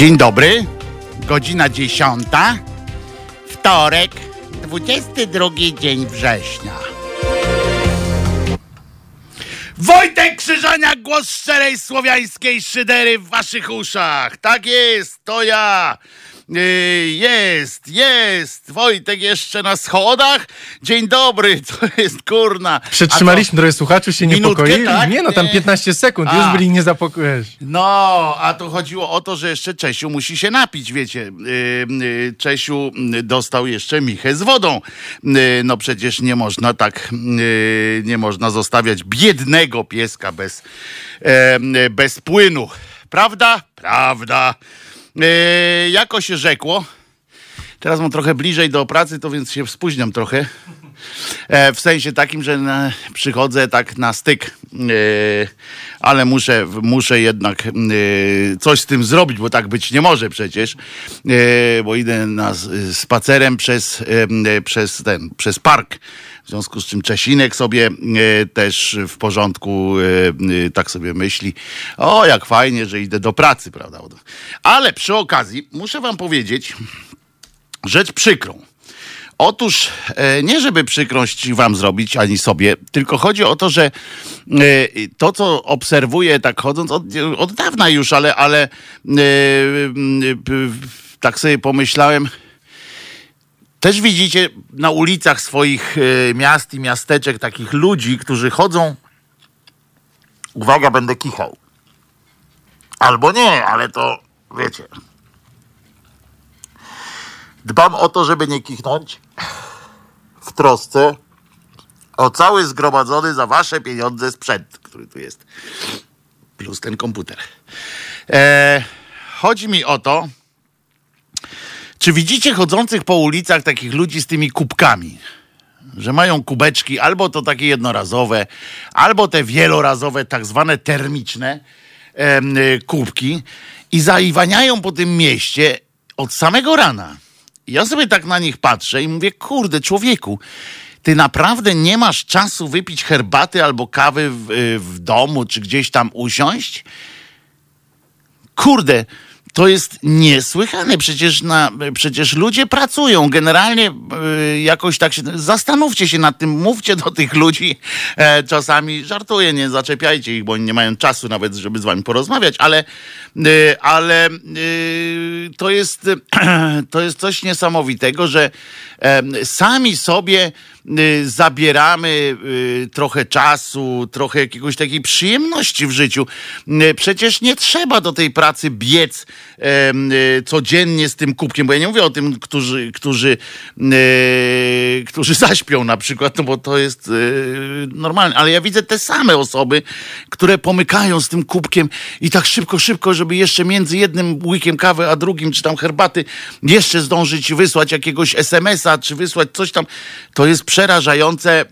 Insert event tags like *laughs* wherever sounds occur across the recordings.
Dzień dobry, godzina dziesiąta, wtorek, 22 dzień września. Wojtek Krzyżania, głos szczerej słowiańskiej szydery w waszych uszach. Tak jest, to ja. Yy, Jest, jest. Wojtek jeszcze na schodach. Dzień dobry, *laughs* to jest kurna. Przetrzymaliśmy trochę słuchaczy, się Minutkę, niepokoili. tak? Nie no, tam Nie. 15 sekund, A. już byli niezapokojeni. No, a tu chodziło o to, że jeszcze Czesiu musi się napić, wiecie. Yy, yy, Czesiu dostał jeszcze michę z wodą. No przecież nie można tak, nie można zostawiać biednego pieska bez, bez płynu. Prawda? Prawda. Yy, Jako się rzekło, Teraz mam trochę bliżej do pracy, to więc się spóźniam trochę. E, w sensie takim, że na, przychodzę tak na styk, e, ale muszę, muszę jednak e, coś z tym zrobić, bo tak być nie może przecież, bo idę na spacerem przez, przez ten, przez park. W związku z czym Czesinek sobie e, też w porządku e, e, tak sobie myśli, o jak fajnie, że idę do pracy, prawda? Ale przy okazji muszę wam powiedzieć, rzecz przykrą. Otóż nie, żeby przykrość wam zrobić, ani sobie, tylko chodzi o to, że to, co obserwuję tak chodząc od, od dawna już, ale, ale tak sobie pomyślałem, też widzicie na ulicach swoich e, miast i miasteczek takich ludzi, którzy chodzą. Uwaga, będę kichał. Albo nie, ale to wiecie. Dbam o to, żeby nie kichnąć w trosce o cały zgromadzony za wasze pieniądze sprzęt, który tu jest. Plus ten komputer. E, chodzi mi o to, czy widzicie chodzących po ulicach takich ludzi z tymi kubkami? Że mają kubeczki, albo to takie jednorazowe, albo te wielorazowe, tak zwane termiczne y, kubki i zaiwaniają po tym mieście od samego rana. Ja sobie tak na nich patrzę i mówię, kurde, człowieku, ty naprawdę nie masz czasu wypić herbaty albo kawy w, y, w domu, czy gdzieś tam usiąść? Kurde, to jest niesłychane. Przecież, na, przecież ludzie pracują. Generalnie y, jakoś tak się. Zastanówcie się nad tym, mówcie do tych ludzi. E, czasami żartuję, nie zaczepiajcie ich, bo oni nie mają czasu nawet, żeby z wami porozmawiać, ale, y, ale y, to, jest, *clears throat* to jest coś niesamowitego, że sami sobie zabieramy y, trochę czasu, trochę jakiegoś takiej przyjemności w życiu. Y, Przecież nie trzeba do tej pracy biec y, codziennie z tym kubkiem, bo ja nie mówię o tym, którzy, którzy, y, którzy *laughs* zaśpią na przykład, no bo to jest y, normalne, ale ja widzę te same osoby, które pomykają z tym kubkiem i tak szybko, szybko, żeby jeszcze między jednym łykiem kawy a drugim, czy tam herbaty, jeszcze zdążyć wysłać jakiegoś SMS-a, czy wysłać coś tam. To jest przerażające. E,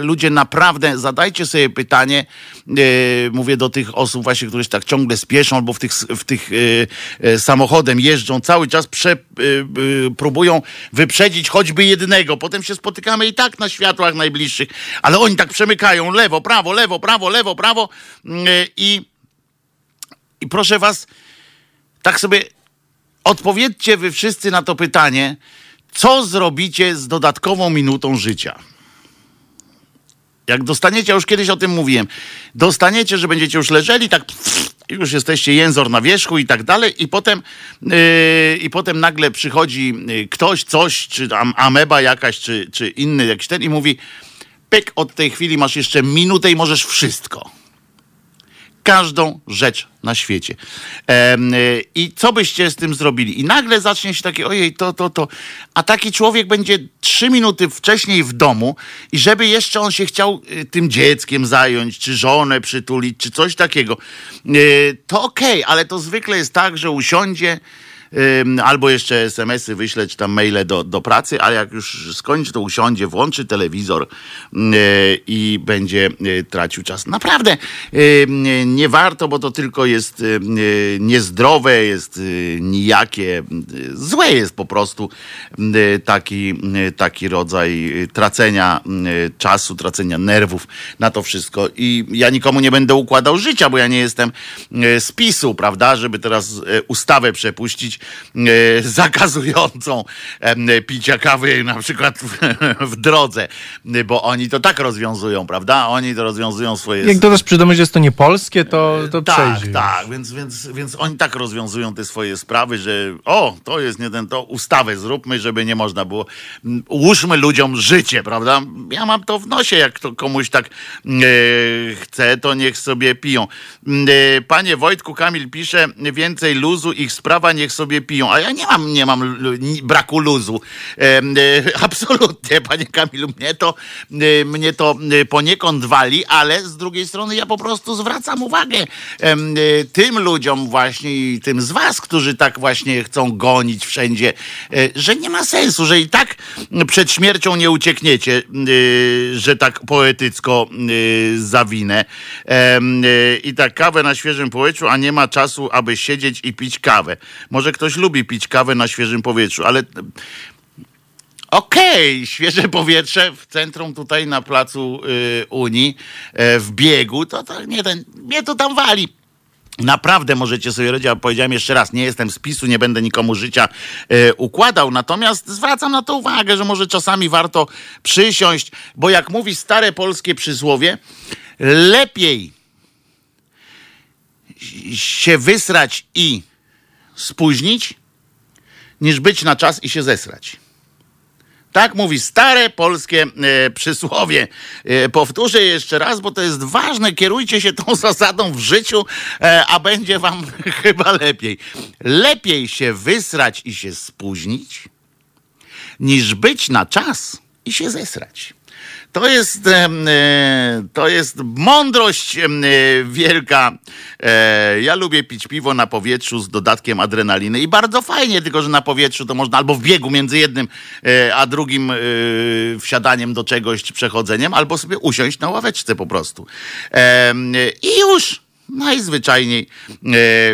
Ludzie naprawdę, zadajcie sobie pytanie, e, mówię do tych osób właśnie, które się tak ciągle spieszą, albo w tych, w tych e, samochodem jeżdżą, cały czas prze, próbują wyprzedzić choćby jednego. Potem się spotykamy i tak na światłach najbliższych, ale oni tak przemykają lewo, prawo, lewo, prawo, lewo, prawo mm, i, i proszę was, tak sobie odpowiedzcie wy wszyscy na to pytanie, co zrobicie z dodatkową minutą życia? Jak dostaniecie, już kiedyś o tym mówiłem, dostaniecie, że będziecie już leżeli, tak już jesteście jęzor na wierzchu i tak dalej i potem, yy, i potem nagle przychodzi yy, ktoś, coś, czy tam ameba jakaś, czy, czy inny jakiś ten i mówi pyk, od tej chwili masz jeszcze minutę i możesz wszystko każdą rzecz na świecie. Y, I co byście z tym zrobili? I nagle zacznie się takie, ojej, to, to, to. A taki człowiek będzie trzy minuty wcześniej w domu i żeby jeszcze on się chciał y, tym dzieckiem zająć, czy żonę przytulić, czy coś takiego, y, to okej, ale to zwykle jest tak, że usiądzie albo jeszcze SMS-y wyśle, czy tam maile do, do pracy, a jak już skończy, to usiądzie, włączy telewizor yy, i będzie yy, tracił czas. Naprawdę nie warto, bo to tylko jest yy, niezdrowe, jest nijakie, złe jest po prostu taki, taki rodzaj tracenia czasu, tracenia nerwów na to wszystko. I ja nikomu nie będę układał życia, bo ja nie jestem z PiSu, prawda, żeby teraz ustawę przepuścić zakazującą yy, picia kawy na przykład w, w drodze, bo oni to tak rozwiązują, prawda? Oni to rozwiązują swoje... Jak dodasz przydomność, że jest to nie polskie, to, to Tak, przejdzie. tak, więc, więc, więc oni tak rozwiązują te swoje sprawy, że o, to jest nie ten, to ustawę zróbmy, żeby nie można było. Ułóżmy ludziom życie, prawda? Ja mam to w nosie, jak to komuś tak e, chce, to niech sobie piją. E, panie Wojtku, Kamil pisze, więcej luzu, ich sprawa, niech sobie piją. A ja nie mam, nie mam braku luzu. E, *laughs* absolutnie, panie Kamilu, mnie to, e, mnie to e, poniekąd wali, ale z drugiej strony ja po prostu zwracam uwagę tym ludziom właśnie i tym z was, którzy tak właśnie chcą gonić wszędzie, że nie ma sensu, że i tak przed śmiercią nie uciekniecie, że tak poetycko zawinę. I tak kawę na świeżym powietrzu, a nie ma czasu, aby siedzieć i pić kawę. Może ktoś lubi pić kawę na świeżym powietrzu, ale Okej, świeże powietrze w centrum tutaj na placu y, Unii, e, w biegu, to, to nie ten, mnie to tam wali. Naprawdę możecie sobie radzić, a powiedziałem jeszcze raz, nie jestem z PiSu, nie będę nikomu życia e, układał, natomiast zwracam na to uwagę, że może czasami warto przysiąść, bo jak mówi stare polskie przysłowie, lepiej się wysrać i spóźnić, niż być na czas i się zesrać. Tak mówi stare polskie e, przysłowie. E, powtórzę jeszcze raz, bo to jest ważne. Kierujcie się tą *laughs* zasadą w życiu, e, a będzie wam *laughs* chyba lepiej. Lepiej się wysrać i się spóźnić, niż być na czas i się zesrać. To jest, em, e, to jest mądrość e, wielka. E, Ja lubię pić piwo na powietrzu z dodatkiem adrenaliny i bardzo fajnie, tylko że na powietrzu to można albo w biegu między jednym e, a drugim e, wsiadaniem do czegoś, czy przechodzeniem, albo sobie usiąść na ławeczce po prostu. E, I już najzwyczajniej e,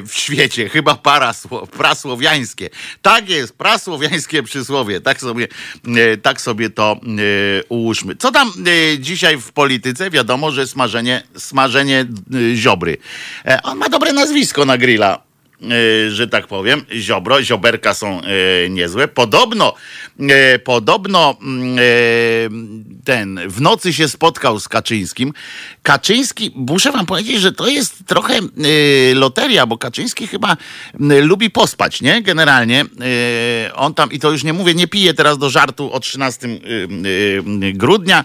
w świecie, chyba parasło, prasłowiańskie. Tak jest, prasłowiańskie przysłowie. Tak sobie, e, tak sobie to e, ułóżmy. Co tam dzisiaj w polityce? Wiadomo, że smażenie, smażenie ziobry. On ma dobre nazwisko na grilla. E, Że tak powiem, ziobro, zioberka są e, niezłe. Podobno, e, podobno mm, ten w nocy się spotkał z Kaczyńskim. Kaczyński, muszę wam powiedzieć, że to jest trochę loteria, bo Kaczyński chyba lubi pospać, nie? Generalnie on tam, i to już nie mówię, nie piję teraz do żartu o 13 e, e, grudnia,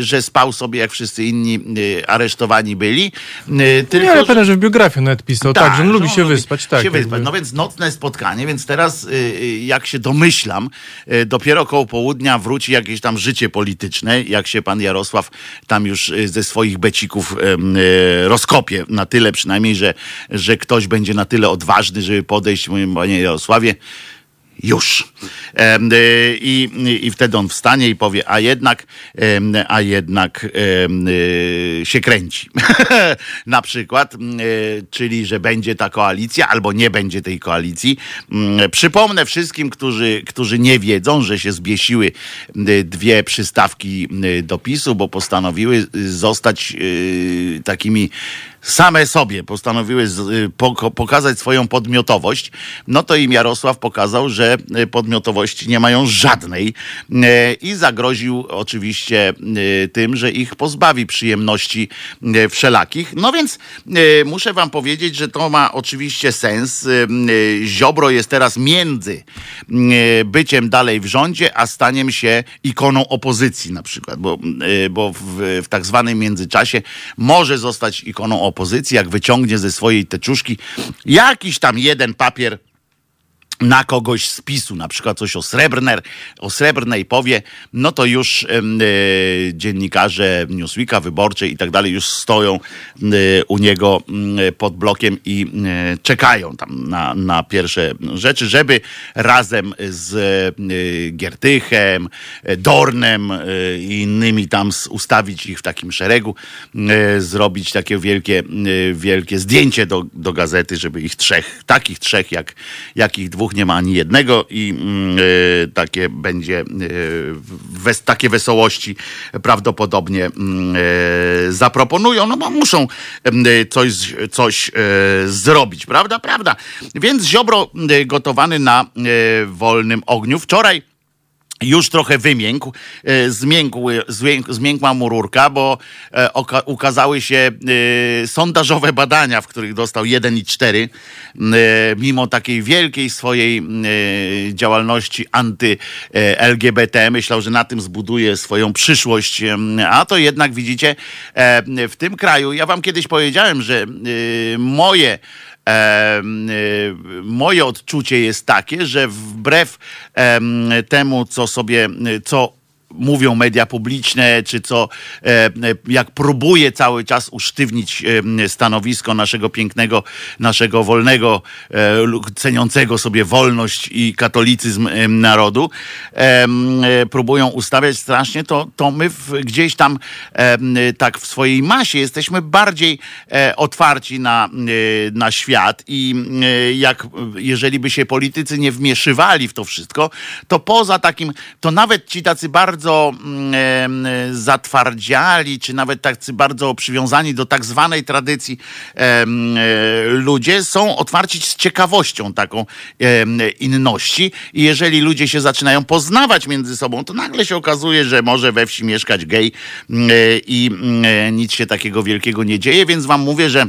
że spał sobie jak wszyscy inni aresztowani byli. E, Nie, Tylko, ale że- pewnie, że w biografii nawet pisał, tak, że on lubi się wyspać, tak. się wyspać. No więc nocne spotkanie, więc teraz, y, y, jak się domyślam, y, dopiero koło południa wróci jakieś tam życie polityczne, jak się pan Jarosław tam już ze swoich becików rozkopie, na tyle przynajmniej, że, że ktoś będzie na tyle odważny, żeby podejść, mówię, panie Jarosławie, już. Y, I, I wtedy on wstanie i powie, a jednak, a jednak y, się kręci. *laughs* Na przykład, y, czyli że będzie ta koalicja, albo nie będzie tej koalicji. Przypomnę wszystkim, którzy, którzy nie wiedzą, że się zbiesiły dwie przystawki do PiSu, bo postanowiły y, zostać y, takimi same sobie postanowiły y, pokazać swoją podmiotowość, no to im Jarosław pokazał, że y, podmiotowości nie mają żadnej y, i zagroził oczywiście tym, że ich pozbawi przyjemności wszelakich. No więc muszę wam powiedzieć, że to ma oczywiście sens. Ziobro jest teraz między byciem dalej w rządzie, a staniem się ikoną opozycji na przykład, bo, bo w, w tak zwanym międzyczasie może zostać ikoną opozycji, jak wyciągnie ze swojej teczuszki jakiś tam jeden papier na kogoś z PiSu, na przykład coś o, Srebrner, o Srebrnej powie, no to już e, dziennikarze Newsweeka, Wyborczej i tak dalej już stoją e, u niego e, pod blokiem i e, czekają tam na, na pierwsze rzeczy, żeby razem z Giertychem, Dornem i innymi tam ustawić ich w takim szeregu, zrobić takie wielkie, wielkie zdjęcie do, do gazety, żeby ich trzech, takich trzech jak, jak ich dwóch nie ma ani jednego i mm, e, takie będzie wes, takie wesołości prawdopodobnie mm, e, zaproponują, no bo muszą e, coś, coś zrobić, prawda? Prawda. Więc Ziobro gotowany na wolnym ogniu. Wczoraj już trochę wymiękł, e, zmiękł, zmięk- zmiękła mu rurka, bo e, ukazały się e, sondażowe badania, w których dostał 1,4, e, mimo takiej wielkiej swojej działalności anty-LGBT. Myślał, że na tym zbuduje swoją przyszłość, a to jednak widzicie, w tym kraju, ja wam kiedyś powiedziałem, że moje moje odczucie jest takie, że wbrew em, temu, co sobie, y, co mówią media publiczne, czy co, e, jak próbuje cały czas usztywnić e, stanowisko naszego pięknego, naszego wolnego, e, ceniącego sobie wolność i katolicyzm e, narodu, e, próbują ustawiać strasznie, to, to my gdzieś tam e, tak w swojej masie jesteśmy bardziej e, otwarci na, e, na świat i e, jak, jeżeli by się politycy nie wmieszywali w to wszystko, to poza takim, to nawet ci tacy bardzo mm, em, zatwardziali, czy nawet tacy bardzo przywiązani do tak zwanej tradycji em, e, ludzie są otwarci z ciekawością taką inności. I jeżeli ludzie się zaczynają poznawać między sobą, to nagle się okazuje, że może we wsi mieszkać gej e, i e, nic się takiego wielkiego nie dzieje, więc wam mówię, że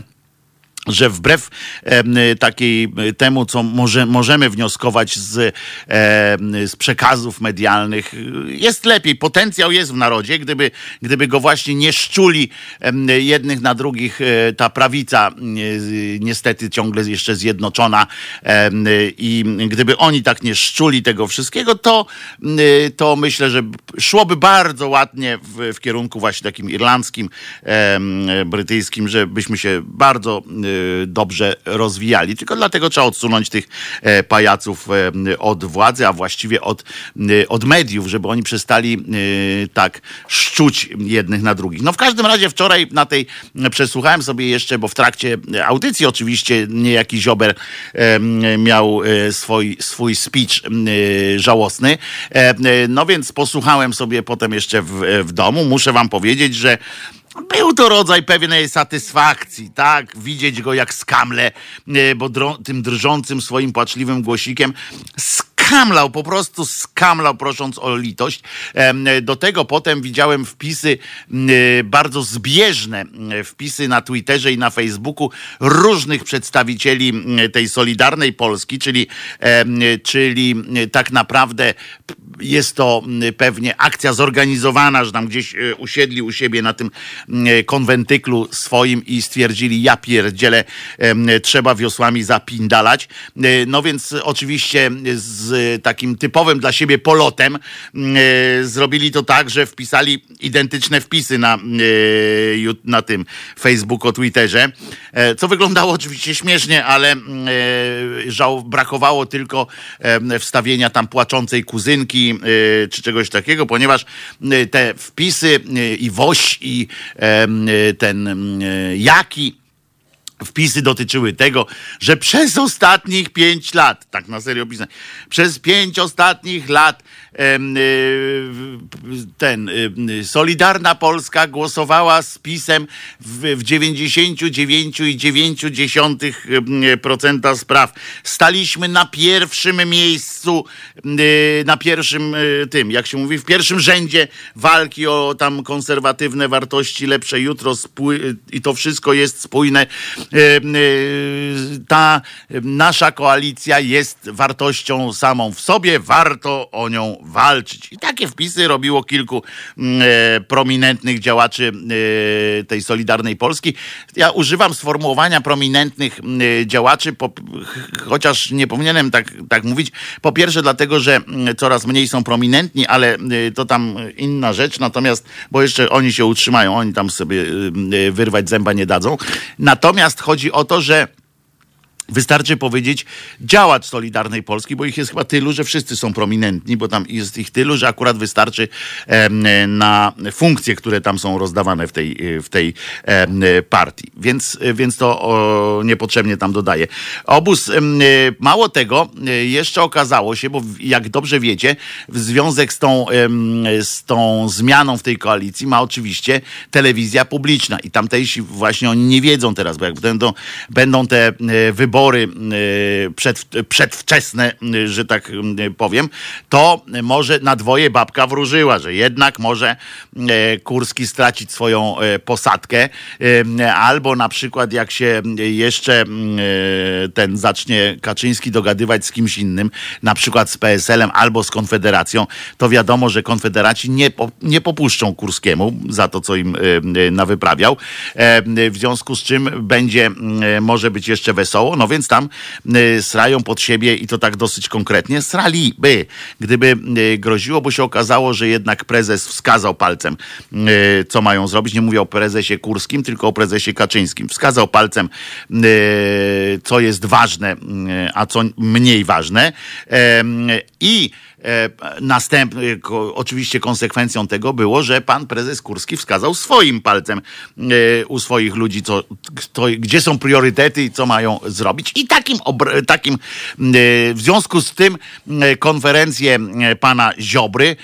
że wbrew takiej e, temu, co może, możemy wnioskować z, z przekazów medialnych, y, jest lepiej. Potencjał jest w narodzie, gdyby, gdyby go właśnie nie szczuli jednych na drugich e, ta prawica, niestety ciągle jeszcze zjednoczona i gdyby oni tak nie szczuli tego wszystkiego, to, to myślę, że szłoby bardzo ładnie w, w kierunku właśnie takim irlandzkim, brytyjskim, żebyśmy się bardzo dobrze rozwijali. Tylko dlatego trzeba odsunąć tych e, pajaców e, od władzy, a właściwie od, e, od mediów, żeby oni przestali e, tak szczuć jednych na drugich. No w każdym razie wczoraj na tej przesłuchałem sobie jeszcze, bo w trakcie audycji oczywiście niejaki Ziober miał swój, swój speech żałosny. E, No więc posłuchałem sobie potem jeszcze w, w domu. Muszę wam powiedzieć, że był to rodzaj pewnej satysfakcji, tak? Widzieć go jak skamle, e, bo tym drżącym swoim płaczliwym głosikiem skamlał, po prostu skamlał, prosząc o litość. Em, Do tego potem widziałem wpisy e, bardzo zbieżne, wpisy na Twitterze i na Facebooku różnych przedstawicieli tej Solidarnej Polski, czyli, czyli tak naprawdę jest to pewnie akcja zorganizowana, że tam gdzieś e, usiedli u siebie na tym m, konwentyklu swoim i stwierdzili, ja pierdzielę, em, trzeba wiosłami zapindalać. E, No więc oczywiście z takim typowym dla siebie polotem e, zrobili to tak, że wpisali identyczne wpisy na, e, na tym Facebooku, Twitterze, e, co wyglądało oczywiście śmiesznie, ale e, brakowało tylko wstawienia tam płaczącej kuzynki e, czy czegoś takiego, ponieważ e, te wpisy e, i woś i ten mm, jaki Wpisy dotyczyły tego, że przez ostatnich pięć lat, tak na serio pisane, przez pięć ostatnich lat y, ten y, Solidarna Polska głosowała z PiSem w, w 99,9% spraw. Staliśmy na pierwszym miejscu, y, na pierwszym y, tym, jak się mówi, w pierwszym rzędzie walki o tam konserwatywne wartości, lepsze jutro i to wszystko jest spójne. Y, y, Ta nasza koalicja jest wartością samą w sobie, warto o nią walczyć. I takie wpisy robiło kilku mm, e, prominentnych działaczy e, tej Solidarnej Polski. Ja używam sformułowania prominentnych mm, e, działaczy, po, chociaż nie powinienem tak, tak mówić. Po pierwsze dlatego, że mm, coraz mniej są prominentni, ale to tam inna rzecz. Natomiast, bo jeszcze oni się utrzymają, oni tam sobie wyrwać zęba nie dadzą. Natomiast chodzi o to, że Wystarczy powiedzieć działacz Solidarnej Polski, bo ich jest chyba tylu, że wszyscy są prominentni, bo tam jest ich tylu, że akurat wystarczy na funkcje, które tam są rozdawane w tej, w tej partii. Więc, więc to niepotrzebnie tam dodaję. Obóz, mało tego, jeszcze okazało się, bo jak dobrze wiecie, w związek z tą, z tą zmianą w tej koalicji ma oczywiście telewizja publiczna i tamtejsi właśnie oni nie wiedzą teraz, bo jak będą, będą te wybory wybory y, przed, przedwczesne, y, że tak y, powiem, to może na dwoje babka wróżyła, że jednak może Kurski stracić swoją posadkę, albo na przykład jak się jeszcze ten zacznie Kaczyński dogadywać z kimś innym, na przykład z PSL-em albo z Konfederacją, to wiadomo, że Konfederaci nie, nie popuszczą Kurskiemu za to, co im nawyprawiał. W związku z czym będzie, może być jeszcze wesoło. No no więc tam y, srają pod siebie i to tak dosyć konkretnie. Sraliby, gdyby y, groziło, bo się okazało, że jednak prezes wskazał palcem, y, co mają zrobić. Nie mówię o prezesie Kurskim, tylko o prezesie Kaczyńskim. Wskazał palcem, co jest ważne, a co mniej ważne. I następny, oczywiście konsekwencją tego było, że pan prezes Kurski wskazał swoim palcem e, u swoich ludzi, co, to, gdzie są priorytety i co mają zrobić. I takim, takim e, w związku z tym konferencje pana Ziobry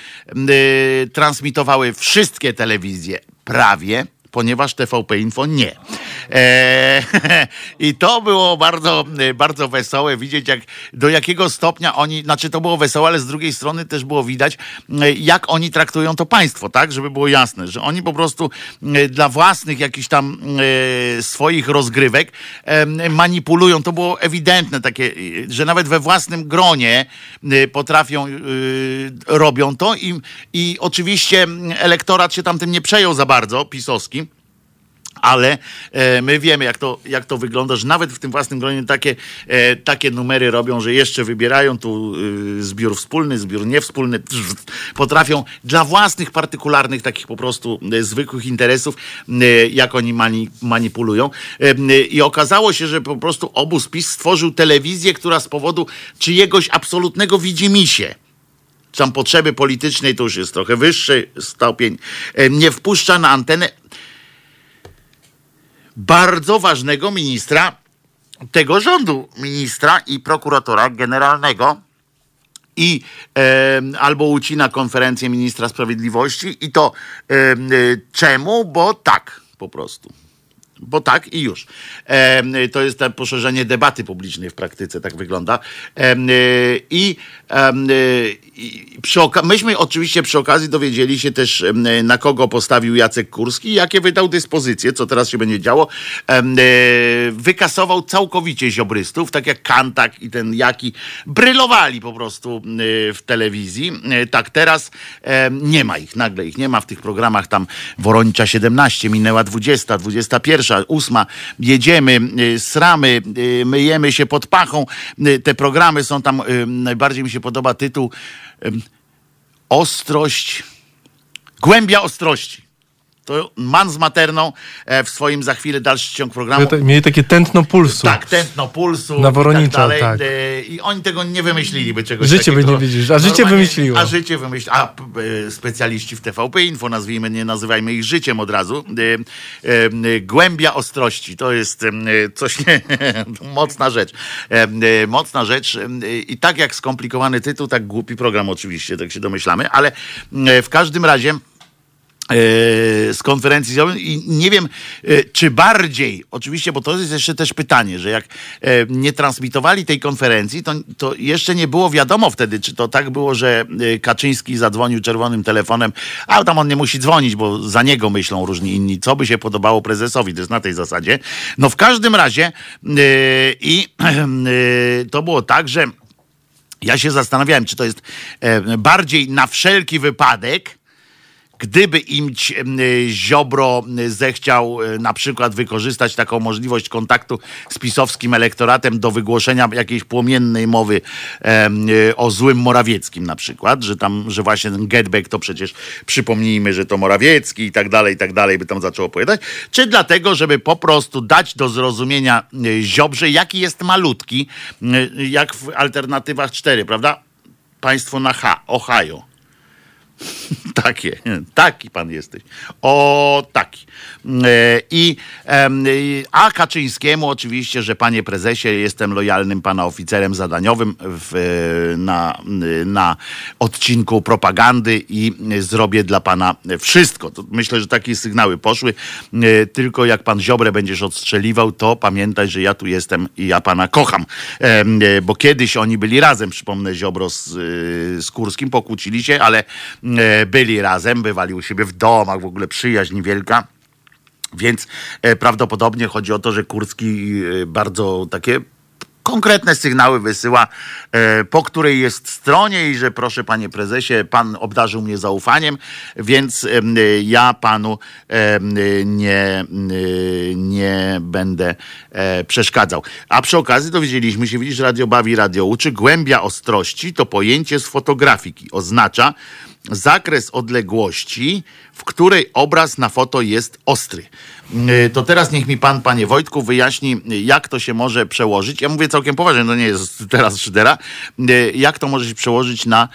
transmitowały wszystkie telewizje prawie ponieważ TVP Info nie. E, *laughs* I to było bardzo, bardzo wesołe widzieć, jak, do jakiego stopnia oni, znaczy to było wesołe, ale z drugiej strony też było widać, e, jak oni traktują to państwo, tak, żeby było jasne, że oni po prostu e, dla własnych jakichś tam swoich rozgrywek manipulują. To było ewidentne takie, że nawet we własnym gronie potrafią, robią to i, i oczywiście elektorat się tam tym nie przejął za bardzo, pisowski ale e, my wiemy, jak to, jak to wygląda, że nawet w tym własnym gronie takie, e, takie numery robią, że jeszcze wybierają tu e, zbiór wspólny, zbiór niewspólny, *laughs* potrafią dla własnych, partykularnych, takich po prostu e, zwykłych interesów, jak oni mani, manipulują. I okazało się, że po prostu obóz PiS stworzył telewizję, która z powodu czyjegoś absolutnego widzimisię, tam potrzeby politycznej, to już jest trochę wyższy stopień, nie wpuszcza na antenę bardzo ważnego ministra tego rządu, ministra i prokuratora generalnego. I e, albo ucina konferencję ministra sprawiedliwości, i to e, czemu? Bo tak po prostu bo tak i już. E, to jest to poszerzenie debaty publicznej w praktyce, tak wygląda. E, I, e, przy myśmy oczywiście przy okazji dowiedzieli się też, na kogo postawił Jacek Kurski, jakie wydał dyspozycje, co teraz się będzie działo. E, wykasował całkowicie ziobrystów, tak jak Kantak i ten Jaki, brylowali po prostu e, w telewizji. E, tak teraz nie ma ich, nagle ich nie ma w tych programach tam Woronicza 17, minęła 20, 21, pierwsza, ósma, jedziemy, y, sramy, y, myjemy się pod pachą. Y, te programy są tam, najbardziej mi się podoba tytuł Ostrość, głębia ostrości. To man z materną e, w swoim za chwilę dalszy ciąg programu. Mieli takie tętno pulsu. Tak, tętno pulsu. Na Woronicza, tak, tak. I oni tego nie wymyślili, by czegoś Życie by nie widzisz, a życie wymyśliło. A życie wymyśliło. A e, specjaliści w TVP Info, nazwijmy, nie nazywajmy ich życiem od razu. Głębia ostrości, to jest coś, nie, *laughs* mocna rzecz. Mocna rzecz i tak jak skomplikowany tytuł, tak głupi program oczywiście, tak się domyślamy, ale w każdym razie z konferencji i nie wiem, e, czy bardziej, oczywiście, bo to jest jeszcze też pytanie, że jak e, nie transmitowali tej konferencji, to, to jeszcze nie było wiadomo wtedy, czy to tak było, że Kaczyński zadzwonił czerwonym telefonem, a tam on nie musi dzwonić, bo za niego myślą różni inni, co by się podobało prezesowi, to jest na tej zasadzie. No w każdym razie i *clears throat* to było tak, że Ja się zastanawiałem, czy to jest e, bardziej na wszelki wypadek, gdyby im e, Ziobro zechciał e, na przykład wykorzystać taką możliwość kontaktu z pisowskim elektoratem do wygłoszenia jakiejś płomiennej mowy e, o złym Morawieckim na przykład, że tam, że właśnie ten getback to przecież przypomnijmy, że to Morawiecki i tak dalej, i tak dalej, by tam zaczął opowiadać, czy dlatego, żeby po prostu dać do zrozumienia Ziobrze, jaki jest malutki, jak w alternatywach 4, prawda? Państwo na H, Ohio *laughs* Takie, taki pan jesteś. O, taki. E, I, a Kaczyńskiemu oczywiście, że panie prezesie, jestem lojalnym pana oficerem zadaniowym w, na, na odcinku propagandy i zrobię dla pana wszystko. Myślę, że takie sygnały poszły. E, tylko jak pan Ziobrę będziesz odstrzeliwał, to pamiętaj, że ja tu jestem i ja pana kocham. E, bo kiedyś oni byli razem, przypomnę, Ziobro z, z Kurskim, pokłócili się, ale byli razem, bywali u siebie w domach, w ogóle przyjaźń wielka. Więc e, prawdopodobnie chodzi o to, że Kurski e, bardzo takie konkretne sygnały wysyła, e, po której jest stronie i że proszę panie prezesie, pan obdarzył mnie zaufaniem, więc ja panu nie, nie będę przeszkadzał. A przy okazji dowiedzieliśmy się, widzisz, radio bawi, radio uczy, głębia ostrości to pojęcie z fotografiki. Oznacza, zakres odległości, w której obraz na foto jest ostry. Y, to teraz niech mi pan, panie Wojtku, wyjaśni, jak to się może przełożyć. Ja mówię całkiem poważnie, to nie jest teraz szydera. Y, jak to może się przełożyć na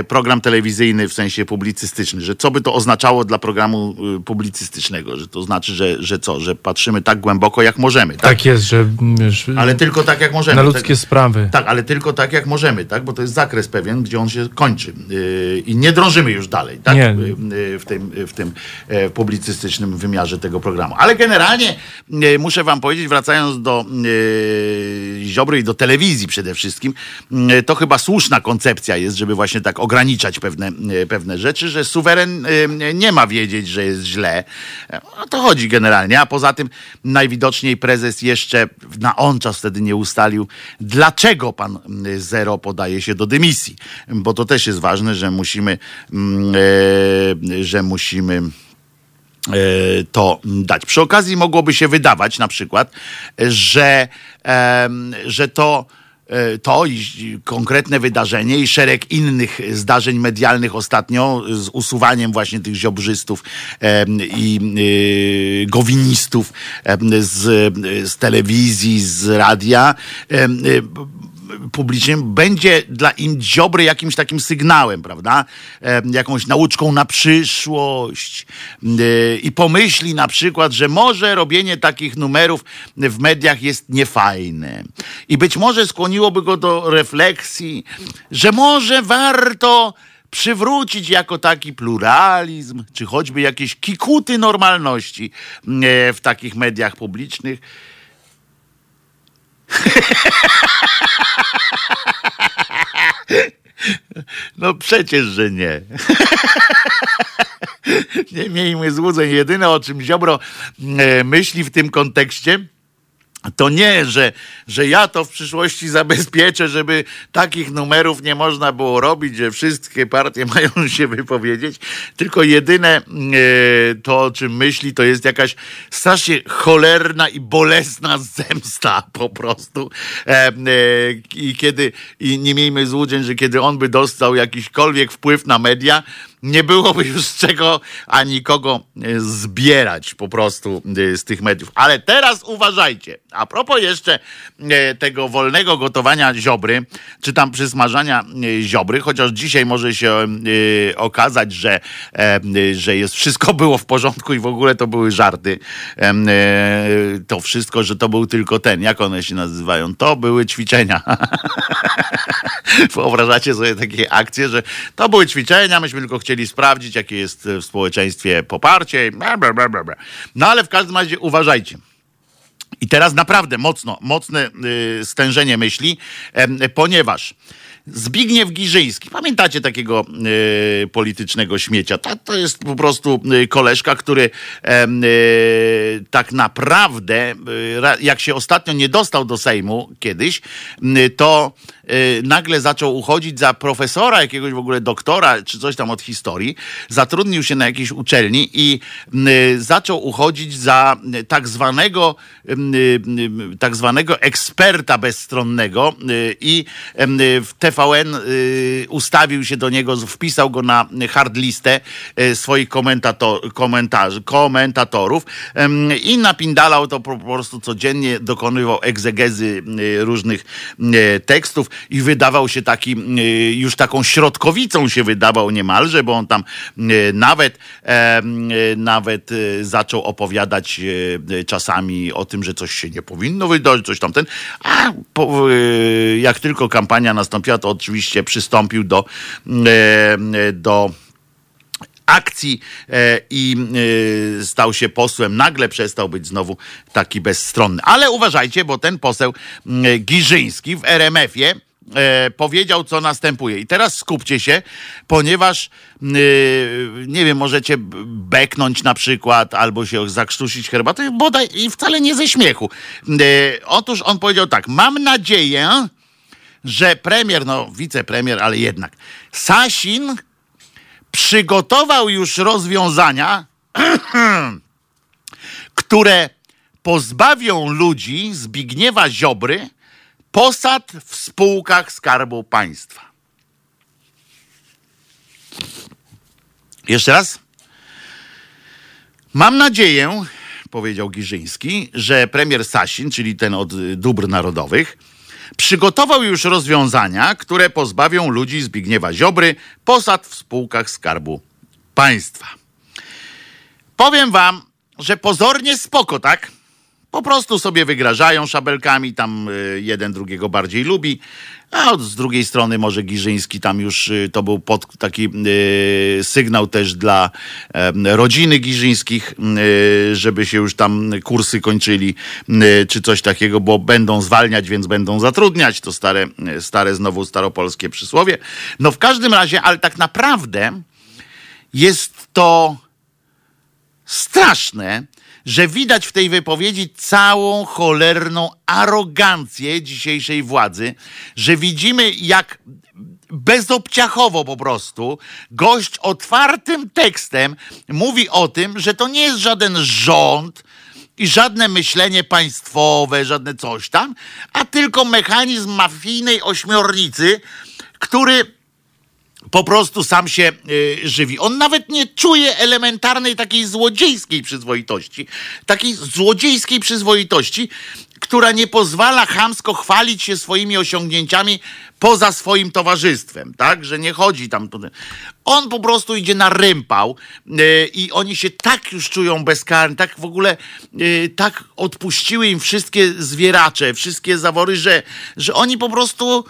y, program telewizyjny w sensie publicystyczny? Że co by to oznaczało dla programu publicystycznego? Że to znaczy, że, że co? Że patrzymy tak głęboko, jak możemy. Tak, tak jest, że... Ale tylko tak, jak możemy. Na ludzkie tak, sprawy. Tak, ale tylko tak, jak możemy, tak? Bo to jest zakres pewien, gdzie on się kończy. I nie drążymy już dalej, tak? Nie. W tym, w tym e, publicystycznym wymiarze tego programu. Ale generalnie e, muszę wam powiedzieć, wracając do e, Ziobry i do telewizji przede wszystkim, to chyba słuszna koncepcja jest, żeby właśnie tak ograniczać pewne, pewne rzeczy, że suweren nie ma wiedzieć, że jest źle. O to chodzi generalnie. A poza tym najwidoczniej prezes jeszcze na on czas wtedy nie ustalił, dlaczego pan Zero podaje się do dymisji. Bo to też jest ważne, że musimy, że musimy E, to dać. Przy okazji mogłoby się wydawać na przykład, że, że to e, to i konkretne wydarzenie i szereg innych zdarzeń medialnych ostatnio z usuwaniem właśnie tych ziobrzystów i e, gowinistów z, z telewizji, z radia publicznym będzie dla im Ziobry jakimś takim sygnałem, prawda? E, jakąś nauczką na przyszłość. E, I pomyśli na przykład, że może robienie takich numerów w mediach jest niefajne. I być może skłoniłoby go do refleksji, że może warto przywrócić jako taki pluralizm, czy choćby jakieś kikuty normalności e, w takich mediach publicznych. *laughs* *laughs* No przecież, że nie. *laughs* Nie miejmy złudzeń. Jedyne o czym Ziobro e, myśli w tym kontekście, to nie, że, że ja to w przyszłości zabezpieczę, żeby takich numerów nie można było robić, że wszystkie partie *laughs* mają się wypowiedzieć, tylko jedyne e, to, o czym myśli, to jest jakaś strasznie cholerna i bolesna zemsta po prostu. E, e, I kiedy, i nie miejmy złudzeń, że kiedy on by dostał jakiśkolwiek wpływ na media, nie byłoby już z czego ani kogo e, zbierać po prostu e, z tych mediów. Ale teraz uważajcie. A propos jeszcze e, tego wolnego gotowania ziobry, czy tam przysmażania ziobry, chociaż dzisiaj może się okazać, że, że jest wszystko *laughs* było w porządku i w ogóle to były żarty. To wszystko, że to był tylko ten, jak one się nazywają? To były ćwiczenia. *laughs* Wyobrażacie sobie takie akcje, że to były ćwiczenia, myśmy tylko chcieli chcieli sprawdzić, jakie jest w społeczeństwie poparcie. No ale w każdym razie uważajcie. I teraz naprawdę mocno, mocne y, stężenie myśli, ponieważ Zbigniew Giżyński. Pamiętacie takiego y, politycznego śmiecia? To, to jest po prostu y, koleżka, który tak naprawdę, jak się ostatnio nie dostał do Sejmu kiedyś, to nagle zaczął uchodzić za profesora, jakiegoś w ogóle doktora, czy coś tam od historii. Zatrudnił się na jakiejś uczelni i zaczął uchodzić za tak zwanego, tak zwanego eksperta bezstronnego i w TVN y, ustawił się do niego, wpisał go na hard listę y, swoich komentator, komentarzy, komentatorów i napindalał to po prostu codziennie, dokonywał egzegezy y, różnych tekstów i wydawał się taki, już taką środkowicą się wydawał niemalże, bo on tam nawet, nawet zaczął opowiadać czasami o tym, że coś się nie powinno wydarzyć, coś tamten, a po, jak tylko kampania nastąpiła, to oczywiście przystąpił do, e, do akcji e, i e, stał się posłem. Nagle przestał być znowu taki bezstronny. Ale uważajcie, bo ten poseł Giżyński w RMF-ie powiedział, co następuje. I teraz skupcie się, ponieważ nie wiem, możecie beknąć na przykład, albo się zakrztusić herbatę, bodaj i wcale nie ze śmiechu. Otóż on powiedział tak, mam nadzieję, że premier, no wicepremier, ale jednak, Sasin przygotował już rozwiązania, *clears throat* które pozbawią ludzi Zbigniewa Ziobry posad w spółkach Skarbu Państwa. Jeszcze raz. Mam nadzieję, powiedział Giżyński, że premier Sasin, czyli ten od dóbr narodowych, przygotował już rozwiązania, które pozbawią ludzi Zbigniewa Ziobry posad w spółkach Skarbu Państwa. Powiem wam, że pozornie spoko, tak? Po prostu sobie wygrażają szabelkami, tam y, jeden drugiego bardziej lubi, a z drugiej strony może Giżyński tam już y, to był pod, taki y, sygnał też dla rodziny Giżyńskich, żeby się już tam kursy kończyli, czy coś takiego, bo będą zwalniać, więc będą zatrudniać. To stare, stare znowu staropolskie przysłowie. No w każdym razie, ale tak naprawdę jest to straszne, że widać w tej wypowiedzi całą cholerną arogancję dzisiejszej władzy, że widzimy jak bezobciachowo po prostu gość otwartym tekstem mówi o tym, że to nie jest żaden rząd, i żadne myślenie państwowe, żadne coś tam, a tylko mechanizm mafijnej ośmiornicy, który po prostu sam się y, żywi. On nawet nie czuje elementarnej takiej złodziejskiej przyzwoitości, takiej złodziejskiej przyzwoitości, która nie pozwala chamsko chwalić się swoimi osiągnięciami poza swoim towarzystwem, tak? Że nie chodzi tam. On po prostu idzie na rympał yy, i oni się tak już czują bezkarni, tak w ogóle yy, tak odpuściły im wszystkie zwieracze, wszystkie zawory, że, że oni po prostu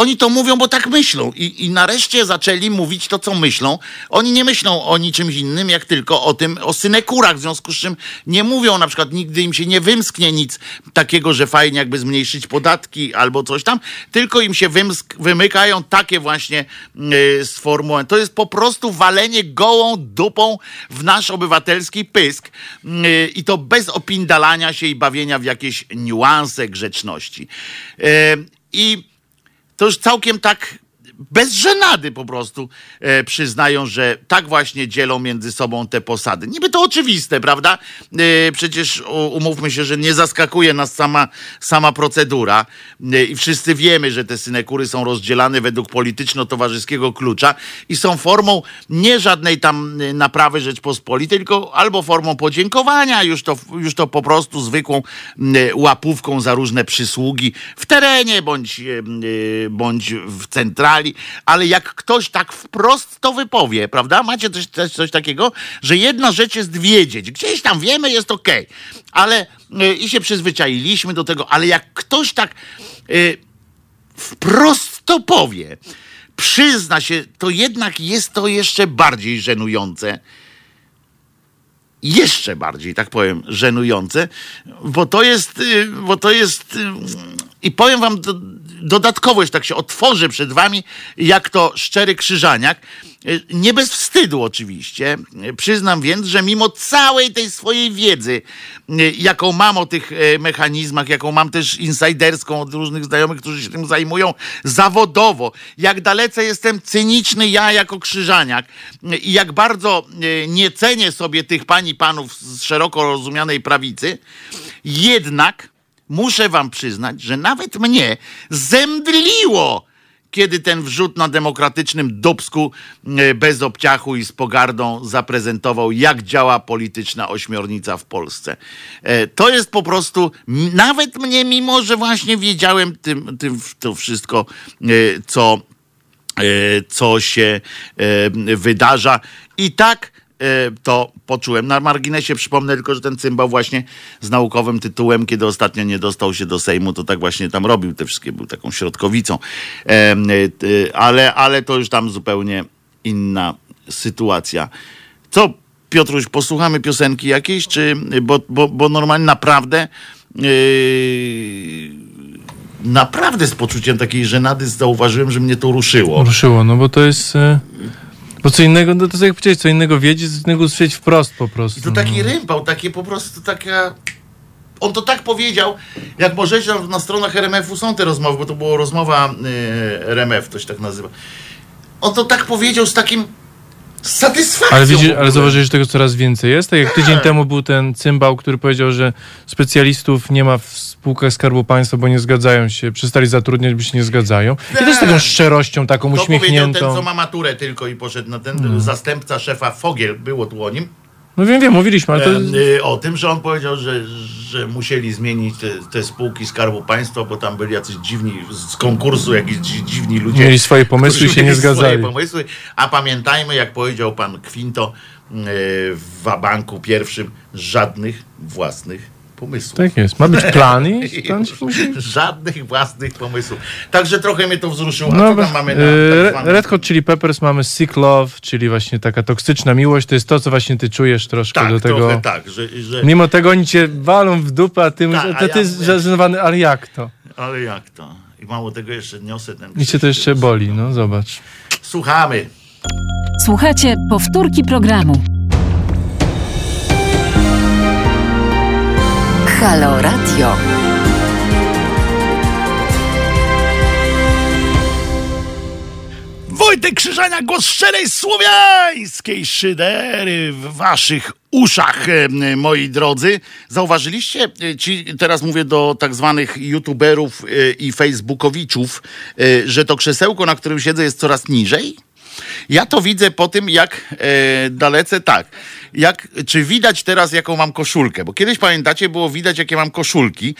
oni to mówią, bo tak myślą. I, I nareszcie zaczęli mówić to, co myślą. Oni nie myślą o niczym innym, jak tylko o tym, o synekurach, w związku z czym nie mówią, na przykład nigdy im się nie wymsknie nic takiego, że fajnie jakby zmniejszyć podatki albo coś tam, tylko im się wymsk, wymykają takie właśnie yy, sformułowania. To jest po prostu walenie gołą dupą w nasz obywatelski pysk yy, i to bez opindalania się i bawienia w jakieś niuanse grzeczności. Yy, I to już całkiem tak bez żenady po prostu e, przyznają, że tak właśnie dzielą między sobą te posady. Niby to oczywiste, prawda? E, przecież umówmy się, że nie zaskakuje nas sama, sama procedura e, i wszyscy wiemy, że te synekury są rozdzielane według polityczno-towarzyskiego klucza i są formą nie żadnej tam e, naprawy Rzeczpospolitej, tylko albo formą podziękowania, już to, już to po prostu zwykłą e, łapówką za różne przysługi w terenie bądź, e, bądź w centrali ale jak ktoś tak wprost to wypowie, prawda? Macie coś, coś, coś takiego, że jedna rzecz jest wiedzieć. Gdzieś tam wiemy, jest okej. Okay. Ale yy, i się przyzwyczailiśmy do tego, ale jak ktoś tak yy, wprost to powie, przyzna się, to jednak jest to jeszcze bardziej żenujące jeszcze bardziej, tak powiem, żenujące, bo to jest, y, bo to jest, y, i powiem wam, dodatkowo jeszcze tak się otworzę przed wami, jak to szczery krzyżaniak. Nie bez wstydu oczywiście. Przyznam więc, że mimo całej tej swojej wiedzy, jaką mam o tych mechanizmach, jaką mam też insiderską od różnych znajomych, którzy się tym zajmują zawodowo, jak dalece jestem cyniczny ja jako krzyżaniak i jak bardzo nie cenię sobie tych pani panów z szeroko rozumianej prawicy, jednak muszę wam przyznać, że nawet mnie zemdliło, kiedy ten wrzut na demokratycznym dubsku e, bez obciachu i z pogardą zaprezentował, jak działa polityczna ośmiornica w Polsce. E, to jest po prostu, nawet mnie, mimo że właśnie wiedziałem tym, tym to wszystko, e, co, co się wydarza, i tak to poczułem. Na marginesie przypomnę tylko, że ten cymbał właśnie z naukowym tytułem, kiedy ostatnio nie dostał się do Sejmu, to tak właśnie tam robił te wszystkie, był taką środkowicą. E, e, ale, ale to już tam zupełnie inna sytuacja. Co, Piotruś, posłuchamy piosenki jakiejś, czy, bo, bo, bo normalnie naprawdę yy, naprawdę z poczuciem takiej żenady zauważyłem, że mnie to ruszyło. Ruszyło, no bo to jest... Bo co innego, no to co jak powiedzieć, co innego wiedzieć, co innego usłyszeć wprost po prostu. I to taki no. rympał, takie po prostu taka... On to tak powiedział, jak możecie na stronach RMF-u są te rozmowy, bo to była rozmowa yy, RMF, to się tak nazywa. On to tak powiedział z takim z satysfakcją. Ale, widzisz, ale zauważyłeś, że tego coraz więcej jest? Tak jak tydzień tak. temu był ten cymbał, który powiedział, że specjalistów nie ma w spółkach Skarbu Państwa, bo nie zgadzają się, przestali zatrudniać, bo się nie zgadzają. I to z taką tak. szczerością, taką to uśmiechniętą. ten, co ma maturę tylko i poszedł na ten hmm. zastępca szefa Fogiel, było tu o nim. No wiem, wiem, mówiliśmy, ale to... E, o tym, że on powiedział, że, że musieli zmienić te, te, spółki Skarbu Państwa, bo tam byli jacyś dziwni, z konkursu jakiś dziwni ludzie. Mieli swoje pomysły i się nie zgadzali. Swoje pomysły, a pamiętajmy, jak powiedział pan Kwinto e, w Wabanku pierwszym, żadnych własnych pomysłów. Tak jest. Ma być plan i *laughs* musi... Żadnych własnych pomysłów. Także trochę mnie to wzruszyło. No, co mamy na tak zwany... Red Hot Chili Peppers mamy Sick Love, czyli właśnie taka toksyczna miłość. To jest to, co właśnie ty czujesz troszkę tak, do tego. tak, że, że... Mimo tego oni cię walą w dupę, a ty, tak, mówisz, a ty ja jest żenowany, ale jak to? Ale jak to? I mało tego jeszcze niosę ten... I cię to jeszcze boli, no zobacz. Słuchamy. Słuchajcie powtórki programu. Halo Radio. Wojtek Krzyżania, głos szczerej słowiańskiej szydery w waszych uszach, e, moi drodzy. Zauważyliście, e, ci, teraz mówię do tak zwanych youtuberów e, i facebookowiczów, że to krzesełko, na którym siedzę jest coraz niżej? Ja to widzę po tym, jak e, dalece tak. Jak, czy widać teraz, jaką mam koszulkę? Bo kiedyś pamiętacie, było widać, jakie mam koszulki.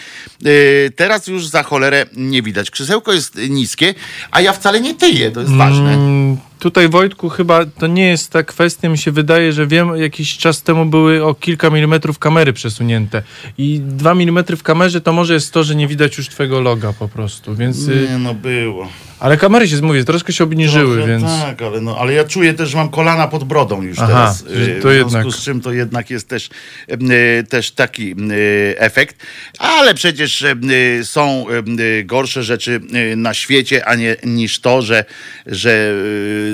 E, teraz już za cholerę nie widać. Krzesełko jest niskie, a ja wcale nie tyję, to jest ważne. Mm, tutaj Wojtku chyba to nie jest ta kwestia, mi się wydaje, że wiem, jakiś czas temu były o kilka milimetrów kamery przesunięte i dwa milimetry w kamerze to może jest to, że nie widać już twojego loga po prostu, więc... Y, nie, no było. Ale kamery się, mówię, troszkę się obniżyły, Trochę więc... Tak, ale, no, ale ja czuję też, że mam kolana pod brodą już Aha, teraz. Y, to w jednak. związku z czym to jednak jest też, y, też taki efekt. Ale przecież są gorsze rzeczy na świecie, a nie niż to, że, że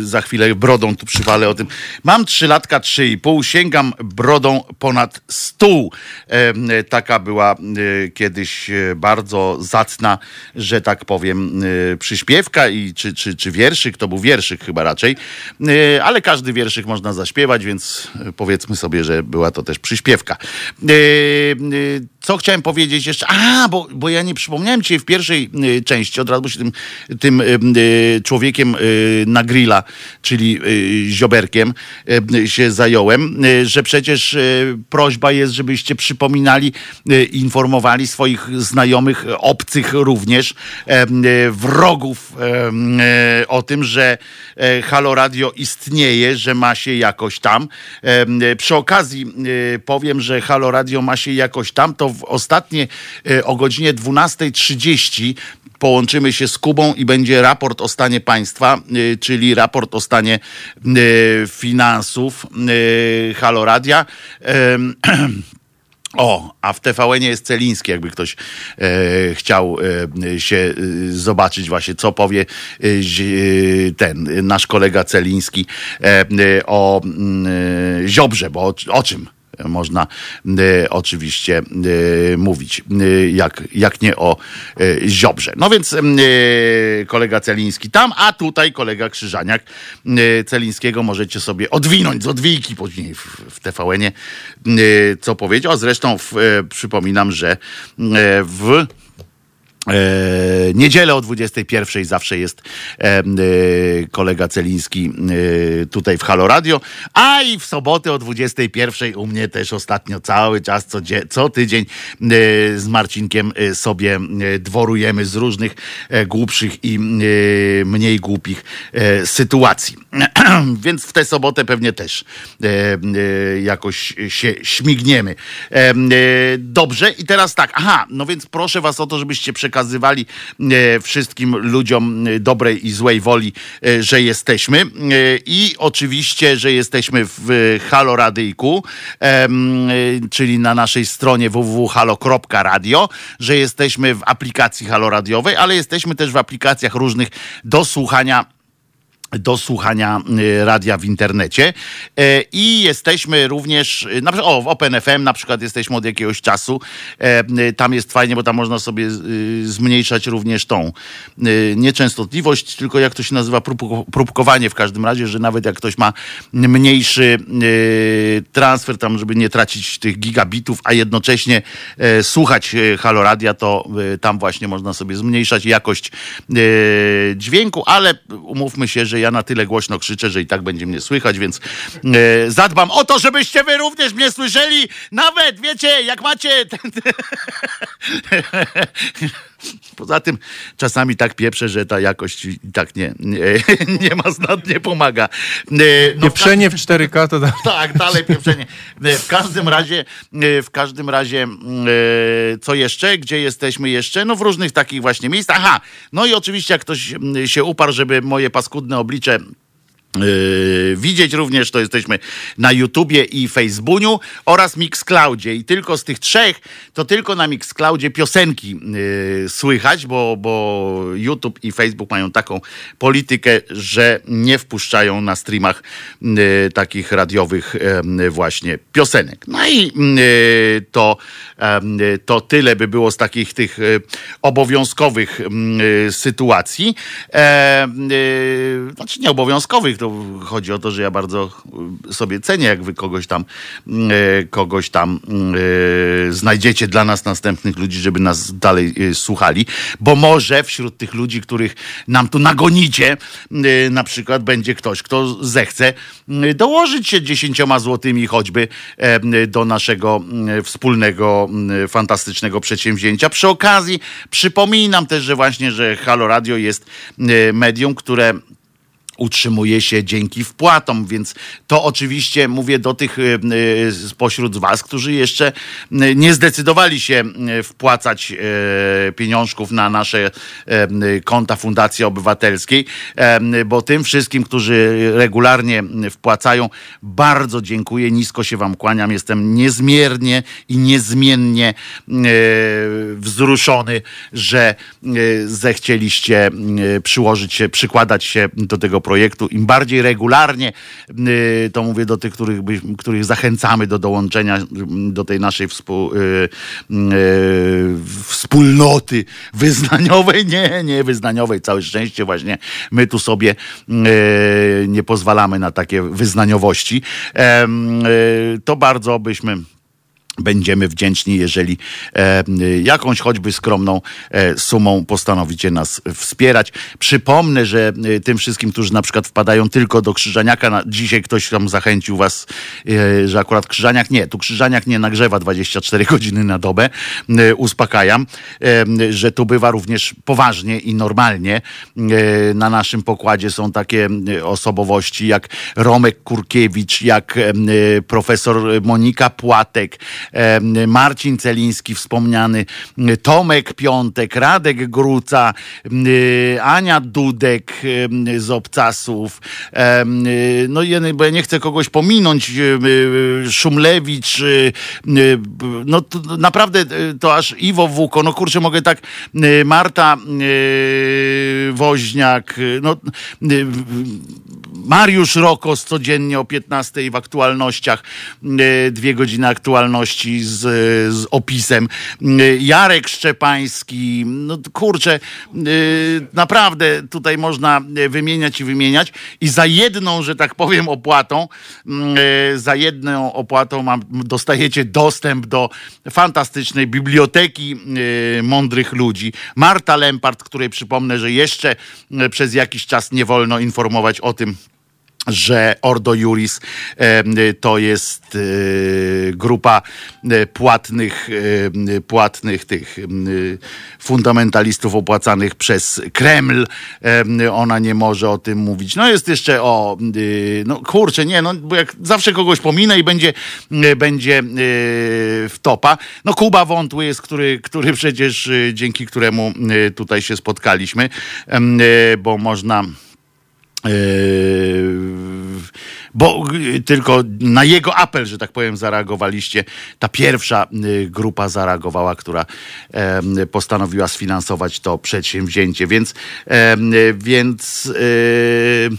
za chwilę brodą tu przywalę o tym. Mam trzylatka, trzy i pół, sięgam brodą ponad stół. Taka była kiedyś bardzo zacna, że tak powiem, e, i, czy, czy, czy wierszyk, to był wierszyk chyba raczej, e, ale każdy wierszyk można zaśpiewać, więc powiedzmy sobie, że była to też przyśpiewka. E, co chciałem powiedzieć jeszcze? A, bo, bo ja nie przypomniałem ci w pierwszej części, od razu się tym, tym człowiekiem na grilla czyli zioberkiem się zająłem, że przecież prośba jest, żebyście przypominali, informowali swoich znajomych, obcych również, wrogów o tym, że Halo Radio istnieje, że ma się jakoś tam. Przy okazji powiem, że Halo Radio ma się jakoś tam, to w ostatnie o godzinie 12.30 połączymy się z Kubą i będzie raport o stanie państwa, czyli raport o stanie finansów Haloradia. *clears throat* O, a w tvn jest Celiński, jakby ktoś e, chciał e, się e, zobaczyć właśnie, co powie e, e, ten nasz kolega Celiński e, o mm, Ziobrze, bo o, o czym można e, oczywiście e, mówić, e, jak, jak nie o Ziobrze. No więc kolega Celiński tam, a tutaj kolega Krzyżaniak Celińskiego możecie sobie odwinąć z odwijki później w, w TVN-ie, co powiedział. A zresztą w, przypominam, że w E, niedzielę o 21 zawsze jest e, e, kolega Celiński e, tutaj w Halo Radio, a i w sobotę o 21 u mnie też ostatnio cały czas, co, co tydzień e, z Marcinkiem e, sobie dworujemy z różnych głupszych i mniej głupich sytuacji. *clears throat* Więc w tę sobotę pewnie też jakoś się śmigniemy. Dobrze, i teraz tak, aha, no więc proszę was o to, żebyście przekazywali e, wszystkim ludziom e, dobrej i złej woli, e, że jesteśmy. I oczywiście, że jesteśmy w Halo Radyjku, czyli na naszej stronie www.halo.radio, że jesteśmy w aplikacji Halo Radiowej, ale jesteśmy też w aplikacjach różnych do słuchania do słuchania y, radia w internecie. E, i jesteśmy również, y, na przykład, o, w OpenFM na przykład jesteśmy od jakiegoś czasu, E, y, tam jest fajnie, bo tam można sobie zmniejszać również tą y, nie częstotliwość, tylko jak to się nazywa, próbko- próbkowanie w każdym razie, że nawet jak ktoś ma mniejszy transfer tam, żeby nie tracić tych gigabitów, a jednocześnie e, słuchać e, Halo Radia, to tam właśnie można sobie zmniejszać jakość dźwięku, ale umówmy się, że ja na tyle głośno krzyczę, że i tak będzie mnie słychać, więc e, zadbam o to, żebyście wy również mnie słyszeli, nawet wiecie, jak macie ten, *laughs* Poza tym czasami tak pieprzę, że ta jakość i tak nie, nie, *laughs* nie ma znat, nie pomaga. E, no Pieprzenie w 4K to da- tak, dalej pieprzenie. E, W każdym razie, e, w każdym razie, mm, co jeszcze? Gdzie jesteśmy jeszcze? No w różnych takich właśnie miejscach. Aha, no i oczywiście jak ktoś mm, się uparł, żeby moje paskudne oblicze Yy, widzieć również, to jesteśmy na YouTubie i Facebooku oraz Mixcloudzie i tylko z tych trzech, to tylko na Mixcloudzie piosenki yy, słychać, bo, bo YouTube i Facebook mają taką politykę, że nie wpuszczają na streamach yy, takich radiowych yy, właśnie piosenek. No i yy, to, to tyle by było z takich tych obowiązkowych sytuacji. Znaczy nie obowiązkowych, to chodzi o to, że ja bardzo y, sobie cenię, jak wy kogoś tam, y, kogoś tam y, znajdziecie dla nas następnych ludzi, żeby nas dalej słuchali, bo może wśród tych ludzi, których nam tu nagonicie, na przykład będzie ktoś, kto zechce dołożyć się dziesięcioma złotymi choćby do naszego wspólnego, fantastycznego przedsięwzięcia. Przy okazji przypominam też, że właśnie, że Halo Radio jest medium, które utrzymuje się dzięki wpłatom, więc to oczywiście mówię do tych y, y, spośród was, którzy jeszcze y, nie zdecydowali się wpłacać pieniążków na nasze konta Fundacji Obywatelskiej, bo tym wszystkim, którzy regularnie wpłacają, bardzo dziękuję, nisko się wam kłaniam, jestem niezmiernie i niezmiennie wzruszony, że zechcieliście przyłożyć się, przykładać się do tego projektu. Im bardziej regularnie, y, to mówię do tych, których, których zachęcamy do dołączenia y, do tej naszej współ, y, y, wspólnoty wyznaniowej, nie, nie wyznaniowej, całe szczęście właśnie my tu sobie nie pozwalamy na takie wyznaniowości. To bardzo byśmy Będziemy wdzięczni, jeżeli e, jakąś choćby skromną e, sumą postanowicie nas wspierać. Przypomnę, że e, tym wszystkim, którzy na przykład wpadają tylko do Krzyżaniaka, na, dzisiaj ktoś tam zachęcił was, e, że akurat Krzyżaniak nie, tu Krzyżaniak nie nagrzewa 24 *laughs* godziny na dobę, e, uspokajam, e, że tu bywa również poważnie i normalnie. Na naszym pokładzie są takie osobowości jak Romek Kurkiewicz, jak profesor Monika Płatek, Marcin Celiński wspomniany, Tomek Piątek, Radek Gruca, Ania Dudek z Obcasów, no i bo ja nie chcę kogoś pominąć, Szumlewicz, no to naprawdę y, to aż Iwo Wuko, no kurczę, mogę tak, Marta Woźniak, no Mariusz Rokos codziennie o 15 w aktualnościach, y, dwie godziny aktualności z, z opisem, Y, Jarek Szczepański, no kurczę, y, naprawdę tutaj można wymieniać i wymieniać i za jedną, że tak powiem, opłatą, y, za jedną opłatą mam, dostajecie dostęp do fantastycznej biblioteki mądrych ludzi. Marta Lempart, której przypomnę, że jeszcze przez jakiś czas nie wolno informować o tym, że Ordo Juris to jest e, grupa e, płatnych, płatnych tych fundamentalistów opłacanych przez Kreml. Ona nie może o tym mówić. No jest jeszcze o, e, no kurczę, nie, no bo jak zawsze kogoś pominę i będzie, będzie w topa. No Kuba Wątły jest, który, który przecież dzięki któremu tutaj się spotkaliśmy, bo można bo y, tylko na jego apel, że tak powiem, zareagowaliście. Ta pierwsza y, grupa zareagowała, która postanowiła sfinansować to przedsięwzięcie. Więc, em, więc y,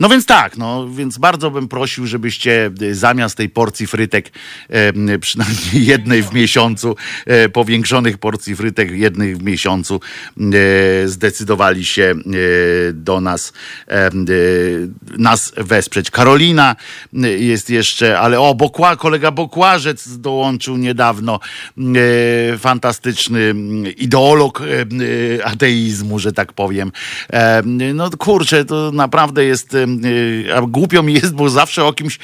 no więc tak, no więc bardzo bym prosił, żebyście y, zamiast tej porcji frytek, e, przynajmniej jednej w miesiącu, e, powiększonych porcji frytek jednej w miesiącu, e, zdecydowali się e, do nas, e, nas wesprzeć. Karolina jest jeszcze, ale o, Bokła, kolega Bokłażec dołączył niedawno, e, fantastyczny ideolog ateizmu, że tak powiem. No kurczę, to naprawdę jest a głupio mi jest, bo zawsze o kimś,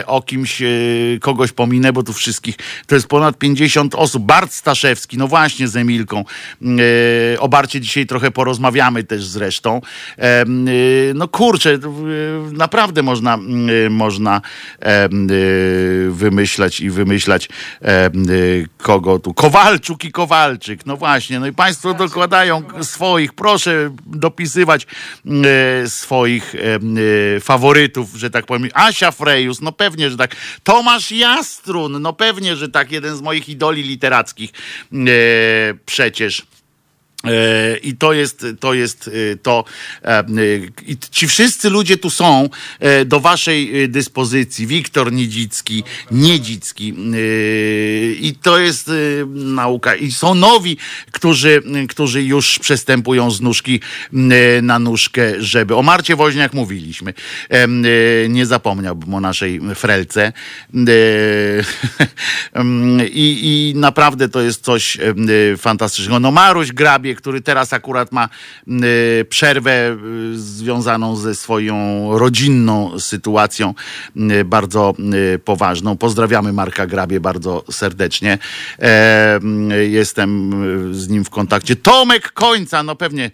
y, o kimś y, kogoś pominę, bo tu wszystkich, to jest ponad 50 osób. Bart Staszewski, no właśnie z Emilką. Y, O Barcie dzisiaj trochę porozmawiamy też zresztą. Y, No kurczę, y, naprawdę można, y, można y, wymyślać i wymyślać y, kogo tu. Kowalczuk i Kowalczyk, no właśnie, no i państwo dokładają swoich, proszę dopisywać swoich faworytów, że tak powiem. Asia Frejus, no pewnie, że tak. Tomasz Jastrun, no pewnie, że tak. Jeden z moich idoli literackich e, przecież. E, I to jest to, jest e, to e, i ci wszyscy ludzie tu są do waszej dyspozycji. Wiktor Niedzicki, Niedzicki. I to jest nauka. I są nowi, którzy, którzy już przestępują z nóżki na nóżkę, żeby. O Marcie Woźniak mówiliśmy. Nie zapomniałbym o naszej frelce. *laughs* I, I naprawdę to jest coś fantastycznego. No Maruś Grabie, który teraz akurat ma e, przerwę e, związaną ze swoją rodzinną sytuacją, m, bardzo poważną. Pozdrawiamy Marka Grabie bardzo serdecznie. E, Jestem z nim w kontakcie. Tomek Końca, no pewnie,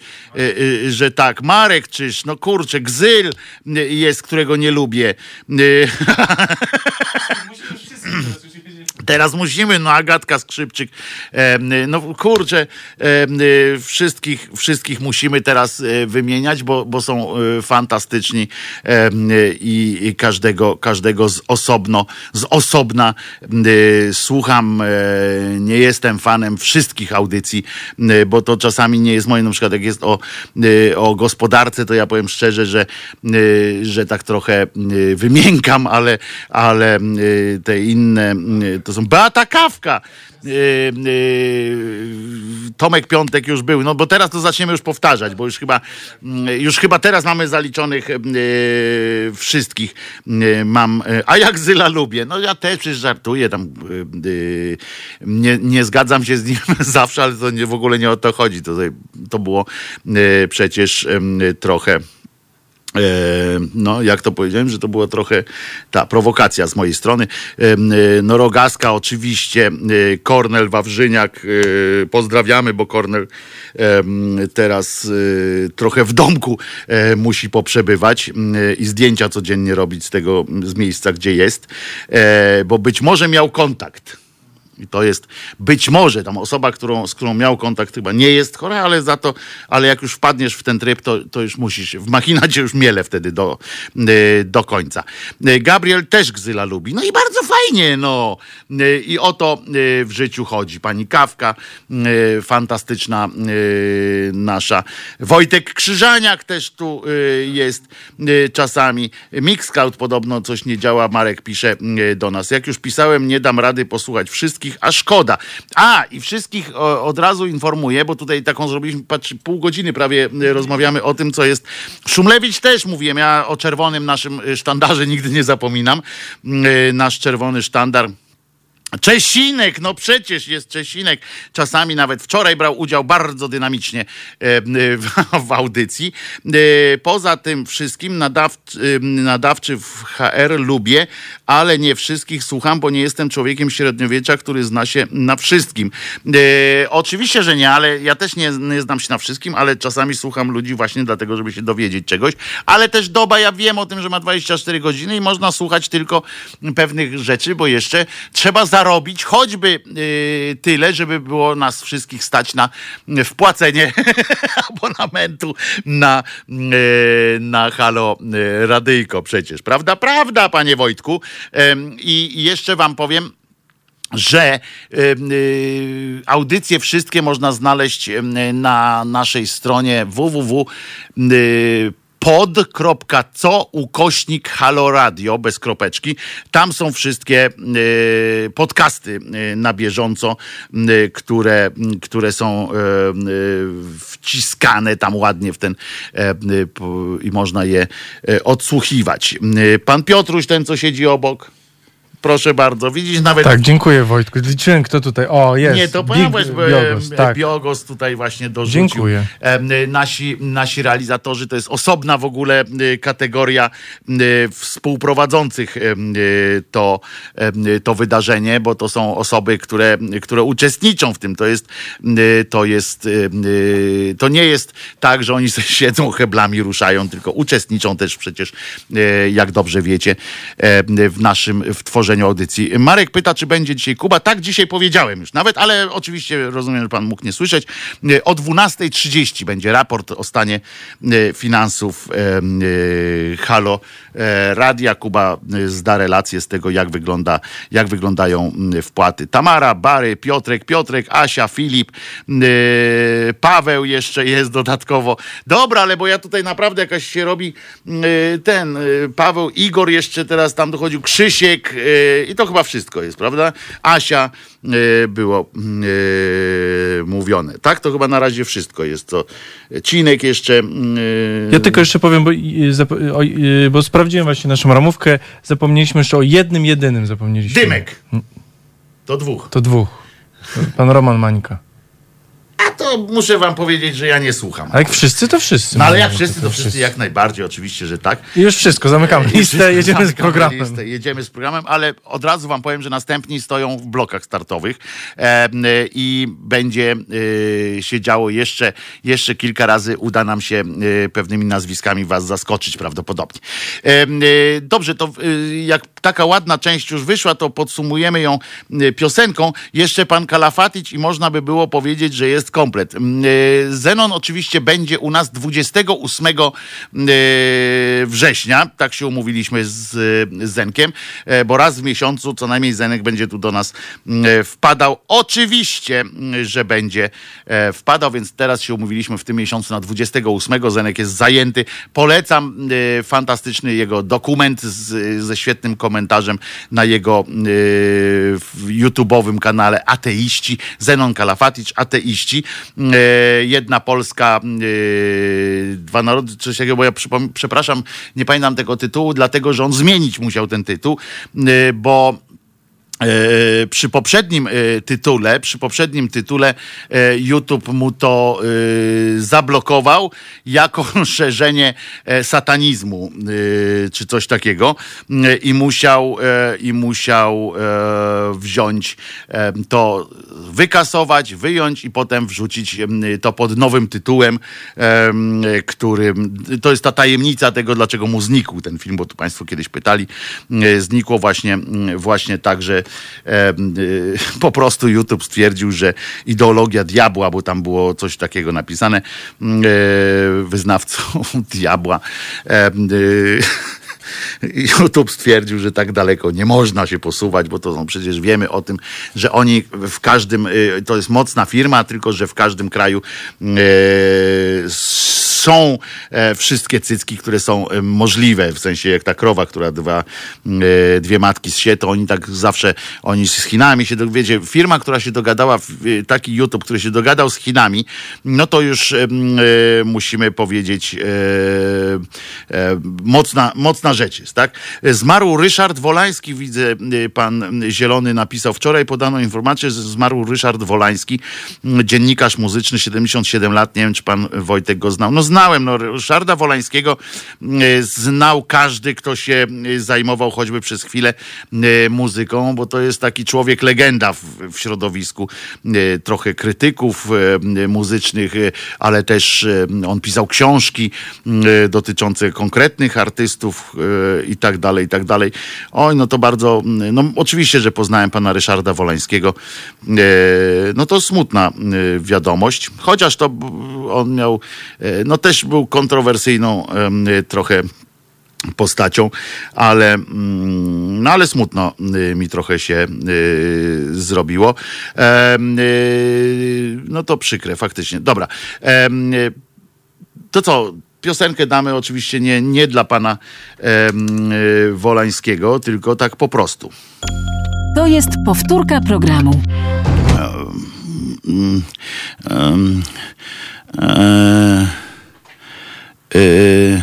że tak. Marek Czyż, no kurczę, Gzyl jest, którego nie lubię. *laughs* E, Teraz musimy, no Agatka Skrzypczyk, no kurczę, y, wszystkich, wszystkich musimy teraz e, wymieniać, bo, bo są e, fantastyczni y, i, każdego, każdego z osobno, z osobna y, słucham, e, nie jestem fanem wszystkich audycji, y, bo to czasami nie jest moje, na przykład jak jest o, y, o gospodarce, to ja powiem szczerze, że, y, że tak trochę y, wymiękam, ale, ale y, te inne y, to są Beata Kawka. Yy, yy, Tomek Piątek już był, no bo teraz to zaczniemy już powtarzać, bo już chyba, mm, już chyba teraz mamy zaliczonych yy, wszystkich. Mam, a jak Zyla lubię, no ja też przecież żartuję tam, nie, nie zgadzam się z nim *laughs* zawsze, ale to nie, w ogóle nie o to chodzi, to, to było przecież trochę no, jak to powiedziałem, że to była trochę ta prowokacja z mojej strony. E, e, No, Rogaska oczywiście, e, Kornel Wawrzyniak, e, pozdrawiamy, bo Kornel e, teraz e, trochę w domku e, musi poprzebywać i zdjęcia codziennie robić z tego, z miejsca, gdzie jest, e, bo być może miał kontakt. I to jest być może tam osoba, którą, z którą miał kontakt, chyba nie jest chora, ale za to, ale jak już wpadniesz w ten tryb, to, to już musisz, w machina cię już miele wtedy do, y, do końca. Y, Gabriel też gzyla lubi. No i bardzo fajnie, no. Y, I o to w życiu chodzi. Pani Kawka, fantastyczna nasza. Wojtek Krzyżaniak też tu jest czasami. Mixcloud podobno coś nie działa, Marek pisze do nas. Jak już pisałem, nie dam rady posłuchać wszystkich, a szkoda. A, i wszystkich od razu informuję, bo tutaj taką zrobiliśmy, patrz, pół godziny prawie rozmawiamy o tym, co jest. Szumlewicz też mówiłem, ja o czerwonym naszym y, sztandarze nigdy nie zapominam. Y, Nasz czerwony sztandar. Czesinek, no przecież jest Czesinek. Czasami nawet wczoraj brał udział bardzo dynamicznie e, w, w audycji. E, Poza tym wszystkim nadawczy, nadawczy w HR lubię, ale nie wszystkich słucham, bo nie jestem człowiekiem średniowiecza, który zna się na wszystkim. E, Oczywiście, że nie, ale ja też nie, nie znam się na wszystkim, ale czasami słucham ludzi właśnie dlatego, żeby się dowiedzieć czegoś. Ale też doba, ja wiem o tym, że ma 24 godziny i można słuchać tylko pewnych rzeczy, bo jeszcze trzeba zarobić choćby y, tyle, żeby było nas wszystkich stać na wpłacenie *laughs* abonamentu na, y, na Halo y, Radyjko przecież. Prawda? Prawda, panie Wojtku. I jeszcze wam powiem, że y, y, audycje wszystkie można znaleźć y, na naszej stronie www. pod.co ukośnik Halo Radio bez kropeczki. Tam są wszystkie y, podcasty y, na bieżąco, y, które, które są wciskane tam ładnie w ten e, i można je y, odsłuchiwać. Pan Piotruś, ten co siedzi obok. Proszę bardzo, widzisz nawet Tak, dziękuję Wojtku. Liczyłem, kto tutaj. O, jest. nie, to Big Biogos, Biogos, tak. Biogos tutaj właśnie dorzucił. Dziękuję. Em, Nasi, nasi realizatorzy to jest osobna w ogóle y, kategoria y, współprowadzących y, to, to wydarzenie, bo to są osoby, które, które uczestniczą w tym. To jest, y, to jest, y, y, to nie jest tak, że oni sobie *laughs* siedzą heblami, ruszają, tylko uczestniczą też przecież, y, jak dobrze wiecie, w naszym, w tworzeniu audycji. Marek pyta, czy będzie dzisiaj Kuba. Tak, dzisiaj powiedziałem już nawet, ale oczywiście rozumiem, że pan mógł nie słyszeć. Y, O 12.30 będzie raport o stanie y, finansów y, Halo e, Radia. Kuba zda relację z tego, jak, wygląda, jak wyglądają wpłaty. Tamara, Bary, Piotrek, Piotrek, Asia, Filip, Paweł jeszcze jest dodatkowo. Dobra, ale bo ja tutaj naprawdę jakaś się robi ten Paweł, Igor jeszcze teraz tam dochodził, Krzysiek i to chyba wszystko jest, prawda? Asia y, było y, mówione. Tak, to chyba na razie wszystko jest. To Cinek jeszcze. y, Ja tylko jeszcze powiem, bo, bo sprawdziłem właśnie naszą ramówkę. Zapomnieliśmy jeszcze o jednym, jedynym zapomnieliśmy. Dymek. To dwóch. To dwóch. Pan Roman Mańka. To muszę wam powiedzieć, że ja nie słucham. A jak wszyscy, to wszyscy. No ale jak wszyscy, to wszyscy jak najbardziej, oczywiście, że tak. I już wszystko, zamykamy wszystko, listę, jedziemy z zamykamy programem. Listę, jedziemy z programem, ale od razu wam powiem, że następni stoją w blokach startowych e, i będzie e, się działo jeszcze, jeszcze kilka razy. Uda nam się e, pewnymi nazwiskami was zaskoczyć prawdopodobnie. E, e, dobrze, to e, jak taka ładna część już wyszła, to podsumujemy ją e, piosenką. Jeszcze pan Kalafatic i można by było powiedzieć, że jest komplet. M, e, Zenon oczywiście będzie u nas 28 e, września, tak się umówiliśmy z, z Zenkiem, e, bo raz w miesiącu co najmniej Zenek będzie tu do nas m, e, wpadał. Oczywiście, że będzie e, wpadał, więc teraz się umówiliśmy w tym miesiącu na 28. Zenek jest zajęty. Polecam e, fantastyczny jego dokument z, ze świetnym komentarzem na jego e, YouTube'owym kanale Ateiści. Zenon Kalafatic, Ateiści. E, Jedna Polska, e, dwa narody, coś takiego, bo ja przepraszam, nie pamiętam tego tytułu, dlatego, że on zmienić musiał ten tytuł, e, bo przy poprzednim e, tytule, przy poprzednim tytule e, YouTube mu to zablokował jako *laughs* szerzenie satanizmu czy coś takiego i musiał i musiał wziąć to wykasować, wyjąć i potem wrzucić to pod nowym tytułem, którym to jest ta tajemnica tego, dlaczego mu znikł ten film, bo tu Państwo kiedyś pytali. Znikło właśnie, właśnie tak, że *laughs* po prostu YouTube stwierdził, że ideologia diabła, bo tam było coś takiego napisane, mm, e, wyznawcą *laughs* diabła. Y, *laughs* YouTube stwierdził, że tak daleko nie można się posuwać, bo to są przecież wiemy o tym, że oni w każdym, y, to jest mocna firma, tylko że w każdym kraju są e, wszystkie cycki, które są e, możliwe, w sensie jak ta krowa, która dwa, e, dwie matki zsie, to oni tak zawsze, oni z Chinami się, wiecie, firma, która się dogadała, taki YouTube, który się dogadał z Chinami, no to już musimy powiedzieć mocna, mocna rzecz jest, tak? Zmarł Ryszard Wolański, widzę, pan Zielony napisał wczoraj, podano informację, że zmarł Ryszard Wolański, dziennikarz muzyczny, 77 lat, nie wiem, czy pan Wojtek go znał. No znałem. No, Ryszarda Wolańskiego e, znał każdy, kto się e, zajmował choćby przez chwilę e, muzyką, bo to jest taki człowiek legenda w, w środowisku. Trochę krytyków muzycznych, ale też on pisał książki dotyczące konkretnych artystów i tak dalej, i tak dalej. Oj, no to bardzo, no oczywiście, że poznałem pana Ryszarda Wolańskiego. No to smutna wiadomość, chociaż to on miał, no też był kontrowersyjną trochę postacią, ale, mm, no ale smutno y, mi trochę się y, zrobiło. Y, no to przykre, faktycznie. Dobra. To co? Piosenkę damy oczywiście nie, nie dla pana Wolańskiego, tylko tak po prostu. To jest powtórka programu. Um, um, um, Yy,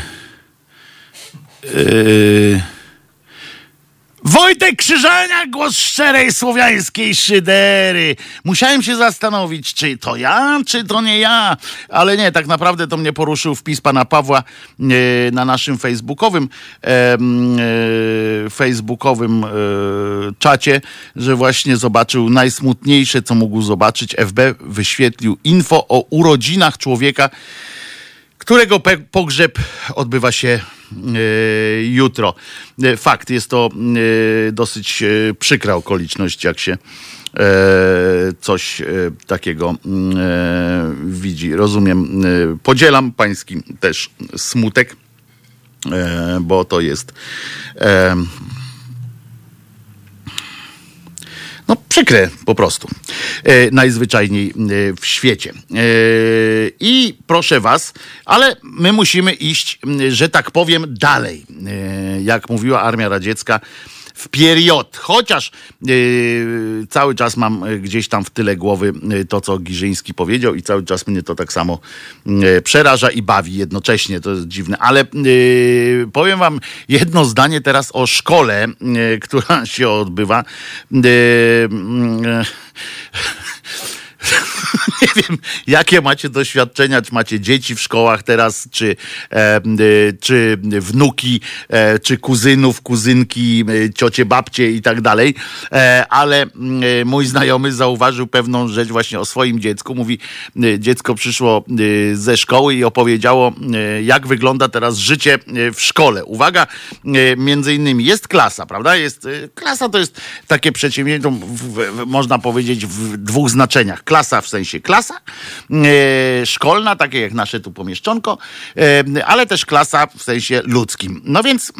yy, Wojtek Krzyżania, głos szczerej słowiańskiej szydery. Musiałem się zastanowić, czy to ja, czy to nie ja. Ale nie, tak naprawdę to mnie poruszył wpis pana Pawła yy, na naszym facebookowym facebookowym czacie, że właśnie zobaczył najsmutniejsze, co mógł zobaczyć. FB wyświetlił info o urodzinach człowieka, którego pogrzeb odbywa się e, jutro. E, fakt, jest to e, dosyć przykra okoliczność, jak się coś takiego widzi. Rozumiem, podzielam pański też smutek, bo to jest no przykre po prostu. E, najzwyczajniej e, w świecie. E, I proszę was, ale my musimy iść, że tak powiem, dalej. E, jak mówiła Armia Radziecka, w period. Chociaż yy, cały czas mam e, gdzieś tam w tyle głowy e, to, co Giżyński powiedział i cały czas mnie to tak samo yy, przeraża i bawi jednocześnie. To jest dziwne. Ale yy, powiem wam jedno zdanie teraz o szkole, która się odbywa. *laughs* nie wiem, jakie macie doświadczenia, czy macie dzieci w szkołach teraz, czy, e, czy wnuki, e, czy kuzynów, kuzynki, e, ciocie, babcie i tak dalej, e, ale e, mój znajomy zauważył pewną rzecz właśnie o swoim dziecku. Mówi, e, dziecko przyszło ze szkoły i opowiedziało, jak wygląda teraz życie w szkole. Uwaga, między innymi jest klasa, prawda? Jest, klasa to jest takie przedsięwzięcie, można powiedzieć w dwóch znaczeniach. Klasa w sensie klasa e, szkolna, takie jak nasze tu pomieszczonko, e, ale też klasa w sensie ludzkim. No więc. *laughs*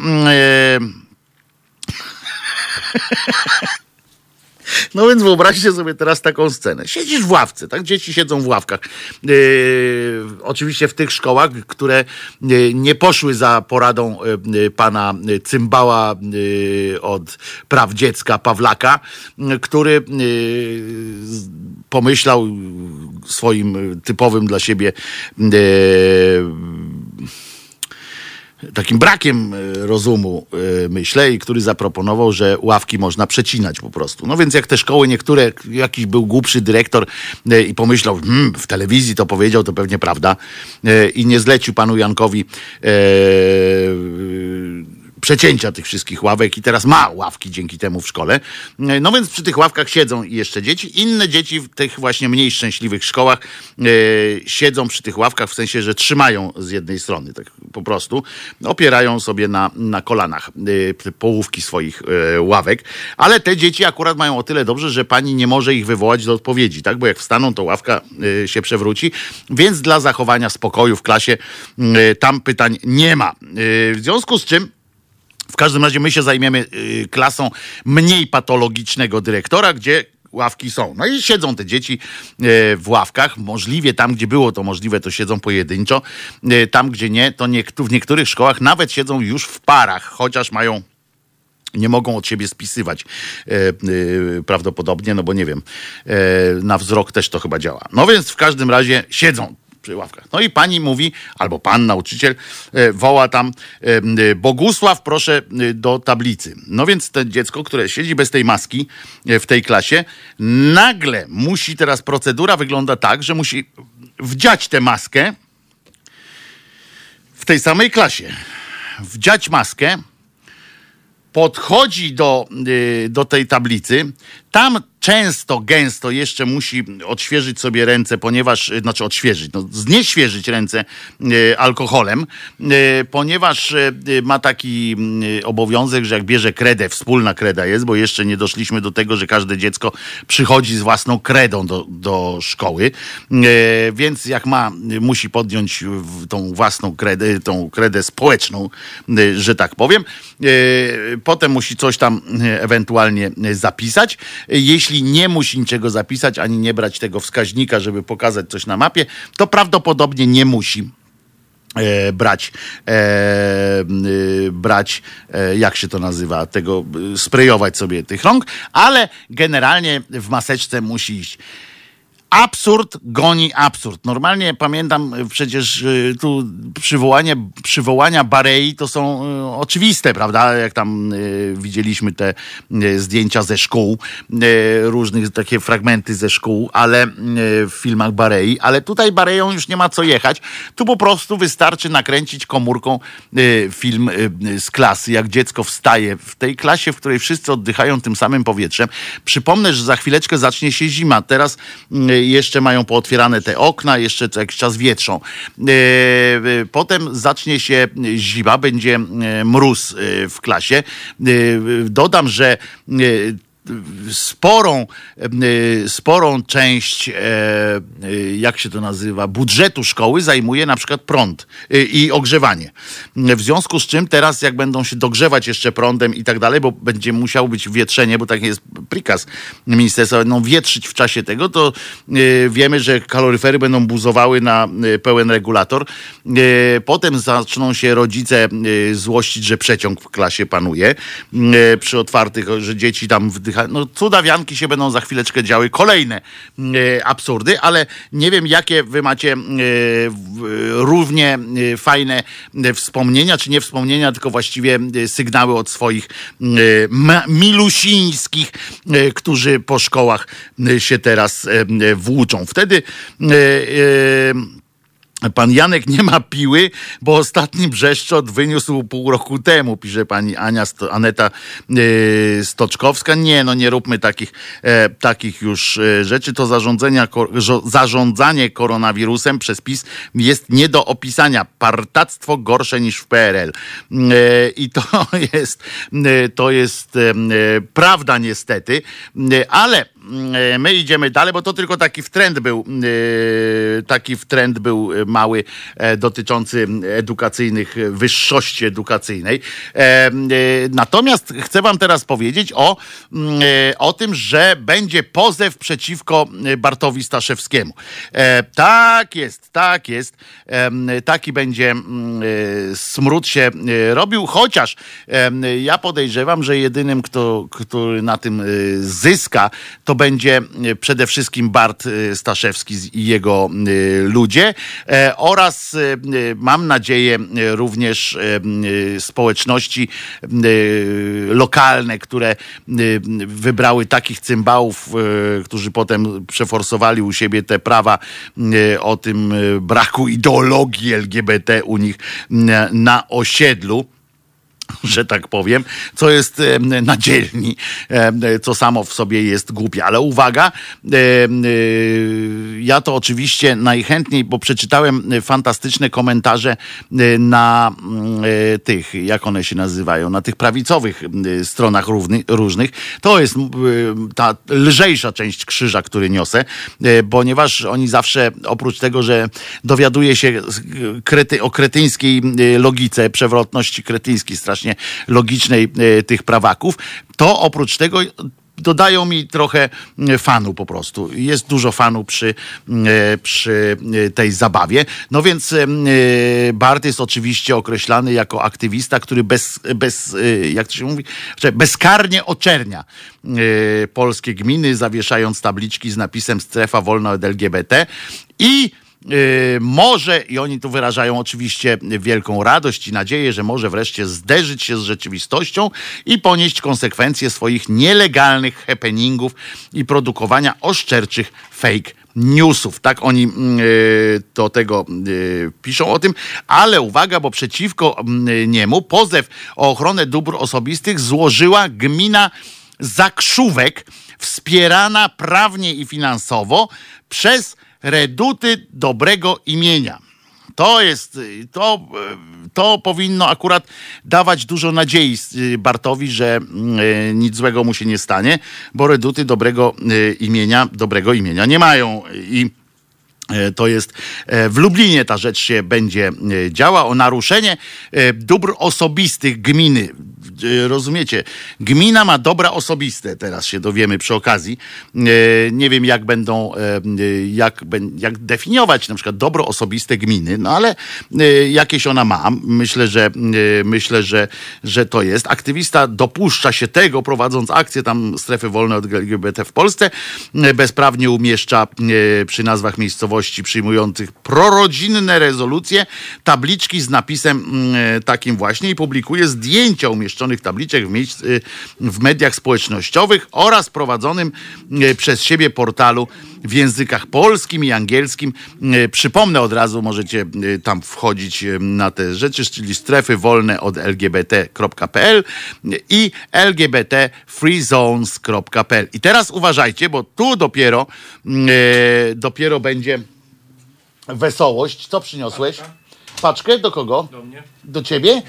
No więc wyobraźcie sobie teraz taką scenę. Siedzisz w ławce, tak? Dzieci siedzą w ławkach. Yy, oczywiście w tych szkołach, które yy, nie poszły za poradą yy, pana Cymbała yy, od praw dziecka Pawlaka, który pomyślał swoim typowym dla siebie takim brakiem e, rozumu, e, myślę, i który zaproponował, że ławki można przecinać po prostu. No więc jak te szkoły niektóre, jakiś był głupszy dyrektor e, i pomyślał, hmm, w telewizji to powiedział, to pewnie prawda, i nie zlecił panu Jankowi przecięcia tych wszystkich ławek i teraz ma ławki dzięki temu w szkole. No więc przy tych ławkach siedzą jeszcze dzieci. Inne dzieci w tych właśnie mniej szczęśliwych szkołach e, siedzą przy tych ławkach w sensie, że trzymają z jednej strony, tak po prostu, opierają sobie na, na kolanach e, połówki swoich e, ławek, ale te dzieci akurat mają o tyle dobrze, że pani nie może ich wywołać do odpowiedzi, tak? Bo jak wstaną, to ławka się przewróci, więc dla zachowania spokoju w klasie tam pytań nie ma. W związku z czym w każdym razie my się zajmiemy y, klasą mniej patologicznego dyrektora, gdzie ławki są. No i siedzą te dzieci y, w ławkach. Możliwie tam, gdzie było to możliwe, to siedzą pojedynczo. Y, tam, gdzie nie, to w niektórych szkołach nawet siedzą już w parach, chociaż mają nie mogą od siebie spisywać e, e, prawdopodobnie, no bo nie wiem, e, na wzrok też to chyba działa. No więc w każdym razie siedzą przy ławkach. No i pani mówi, albo pan nauczyciel e, woła tam e, Bogusław, proszę e, do tablicy. No więc to dziecko, które siedzi bez tej maski w tej klasie, nagle musi teraz procedura wygląda tak, że musi wdziać tę maskę w tej samej klasie. Wdziać maskę, podchodzi do, do tej tablicy, tam często, gęsto jeszcze musi odświeżyć sobie ręce, ponieważ, y, znaczy odświeżyć, no, znieświeżyć ręce y, alkoholem, y, ponieważ ma taki obowiązek, że jak bierze kredę, wspólna kreda jest, bo jeszcze nie doszliśmy do tego, że każde dziecko przychodzi z własną kredą do, do szkoły, więc jak ma, musi podjąć tą własną kredę, tą kredę społeczną, że tak powiem, potem musi coś tam ewentualnie zapisać. Jeśli jeśli nie musi niczego zapisać, ani nie brać tego wskaźnika, żeby pokazać coś na mapie, to prawdopodobnie nie musi E, brać, e, e, brać, e, jak się to nazywa, tego, e, sprejować sobie tych rąk, ale generalnie w maseczce musi iść. Absurd goni absurd. Normalnie pamiętam przecież y, tu przywołanie, przywołania Barei to są y, oczywiste, prawda? Jak tam y, widzieliśmy te zdjęcia ze szkół, różnych takie fragmenty ze szkół, ale w filmach Barei, ale tutaj Bareją już nie ma co jechać. Tu po prostu wystarczy nakręcić komórką film z klasy, jak dziecko wstaje w tej klasie, w której wszyscy oddychają tym samym powietrzem. Przypomnę, że za chwileczkę zacznie się zima. Teraz jeszcze mają pootwierane te okna, jeszcze co jakiś czas wietrzą. E, e, potem zacznie się zima, będzie e, mróz w klasie. Dodam, że sporą, e, sporą część, e, e, jak się to nazywa, budżetu szkoły zajmuje na przykład prąd i ogrzewanie. W związku z czym teraz, jak będą się dogrzewać jeszcze prądem i tak dalej, bo będzie musiało być wietrzenie, bo tak jest prikaz ministerstwa, będą wietrzyć w czasie tego, to wiemy, że kaloryfery będą buzowały na pełen regulator. Potem zaczną się rodzice złościć, że przeciąg w klasie panuje przy otwartych, że dzieci tam wdychają no cudawianki się będą za chwileczkę działy, kolejne e, absurdy, ale nie wiem, jakie wy macie e, równie e, fajne e, wspomnienia, czy nie wspomnienia, tylko właściwie e, sygnały od swoich e, milusińskich, którzy po szkołach się teraz włóczą. Wtedy Pan Janek nie ma piły, bo ostatni brzeszczot wyniósł pół roku temu, pisze pani Ania Sto, Aneta yy, Stoczkowska. Nie, no nie róbmy takich, e, takich już e, rzeczy. To zarządzania, ko, zarządzanie koronawirusem przez PiS jest nie do opisania. Partactwo gorsze niż w PRL. E, I to *laughs* jest, to jest prawda niestety, ale my idziemy dalej, bo to tylko taki wtrend był, e, taki wtrend był mały e, dotyczący edukacyjnych, wyższości edukacyjnej. Natomiast chcę wam teraz powiedzieć o, o tym, że będzie pozew przeciwko Bartowi Staszewskiemu. Tak jest, tak jest. Taki będzie smród się robił, chociaż ja podejrzewam, że jedynym, kto, który na tym zyska, to będzie przede wszystkim Bart Staszewski i jego ludzie. Oraz mam nadzieję również społeczności lokalne, które wybrały takich cymbałów, którzy potem przeforsowali u siebie te prawa o tym braku ideologii LGBT u nich na osiedlu *laughs* że tak powiem, co jest na dzielni, co samo w sobie jest głupie. Ale uwaga, e, ja to oczywiście najchętniej, bo przeczytałem fantastyczne komentarze e, na mm, e, tych, jak one się nazywają, na tych prawicowych stronach różnych. To jest ta lżejsza część krzyża, który niosę, ponieważ oni zawsze, oprócz tego, że dowiaduje się krety, o kretyńskiej logice, przewrotności kretyńskiej, strasznie strasznie logicznej e, tych prawaków, to oprócz tego dodają mi trochę e, fanu po prostu. Jest dużo fanu przy, e, przy tej zabawie. No więc Bart jest oczywiście określany jako aktywista, który bez, bez jak to się mówi, bezkarnie oczernia polskie gminy, zawieszając tabliczki z napisem strefa wolna od LGBT i może, i oni tu wyrażają oczywiście wielką radość i nadzieję, że może wreszcie zderzyć się z rzeczywistością i ponieść konsekwencje swoich nielegalnych happeningów i produkowania oszczerczych fake newsów. Tak oni yy, do tego yy, piszą o tym, ale uwaga, bo przeciwko niemu pozew o ochronę dóbr osobistych złożyła gmina Zakrzówek, wspierana prawnie i finansowo przez reduty dobrego imienia. To jest, to, to powinno akurat dawać dużo nadziei Bartowi, że mm, nic złego mu się nie stanie, bo reduty dobrego y, imienia, dobrego imienia nie mają i to jest w Lublinie ta rzecz się będzie działa o naruszenie dóbr osobistych gminy. Rozumiecie? Gmina ma dobra osobiste, teraz się dowiemy przy okazji. Nie wiem, jak będą, jak, jak definiować na przykład dobro osobiste gminy, no ale jakieś ona ma. Myślę, że myślę, że, że to jest. Aktywista dopuszcza się tego, prowadząc akcję tam strefy wolne od LGBT w Polsce, bezprawnie umieszcza przy nazwach miejscowości przyjmujących prorodzinne rezolucje tabliczki z napisem takim właśnie i publikuje zdjęcia umieszczonych tabliczek w, miejsc, y, w mediach społecznościowych oraz prowadzonym y, przez siebie portalu w językach polskim i angielskim. Y, przypomnę od razu, możecie tam wchodzić na te rzeczy, czyli strefy wolne od lgbt.pl i lgbtfreezones.pl. I teraz uważajcie, bo tu dopiero dopiero będzie wesołość. Co przyniosłeś? Paczkę do kogo? Do mnie. Do ciebie?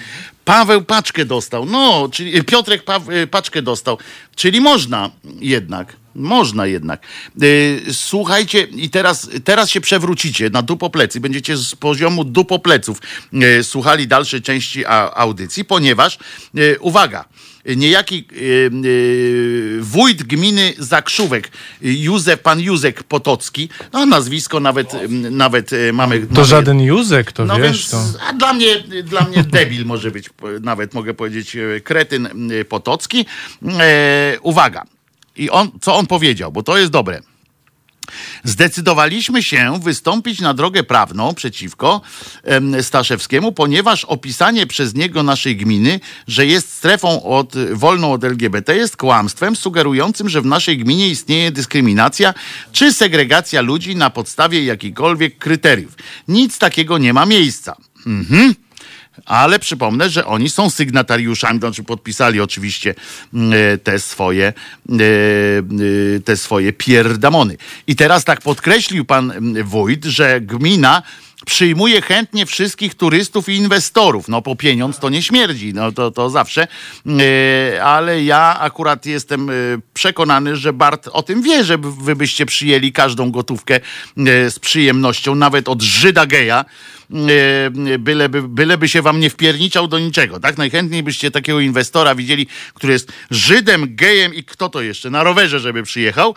Paweł paczkę dostał. No, czyli Piotrek pa, y, paczkę dostał. Czyli można jednak. Można jednak. Y, słuchajcie, i teraz, teraz się przewrócicie na dupoplecy. Będziecie z poziomu dupopleców y, słuchali dalszej części audycji, ponieważ, uwaga, niejaki yy, yy, wójt gminy Zakrzówek, Józef, pan Józek Potocki, no nazwisko nawet, nawet mamy... To żaden Józek, to no wiesz. Więc, to... A dla mnie, dla mnie *laughs* debil może być, nawet mogę powiedzieć kretyn Potocki. uwaga, i on, co on powiedział, bo to jest dobre. Zdecydowaliśmy się wystąpić na drogę prawną przeciwko Staszewskiemu, ponieważ opisanie przez niego naszej gminy, że jest strefą od, wolną od LGBT, jest kłamstwem sugerującym, że w naszej gminie istnieje dyskryminacja czy segregacja ludzi na podstawie jakichkolwiek kryteriów. Nic takiego nie ma miejsca. Mhm ale przypomnę, że oni są sygnatariuszami, znaczy podpisali oczywiście mm, e, te swoje, e, e, te swoje pierdamony. I teraz tak podkreślił pan mm, wójt, że gmina przyjmuje chętnie wszystkich turystów i inwestorów. No po pieniądz to nie śmierdzi, no to, to zawsze. ale ja akurat jestem przekonany, że Bart o tym wie, że wy byście przyjęli każdą gotówkę z przyjemnością, nawet od Żyda geja, byleby, byleby się wam nie wpierniczał do niczego, tak? Najchętniej byście takiego inwestora widzieli, który jest Żydem, gejem i kto to jeszcze? Na rowerze, żeby przyjechał,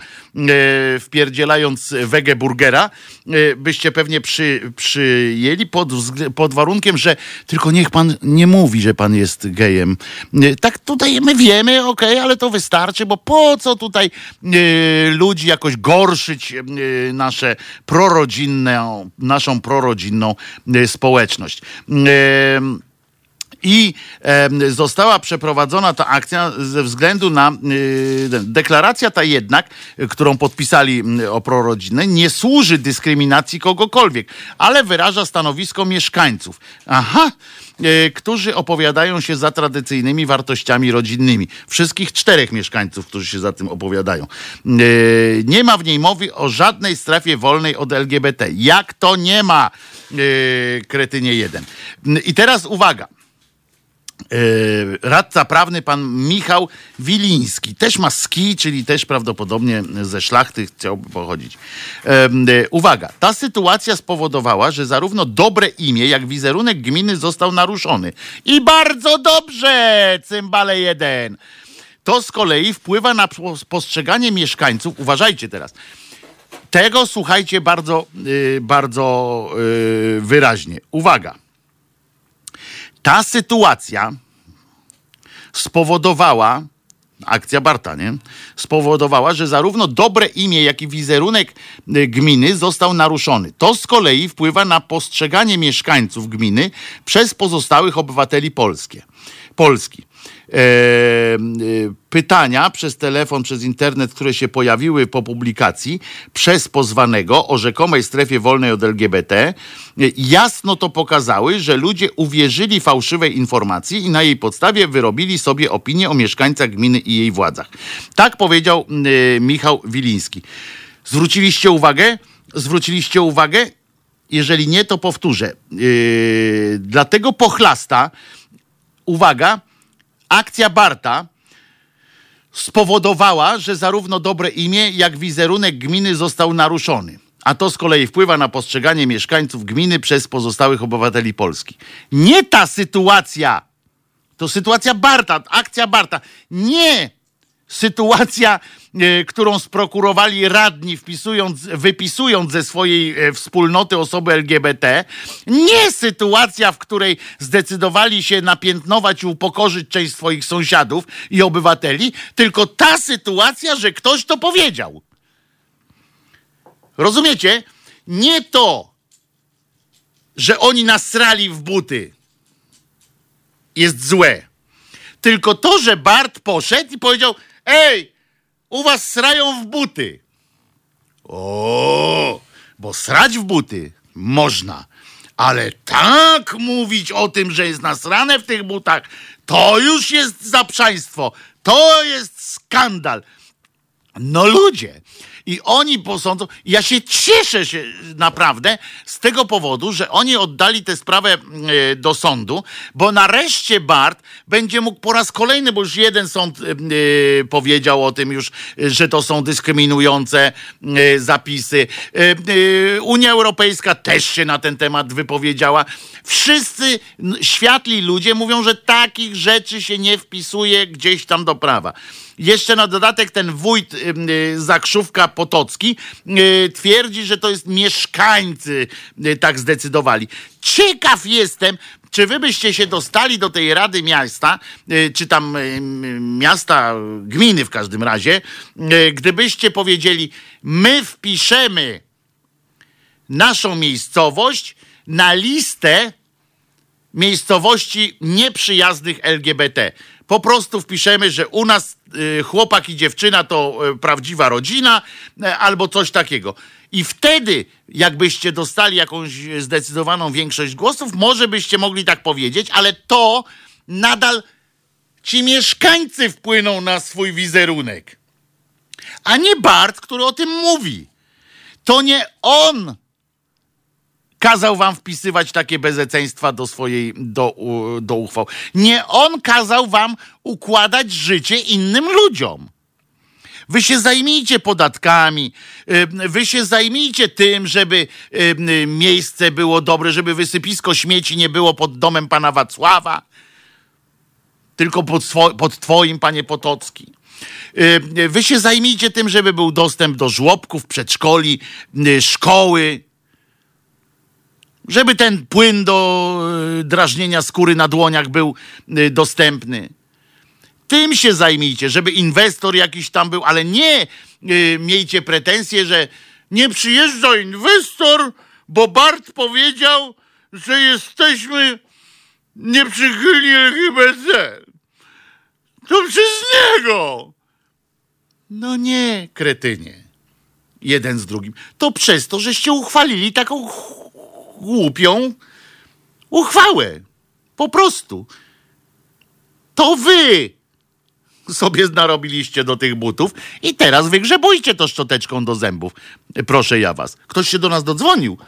wpierdzielając wege burgera, byście pewnie przy, przyjęli pod, pod warunkiem, że tylko niech pan nie mówi, że pan jest gejem. Tak tutaj my wiemy, okej, okay, ale to wystarczy, bo po co tutaj ludzi jakoś gorszyć nasze prorodzinne, naszą prorodzinną społeczność. I została przeprowadzona ta akcja ze względu na deklaracja ta jednak, którą podpisali o prorodzinę, nie służy dyskryminacji kogokolwiek, ale wyraża stanowisko mieszkańców. Aha, którzy opowiadają się za tradycyjnymi wartościami rodzinnymi. Wszystkich czterech mieszkańców, którzy się za tym opowiadają. Nie ma w niej mowy o żadnej strefie wolnej od LGBT. Jak to nie ma, kretynie jeden. I teraz uwaga. Yy, radca prawny pan Michał Wiliński. Też ma ski, czyli też prawdopodobnie ze szlachty chciałby pochodzić. Yy, uwaga, ta sytuacja spowodowała, że zarówno dobre imię, jak wizerunek gminy został naruszony. I bardzo dobrze, cymbale jeden. To z kolei wpływa na postrzeganie mieszkańców. Uważajcie teraz. Tego słuchajcie bardzo, yy, bardzo wyraźnie. Uwaga ta sytuacja spowodowała, akcja Barta, nie? Spowodowała, że zarówno dobre imię, jak i wizerunek y, gminy został naruszony. To z kolei wpływa na postrzeganie mieszkańców gminy przez pozostałych obywateli polskie, Polski. E, e, pytania przez telefon, przez internet, które się pojawiły po publikacji przez pozwanego o rzekomej strefie wolnej od LGBT, e, jasno to pokazały, że ludzie uwierzyli fałszywej informacji i na jej podstawie wyrobili sobie opinię o mieszkańcach gminy i jej władzach. Tak powiedział Michał Wiliński. Zwróciliście uwagę? Zwróciliście uwagę? Jeżeli nie, to powtórzę. Yy, dlatego pochlasta, uwaga, akcja Barta spowodowała, że zarówno dobre imię, jak wizerunek gminy został naruszony. A to z kolei wpływa na postrzeganie mieszkańców gminy przez pozostałych obywateli Polski. Nie ta sytuacja, to sytuacja Barta, akcja Barta. Nie sytuacja którą sprokurowali radni, wpisując, wypisując ze swojej e, wspólnoty osoby LGBT, nie sytuacja, w której zdecydowali się napiętnować i upokorzyć część swoich sąsiadów i obywateli, tylko ta sytuacja, że ktoś to powiedział. Rozumiecie? Nie to, że oni nasrali w buty, jest złe. Tylko to, że Bart poszedł i powiedział: Ej, u was srają w buty. O, bo srać w buty można. Ale tak mówić o tym, że jest nasrane w tych butach, to już jest zaprzaństwo. To jest skandal. No ludzie, i oni posądzą. Ja się cieszę się naprawdę z tego powodu, że oni oddali tę sprawę e, do sądu, bo nareszcie Bart będzie mógł po raz kolejny, bo już jeden sąd e, e, powiedział o tym już, że to są dyskryminujące zapisy. Unia Europejska też się na ten temat wypowiedziała. Wszyscy światli ludzie mówią, że takich rzeczy się nie wpisuje gdzieś tam do prawa. Jeszcze na dodatek ten wójt y, Zakrzówka Potocki y, twierdzi, że to jest mieszkańcy y, tak zdecydowali. Ciekaw jestem, czy wy byście się dostali do tej Rady Miasta, czy tam miasta, gminy w każdym razie, gdybyście powiedzieli, my wpiszemy naszą miejscowość na listę miejscowości nieprzyjaznych LGBT. Po prostu wpiszemy, że u nas y, chłopak i dziewczyna to y, prawdziwa rodzina y, albo coś takiego. I wtedy, jakbyście dostali jakąś zdecydowaną większość głosów, może byście mogli tak powiedzieć, ale to nadal ci mieszkańcy wpłyną na swój wizerunek. A nie Bart, który o tym mówi. To nie on kazał wam wpisywać takie bezeceństwa do swojej, do, do uchwał. Nie on kazał wam układać życie innym ludziom. Wy się zajmijcie podatkami, y, wy się zajmijcie tym, żeby y, y, miejsce było dobre, żeby wysypisko śmieci nie było pod domem pana Wacława, tylko pod, pod twoim, panie Potocki. Wy się zajmijcie tym, żeby był dostęp do żłobków, przedszkoli, szkoły, żeby ten płyn do y, drażnienia skóry na dłoniach był y, dostępny. Tym się zajmijcie, żeby inwestor jakiś tam był, ale nie y, miejcie pretensje, że nie przyjeżdża inwestor, bo Bart powiedział, że jesteśmy nieprzychylni LGBT. To przez niego. No nie, kretynie. Jeden z drugim. To przez to, żeście uchwalili taką głupią uchwałę. Po prostu. To wy sobie narobiliście do tych butów i teraz wygrzebujcie to szczoteczką do zębów. Proszę ja was. Ktoś się do nas dodzwonił.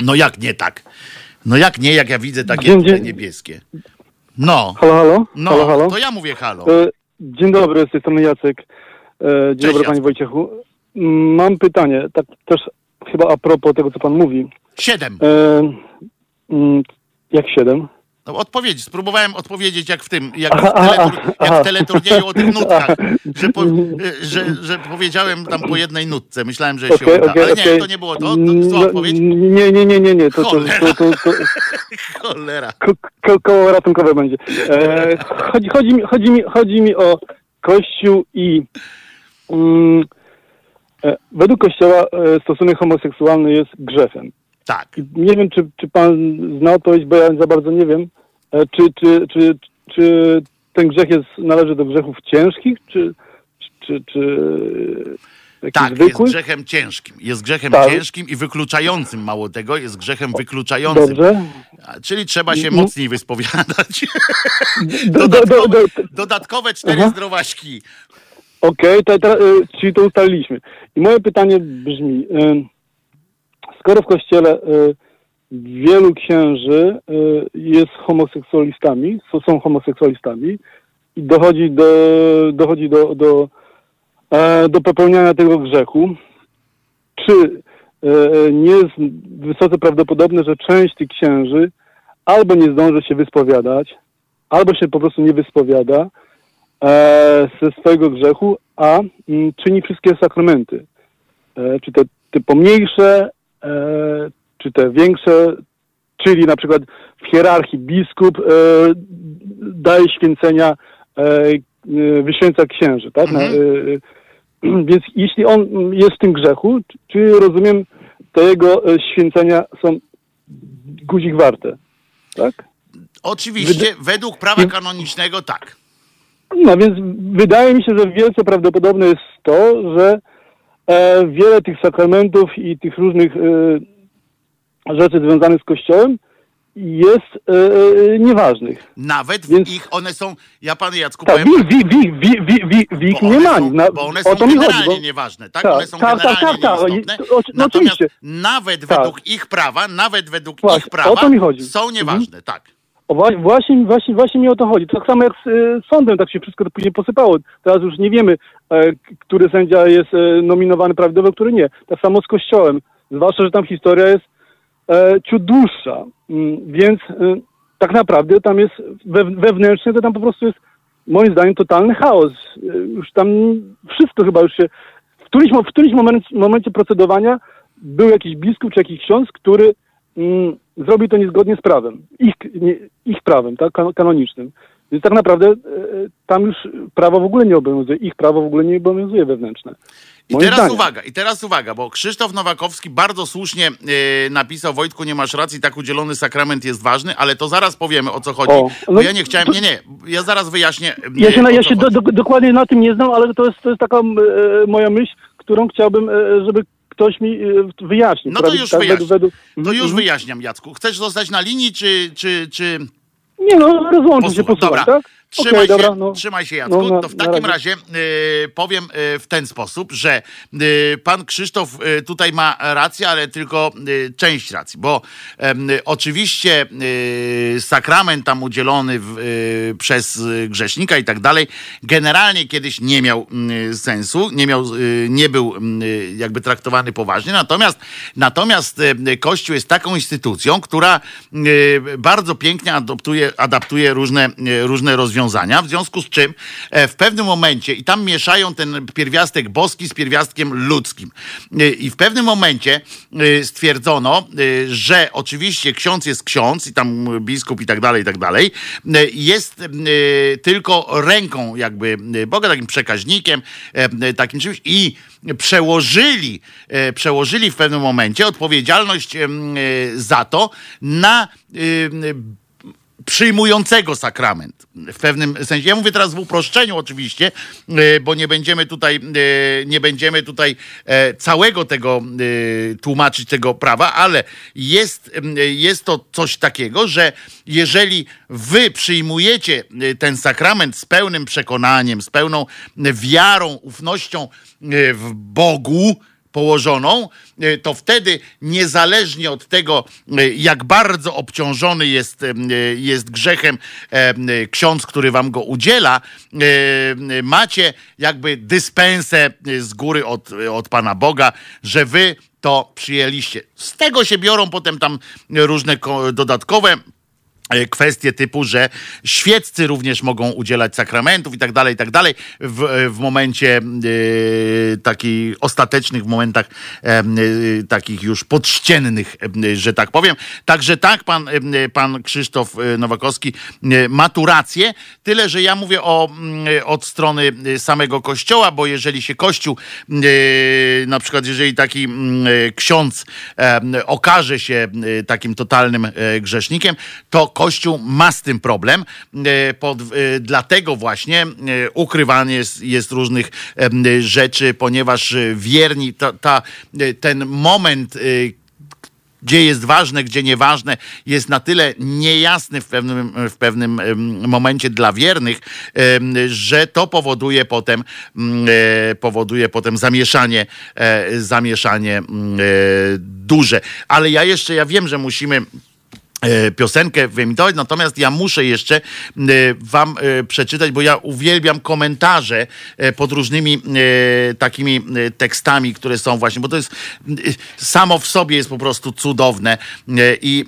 No jak nie tak? No jak nie, jak ja widzę takie Dzień, niebieskie. No, Halo, halo? no, halo, halo? to ja mówię halo. E, dzień dobry, z tej strony Jacek. E, dzień Cześć, dobry, panie Jacku. Wojciechu. Mam pytanie, tak też chyba a propos tego, co pan mówi. Siedem. E, mm, jak siedem? No, odpowiedź. Spróbowałem odpowiedzieć jak w tym, jak w, teletur, jak w teleturnieju o tych nutkach, *laughs* że, po, że, że powiedziałem tam po jednej nutce. Myślałem, że się Okej, uda. okej, Ale nie, okej. to nie było to. To No, zła odpowiedź. Nie, nie, nie, nie, nie. To, to, Cholera. to, to, to, *laughs* Cholera. ko, ko, koło ratunkowe będzie. E, chodzi, chodzi, mi, chodzi, mi, chodzi mi o Kościół i mm, e, według Kościoła e, stosunek homoseksualny jest grzechem. Tak. Nie wiem, czy, czy pan zna odpowiedź, bo ja za bardzo nie wiem. E, Czy, czy, czy, czy ten grzech jest, należy do grzechów ciężkich, czy, czy, czy Tak, jest zwykłych? grzechem ciężkim. Jest grzechem Tak. ciężkim i wykluczającym, mało tego, jest grzechem wykluczającym. Dobrze. Czyli trzeba się mocniej wyspowiadać. Do, do, do, Dodatkowe, do, dodatkowe cztery Aha. zdrowaśki. Okej, to, to, y, czyli to ustaliliśmy. I moje pytanie brzmi, y, skoro w kościele y, wielu księży jest homoseksualistami, są- homoseksualistami i dochodzi do, dochodzi do, do, e, do popełniania tego grzechu, czy e, nie jest wysoce prawdopodobne, że część tych księży albo nie zdąży się wyspowiadać, albo się po prostu nie wyspowiada, ze swojego grzechu, a mm, czyni wszystkie sakramenty. E, czy te, te pomniejsze, e, czy te większe, czyli na przykład w hierarchii biskup e, daje święcenia, e, e, wyświęca księży, tak? E, *clears throat* więc jeśli on mm, jest w tym grzechu, czy- rozumiem, to jego e, święcenia są guzik warte, tak? Oczywiście, według prawa kanonicznego tak. No więc wydaje mi się, że wielce prawdopodobne jest to, że e, wiele tych sakramentów i tych różnych e, rzeczy związanych z Kościołem jest e, e, nieważnych. Nawet Więc- w ich, one są, ja panu Jacku Tak, powiem, w, w, w, ich- w, ich- nie ma. są, Na, bo one są mi chodzi. generalnie Bo, nieważne, tak? tak, one są tak, tak, generalnie tak, tak. I- o- no Natomiast oczywiście. nawet Tak. według ich prawa, nawet według Właśnie, ich prawa są Mhm. nieważne, tak. Właśnie, właśnie, właśnie mi o to chodzi. Tak samo jak z e, sądem, tak się wszystko później posypało. Teraz już nie wiemy, e, który sędzia jest e, nominowany prawidłowo, który nie. Tak samo z Kościołem. Zwłaszcza, że tam historia jest e, ciut dłuższa. Mm, Więc tak naprawdę tam jest we, wewnętrznie, to tam po prostu jest moim zdaniem totalny chaos. Już tam wszystko chyba już się... W którymś, w którymś moment, momencie procedowania był jakiś biskup czy jakiś ksiądz, który mm, zrobił to niezgodnie z prawem. Ich, nie, ich prawem, tak, kan- kanonicznym. Więc tak naprawdę e, tam już prawo w ogóle nie obowiązuje. Ich prawo w ogóle nie obowiązuje wewnętrzne. I Moim teraz zdaniem. uwaga, i teraz uwaga, bo Krzysztof Nowakowski bardzo słusznie e, napisał, Wojtku, nie masz racji, tak udzielony sakrament jest ważny, ale to zaraz powiemy, o co chodzi. O, bo no ja nie chciałem, to- nie, nie, ja zaraz wyjaśnię. e, Ja się, ja się do, do, dokładnie na tym nie znam, ale to jest, to jest taka e, moja myśl, którą chciałbym, e, żeby ktoś mi e, wyjaśnił. No to już tak, wyjaśnij. według- To Mhm, już mhm. wyjaśniam, Jacku. Chcesz zostać na linii, czy, czy, czy... Nie no, rozłączę się, posłuchaj, dobra. tak? Trzymaj, Okej, się, dobra, no. trzymaj się, Jacku. No, na- to w takim razie. razie y, powiem y, w ten sposób, że y, pan Krzysztof y, tutaj ma rację, ale tylko y, część racji, bo oczywiście y, sakrament tam udzielony w, przez grzesznika i tak dalej, generalnie kiedyś nie miał sensu, nie miał, nie był jakby traktowany poważnie, natomiast natomiast Kościół jest taką instytucją, która bardzo pięknie adoptuje, adaptuje różne, różne rozwiązania, w związku z czym e, w pewnym momencie, i tam mieszają ten pierwiastek boski z pierwiastkiem ludzkim, Y, i w pewnym momencie y, stwierdzono, że oczywiście ksiądz jest ksiądz i tam biskup i tak dalej, i tak dalej, jest tylko ręką jakby Boga, takim przekaźnikiem, e, takim czymś i przełożyli, e, przełożyli w pewnym momencie odpowiedzialność za to na przyjmującego sakrament. W pewnym sensie. Ja mówię teraz w uproszczeniu oczywiście, e, bo nie będziemy tutaj, e, nie będziemy tutaj e, całego tego tłumaczyć tego prawa, ale jest, jest to coś takiego, że jeżeli wy przyjmujecie ten sakrament z pełnym przekonaniem, z pełną wiarą, ufnością w Bogu, położoną, e, to wtedy niezależnie od tego, e, jak bardzo obciążony jest, e, jest grzechem ksiądz, który wam go udziela, macie jakby dyspensę z góry od, od Pana Boga, że wy to przyjęliście. Z tego się biorą potem tam różne ko- dodatkowe kwestie typu, że świeccy również mogą udzielać sakramentów i tak dalej, i tak dalej w, w momencie e, takich ostatecznych, w momentach e, e, takich już podściennych, e, że tak powiem. Także tak, pan, e, pan Krzysztof e, Nowakowski e, ma tu rację, tyle, że ja mówię o, mm, od strony e, samego Kościoła, bo jeżeli się Kościół, e, na przykład jeżeli taki mm, e, ksiądz e, okaże się e, takim totalnym e, grzesznikiem, to Kościół ma z tym problem. e, Pod, e, dlatego właśnie e, ukrywanie jest, jest różnych rzeczy, ponieważ wierni, ta, ta, ten moment, gdzie jest ważne, gdzie nieważne, jest na tyle niejasny w pewnym, w pewnym momencie dla wiernych, że to powoduje potem, mm, powoduje potem zamieszanie, zamieszanie mm, duże. Ale ja jeszcze, ja wiem, że musimy piosenkę wyemitować, natomiast ja muszę jeszcze e, wam e, przeczytać, bo ja uwielbiam komentarze e, pod różnymi e, takimi e, tekstami, które są właśnie, bo to jest e, samo w sobie jest po prostu cudowne E, i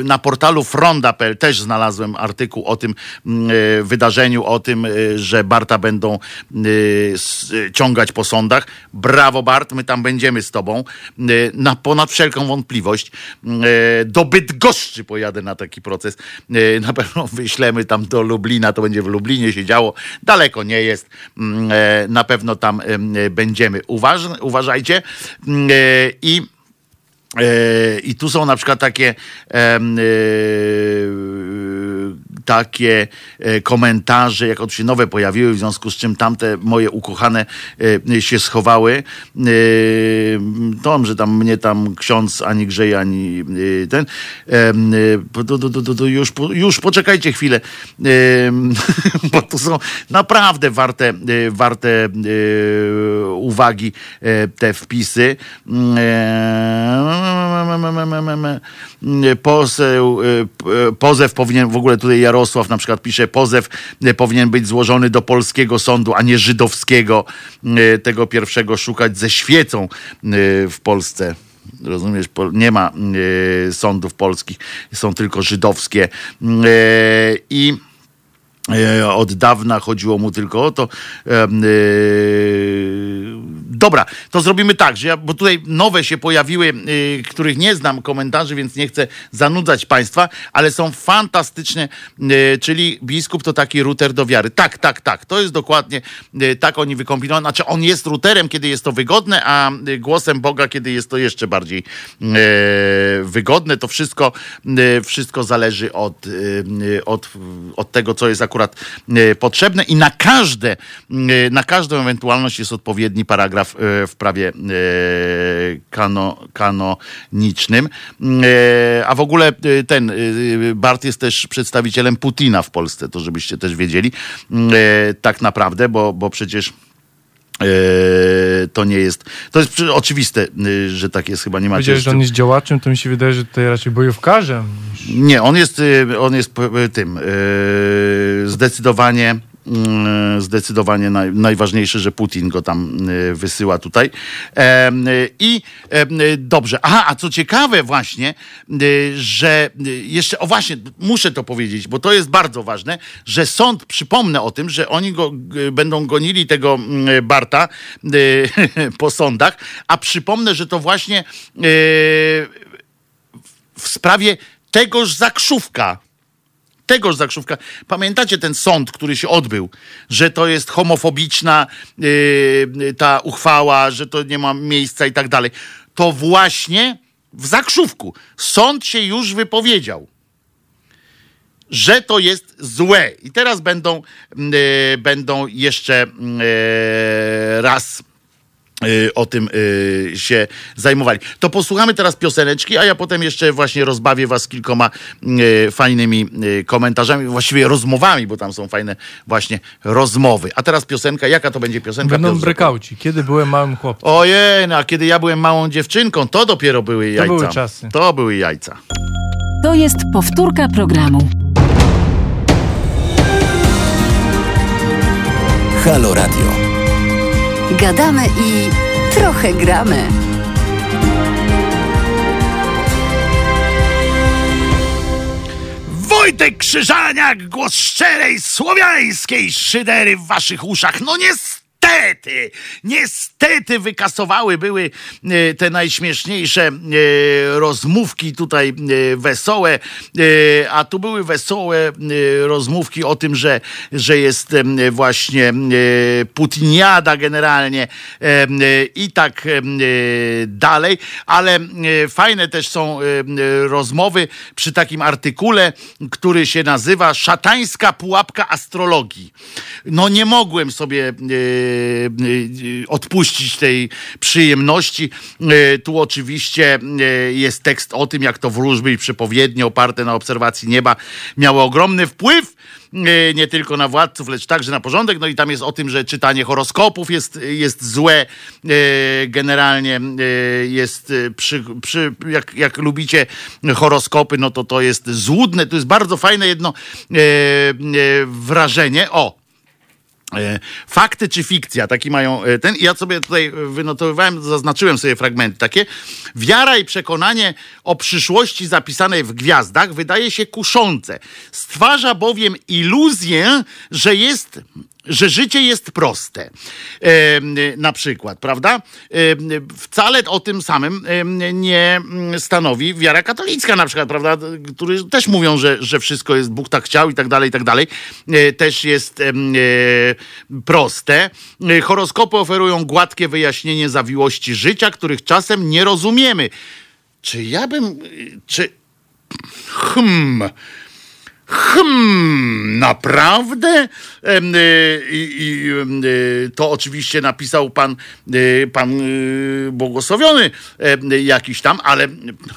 e, na portalu fronda.pl też znalazłem artykuł o tym m, e, wydarzeniu, o tym, e, że Barta będą e, ciągać po sądach. Brawo Bart, my tam będziemy z tobą e, na ponad wszelką wątpliwość. E, Do Bydgoszczy pojadę na taki proces. E, Na pewno wyślemy tam do Lublina, to będzie w Lublinie się działo. Daleko nie jest. Mm, e, Na pewno tam em, będziemy. Uważ, uważajcie. Mm, e, I E, I tu są na przykład takie e, takie e, komentarze, jak oczywiście nowe pojawiły, w związku z czym tamte moje ukochane e, się schowały. E, To, że tam mnie tam ksiądz ani grzeje, ani e, ten. E, Już, już poczekajcie chwilę, bo to są naprawdę warte, e, warte e, uwagi e, te wpisy. E, Poseł, e, pozew powinien, w ogóle tutaj Jarosław na przykład pisze, pozew e, powinien być złożony do polskiego sądu, a nie żydowskiego. E, Tego pierwszego szukać ze świecą e, w Polsce. Rozumiesz, nie ma sądów polskich, są tylko żydowskie. I Od dawna chodziło mu tylko o to. E, Dobra, to zrobimy tak, że ja, bo tutaj nowe się pojawiły, e, których nie znam komentarzy, więc nie chcę zanudzać Państwa, ale są fantastyczne, e, czyli biskup to taki router do wiary. Tak, tak, tak, to jest dokładnie e, tak oni wykombinowali. Znaczy on jest routerem, kiedy jest to wygodne, a e, głosem Boga, kiedy jest to jeszcze bardziej e, wygodne. To wszystko, e, wszystko zależy od, e, od, od tego, co jest akurat akurat e, potrzebne i na każde, e, na każdą ewentualność jest odpowiedni paragraf e, w prawie kano, kanonicznym. A w ogóle ten Bart jest też przedstawicielem Putina w Polsce, to żebyście też wiedzieli. Tak naprawdę, bo, bo przecież to nie jest. To jest oczywiste, e, że tak jest, chyba nie macie. Powiedziałeś, że on jest działaczem, to mi się wydaje, że tutaj raczej bojówkarzem. Nie, on jest, y, on jest tym y, zdecydowanie y, zdecydowanie naj, najważniejsze, że Putin go tam y, wysyła tutaj. Y, I y, dobrze. Aha, a co ciekawe właśnie, że jeszcze, o właśnie, muszę to powiedzieć, bo to jest bardzo ważne, że sąd, przypomnę o tym, że oni go będą gonili tego mm, Barta *laughs* po sądach, a przypomnę, że to właśnie w sprawie tegoż zakrzówka. Tegoż zakrzówka. Pamiętacie ten sąd, który się odbył, że to jest homofobiczna yy, ta uchwała, że to nie ma miejsca i tak dalej. To właśnie w zakrzówku sąd się już wypowiedział, że to jest złe. I teraz będą, yy, będą jeszcze yy, raz o tym y, się zajmowali. To posłuchamy teraz pioseneczki, a ja potem jeszcze właśnie rozbawię was kilkoma y, fajnymi y, komentarzami, właściwie rozmowami, bo tam są fajne właśnie rozmowy. A teraz piosenka, jaka to będzie piosenka? Będą brekauci. Kiedy byłem małym chłopcem. Ojej, no, a kiedy ja byłem małą dziewczynką, to dopiero były jajca. były czasy. To były jajca. To jest powtórka programu. Halo Radio. Gadamy i trochę gramy. Wojtek Krzyżaniak, głos szczerej, słowiańskiej szydery w waszych uszach. No niestety, niestety wykasowały były e, te najśmieszniejsze e, rozmówki tutaj e, wesołe, a tu były wesołe rozmówki o tym, że, że jest właśnie Putiniada generalnie i tak dalej, ale fajne też są rozmowy przy takim artykule, który się nazywa Szatańska pułapka astrologii. No nie mogłem sobie odpuścić tej przyjemności. E, Tu oczywiście jest tekst o tym, jak to wróżby i przepowiednie oparte na obserwacji nieba miały ogromny wpływ nie tylko na władców, lecz także na porządek. No i tam jest o tym, że czytanie horoskopów jest, jest złe. Generalnie jest przy, przy, jak, jak lubicie horoskopy, no to to jest złudne. To jest bardzo fajne jedno wrażenie. O, Fakty czy fikcja, taki mają e, ten. Ja sobie tutaj wynotowywałem, zaznaczyłem sobie fragmenty takie. Wiara i przekonanie o przyszłości zapisanej w gwiazdach wydaje się kuszące. Stwarza bowiem iluzję, że jest. Że życie jest proste. E, na przykład, prawda? E, wcale o tym samym e, nie mm, stanowi wiara katolicka, na przykład, prawda? Którzy też mówią, że, że wszystko jest, Bóg tak chciał i tak dalej, i tak dalej. E, też jest e, proste. E, Horoskopy oferują gładkie wyjaśnienie zawiłości życia, których czasem nie rozumiemy. Czy ja bym. Czy. Hmm. Hmm, naprawdę? Y, I, y, to oczywiście napisał pan, y, pan błogosławiony jakiś tam, ale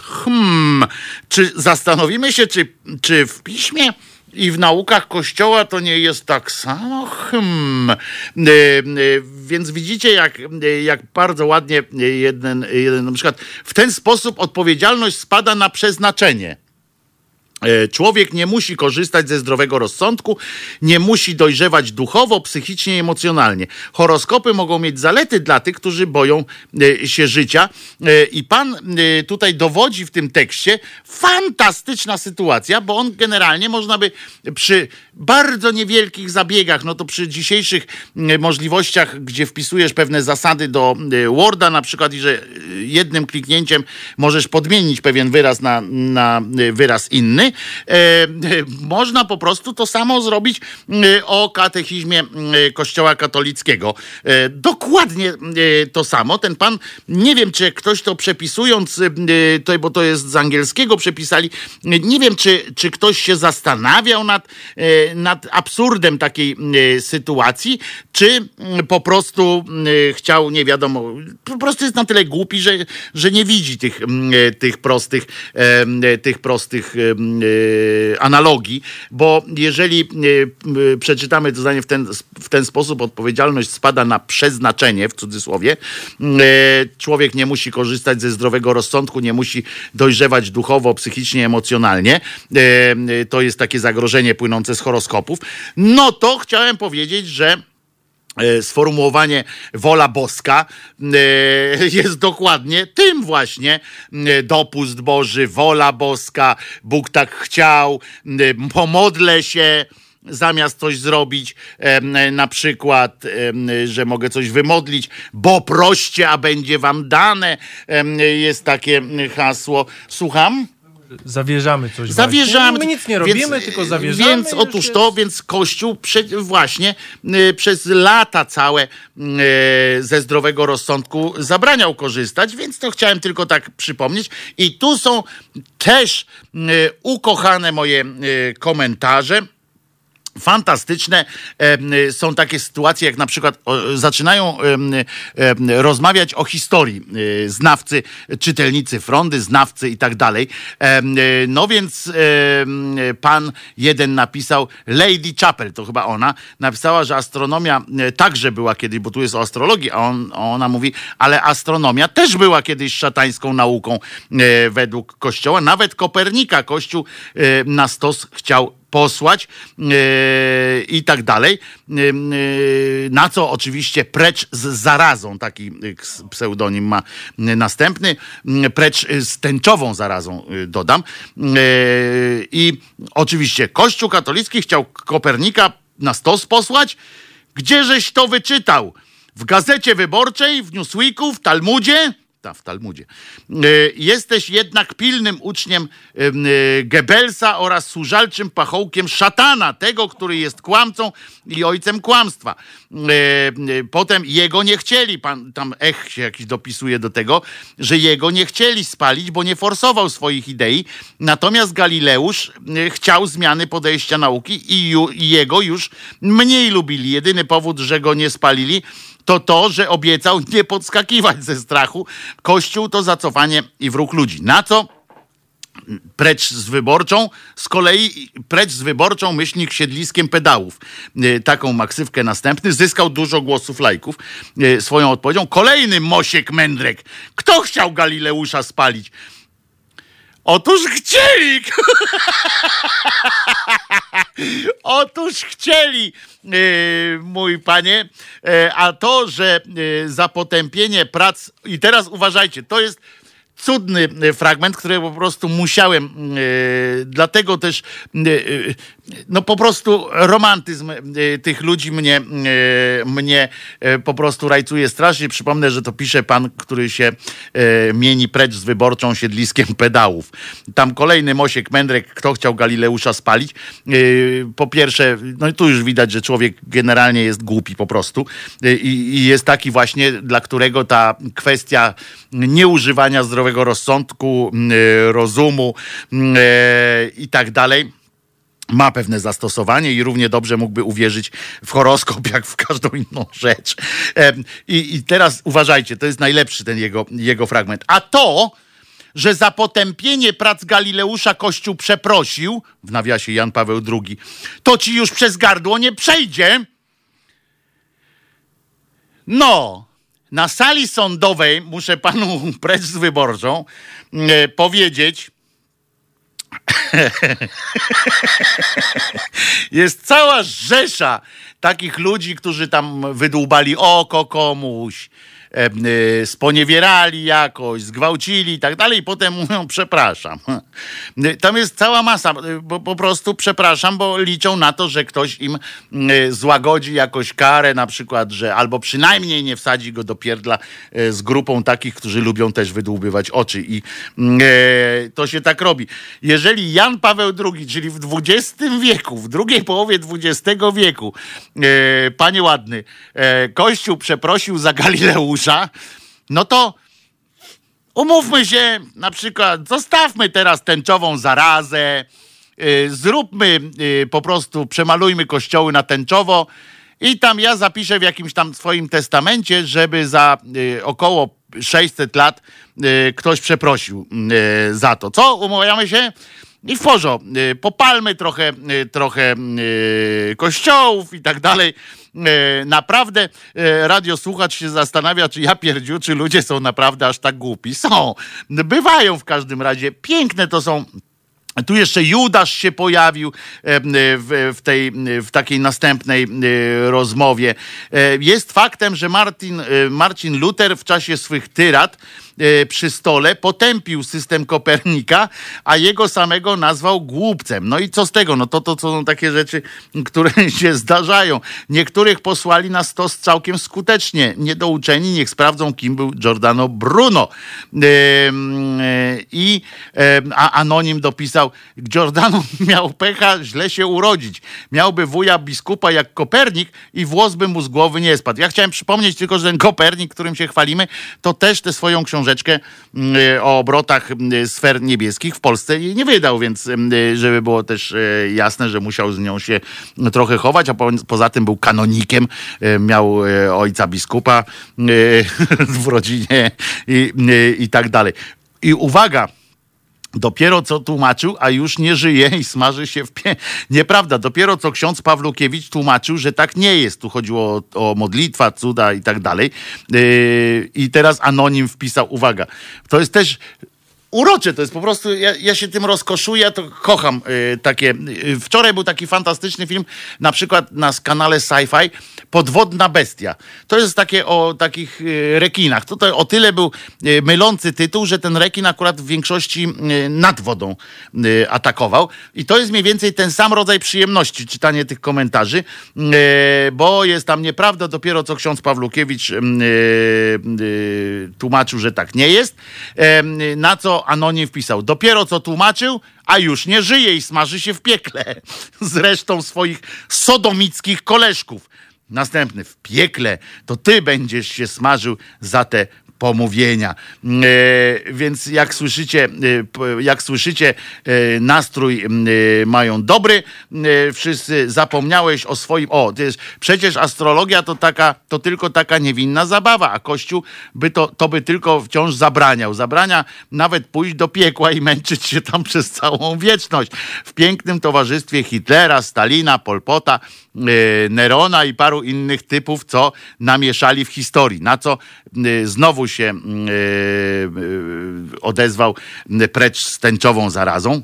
hmm, czy zastanowimy się, czy, czy w piśmie i w naukach Kościoła to nie jest tak samo? Hmm. Więc widzicie, jak, jak bardzo ładnie jeden, jeden, na przykład w ten sposób odpowiedzialność spada na przeznaczenie. E, Człowiek nie musi korzystać ze zdrowego rozsądku, nie musi dojrzewać duchowo, psychicznie i emocjonalnie. Horoskopy mogą mieć zalety dla tych, którzy boją e, się życia. E, I pan tutaj dowodzi w tym tekście fantastyczna sytuacja, bo on generalnie można by przy bardzo niewielkich zabiegach, no to przy dzisiejszych możliwościach, gdzie wpisujesz pewne zasady do e, Worda na przykład i że e, jednym kliknięciem możesz podmienić pewien wyraz na, na e, wyraz inny, e, e, można po prostu to samo zrobić o katechizmie Kościoła katolickiego. E, dokładnie to samo. Ten pan, nie wiem, czy ktoś to przepisując, to, bo to jest z angielskiego przepisali, nie wiem, czy, czy ktoś się zastanawiał nad, nad absurdem takiej e, sytuacji, czy po prostu e, chciał, nie wiadomo, po prostu jest na tyle głupi, że, że nie widzi tych, e, tych prostych, tych prostych analogii, bo jeżeli przeczytamy to zdanie w ten, w ten sposób, odpowiedzialność spada na przeznaczenie, w cudzysłowie, człowiek nie musi korzystać ze zdrowego rozsądku, nie musi dojrzewać duchowo, psychicznie, emocjonalnie. To jest takie zagrożenie płynące z horoskopów. No to chciałem powiedzieć, że e, sformułowanie wola boska e, *laughs* jest dokładnie tym właśnie. e, Dopust Boży, wola boska, Bóg tak chciał, pomodlę się zamiast coś zrobić, na przykład, że mogę coś wymodlić, bo proście, a będzie wam dane, jest takie hasło. Słucham? Zawierzamy coś Zawierzamy. właśnie. My nic nie robimy, tylko zawierzamy. Więc otóż jest- to, więc Kościół prze, właśnie y, przez lata całe y, ze zdrowego rozsądku zabraniał korzystać, więc to chciałem tylko tak przypomnieć. I tu są też y, ukochane moje y, komentarze fantastyczne y, są takie sytuacje, jak na przykład zaczynają rozmawiać o historii y, znawcy, czytelnicy frondy, znawcy i tak dalej. Y, No więc pan jeden napisał, Lady Chapel, to chyba ona, napisała, że astronomia także była kiedyś, bo tu jest o astrologii, a on, ona mówi, ale astronomia też była kiedyś szatańską nauką według Kościoła. Nawet Kopernika Kościół na stos chciał posłać yy, i tak dalej. Yy, yy, na co oczywiście precz z zarazą, taki pseudonim ma następny, precz z tęczową zarazą dodam. I oczywiście Kościół katolicki chciał Kopernika na stos posłać. Gdzieżeś to wyczytał? W gazecie wyborczej, w Newsweeku, w Talmudzie? Ta, w Talmudzie. Y, Jesteś jednak pilnym uczniem y, Goebbelsa oraz służalczym pachołkiem szatana, tego, który jest kłamcą i ojcem kłamstwa. Y, Potem jego nie chcieli, pan, tam Ech się jakiś dopisuje do tego, że jego nie chcieli spalić, bo nie forsował swoich idei. Natomiast Galileusz chciał zmiany podejścia nauki i, ju, i jego już mniej lubili. Jedyny powód, że go nie spalili, to to, że obiecał nie podskakiwać ze strachu. Kościół to zacofanie i wróg ludzi. Na co? Precz z wyborczą, z kolei precz z wyborczą myślnik siedliskiem pedałów. Y, Taką maksywkę następny. Zyskał dużo głosów lajków y, swoją odpowiedzią. Kolejny Mosiek Mędrek. Kto chciał Galileusza spalić? Otóż chcieli! *laughs* Otóż chcieli, yy, mój panie, Yy, a to, że yy, za potępienie prac. I teraz uważajcie, to jest cudny fragment, który po prostu musiałem, dlatego też, no po prostu romantyzm yy, tych ludzi mnie, yy, mnie yy, po prostu rajcuje strasznie. Przypomnę, że to pisze pan, który się mieni precz z wyborczą siedliskiem pedałów. Tam kolejny Mosiek Mędrek, kto chciał Galileusza spalić. Po pierwsze, no i tu już widać, że człowiek generalnie jest głupi po prostu i, jest taki właśnie, dla którego ta kwestia nieużywania zdrowego rozsądku, rozumu i tak dalej ma pewne zastosowanie i równie dobrze mógłby uwierzyć w horoskop, jak w każdą inną rzecz. I, i teraz uważajcie, to jest najlepszy ten jego, jego fragment. A to, że za potępienie prac Galileusza Kościół przeprosił, w nawiasie Jan Paweł II, to ci już przez gardło nie przejdzie. No, na sali sądowej muszę panu *laughs* precz z wyborczą e, powiedzieć, *laughs* jest cała rzesza takich ludzi, którzy tam wydłubali oko komuś, sponiewierali jakoś, zgwałcili i tak dalej i potem mówią przepraszam. E, Tam jest cała masa, e, bo po prostu przepraszam, bo liczą na to, że ktoś im e, złagodzi jakoś karę, na przykład, że albo przynajmniej nie wsadzi go do pierdla e, z grupą takich, którzy lubią też wydłubywać oczy i mm, e, to się tak robi. Jeżeli Jan Paweł II, czyli w XX wieku, w drugiej połowie XX wieku, e, panie ładny, e, Kościół przeprosił za Galileusza, no to umówmy się, na przykład, zostawmy teraz tęczową zarazę, y, zróbmy y, po prostu, przemalujmy kościoły na tęczowo i tam ja zapiszę w jakimś tam swoim testamencie, żeby za y, około 600 lat ktoś przeprosił za to. Co? Umawiamy się? I w porządku, popalmy trochę, trochę kościołów i tak dalej. Y, Naprawdę y, radiosłuchacz się zastanawia, czy ja pierdziu, czy ludzie są naprawdę aż tak głupi. Są. Bywają w każdym razie. Piękne to są tu jeszcze Judasz się pojawił em, w, tej, w takiej następnej e, rozmowie. E, Jest faktem, że Martin, e, Marcin Luther w czasie swych tyrad e, przy stole potępił system Kopernika, a jego samego nazwał głupcem. No i co z tego? No to, to, to są takie rzeczy, które *laughs* się zdarzają. Niektórych posłali na stos całkiem skutecznie. Niedouczeni niech sprawdzą, kim był Giordano Bruno. Em, e, I a anonim dopisał, Giordano *laughs* miał pecha źle się urodzić. Miałby wuja biskupa jak Kopernik i włos by mu z głowy nie spadł. Ja chciałem przypomnieć tylko, że ten Kopernik, którym się chwalimy, to też tę swoją książeczkę mm, o obrotach mm, sfer niebieskich w Polsce nie wydał, więc mm, żeby było też e, jasne, że musiał z nią się trochę chować, a po, poza tym był kanonikiem, e, miał e, ojca biskupa e, *laughs* w rodzinie i, i tak dalej. I uwaga, Dopiero co tłumaczył, a już nie żyje i smaży się w pie... Nieprawda, dopiero co ksiądz Pawlukiewicz tłumaczył, że tak nie jest. Tu chodziło o, o modlitwa, cuda i tak dalej. Yy, I teraz anonim wpisał, uwaga, to jest też urocze, to jest po prostu, ja, ja się tym rozkoszuję, ja to kocham y, takie. Y, wczoraj był taki fantastyczny film, na przykład na kanale Sci-Fi, Podwodna Bestia. To jest takie o takich y, rekinach. Tutaj o tyle był y, mylący tytuł, że ten rekin akurat w większości y, nad wodą y, atakował. I to jest mniej więcej ten sam rodzaj przyjemności, czytanie tych komentarzy, bo jest tam nieprawda, dopiero co ksiądz Pawlukiewicz y, tłumaczył, że tak nie jest. Na co anonim wpisał, dopiero co tłumaczył, a już nie żyje i smaży się w piekle. *laughs* Z resztą swoich sodomickich koleżków. Następny, w piekle to ty będziesz się smażył za te pomówienia. E, więc jak słyszycie, e, jak słyszycie, e, nastrój mają dobry. Wszyscy zapomniałeś o swoim. O, to jest, przecież astrologia to taka, to tylko taka niewinna zabawa, a Kościół by to, to by tylko wciąż zabraniał. Zabrania nawet pójść do piekła i męczyć się tam *laughs* przez całą wieczność. W pięknym towarzystwie Hitlera, Stalina, Polpota, Nerona i paru innych typów, co namieszali w historii. Na co e, znowu się e, e, odezwał e, precz z tęczową zarazą.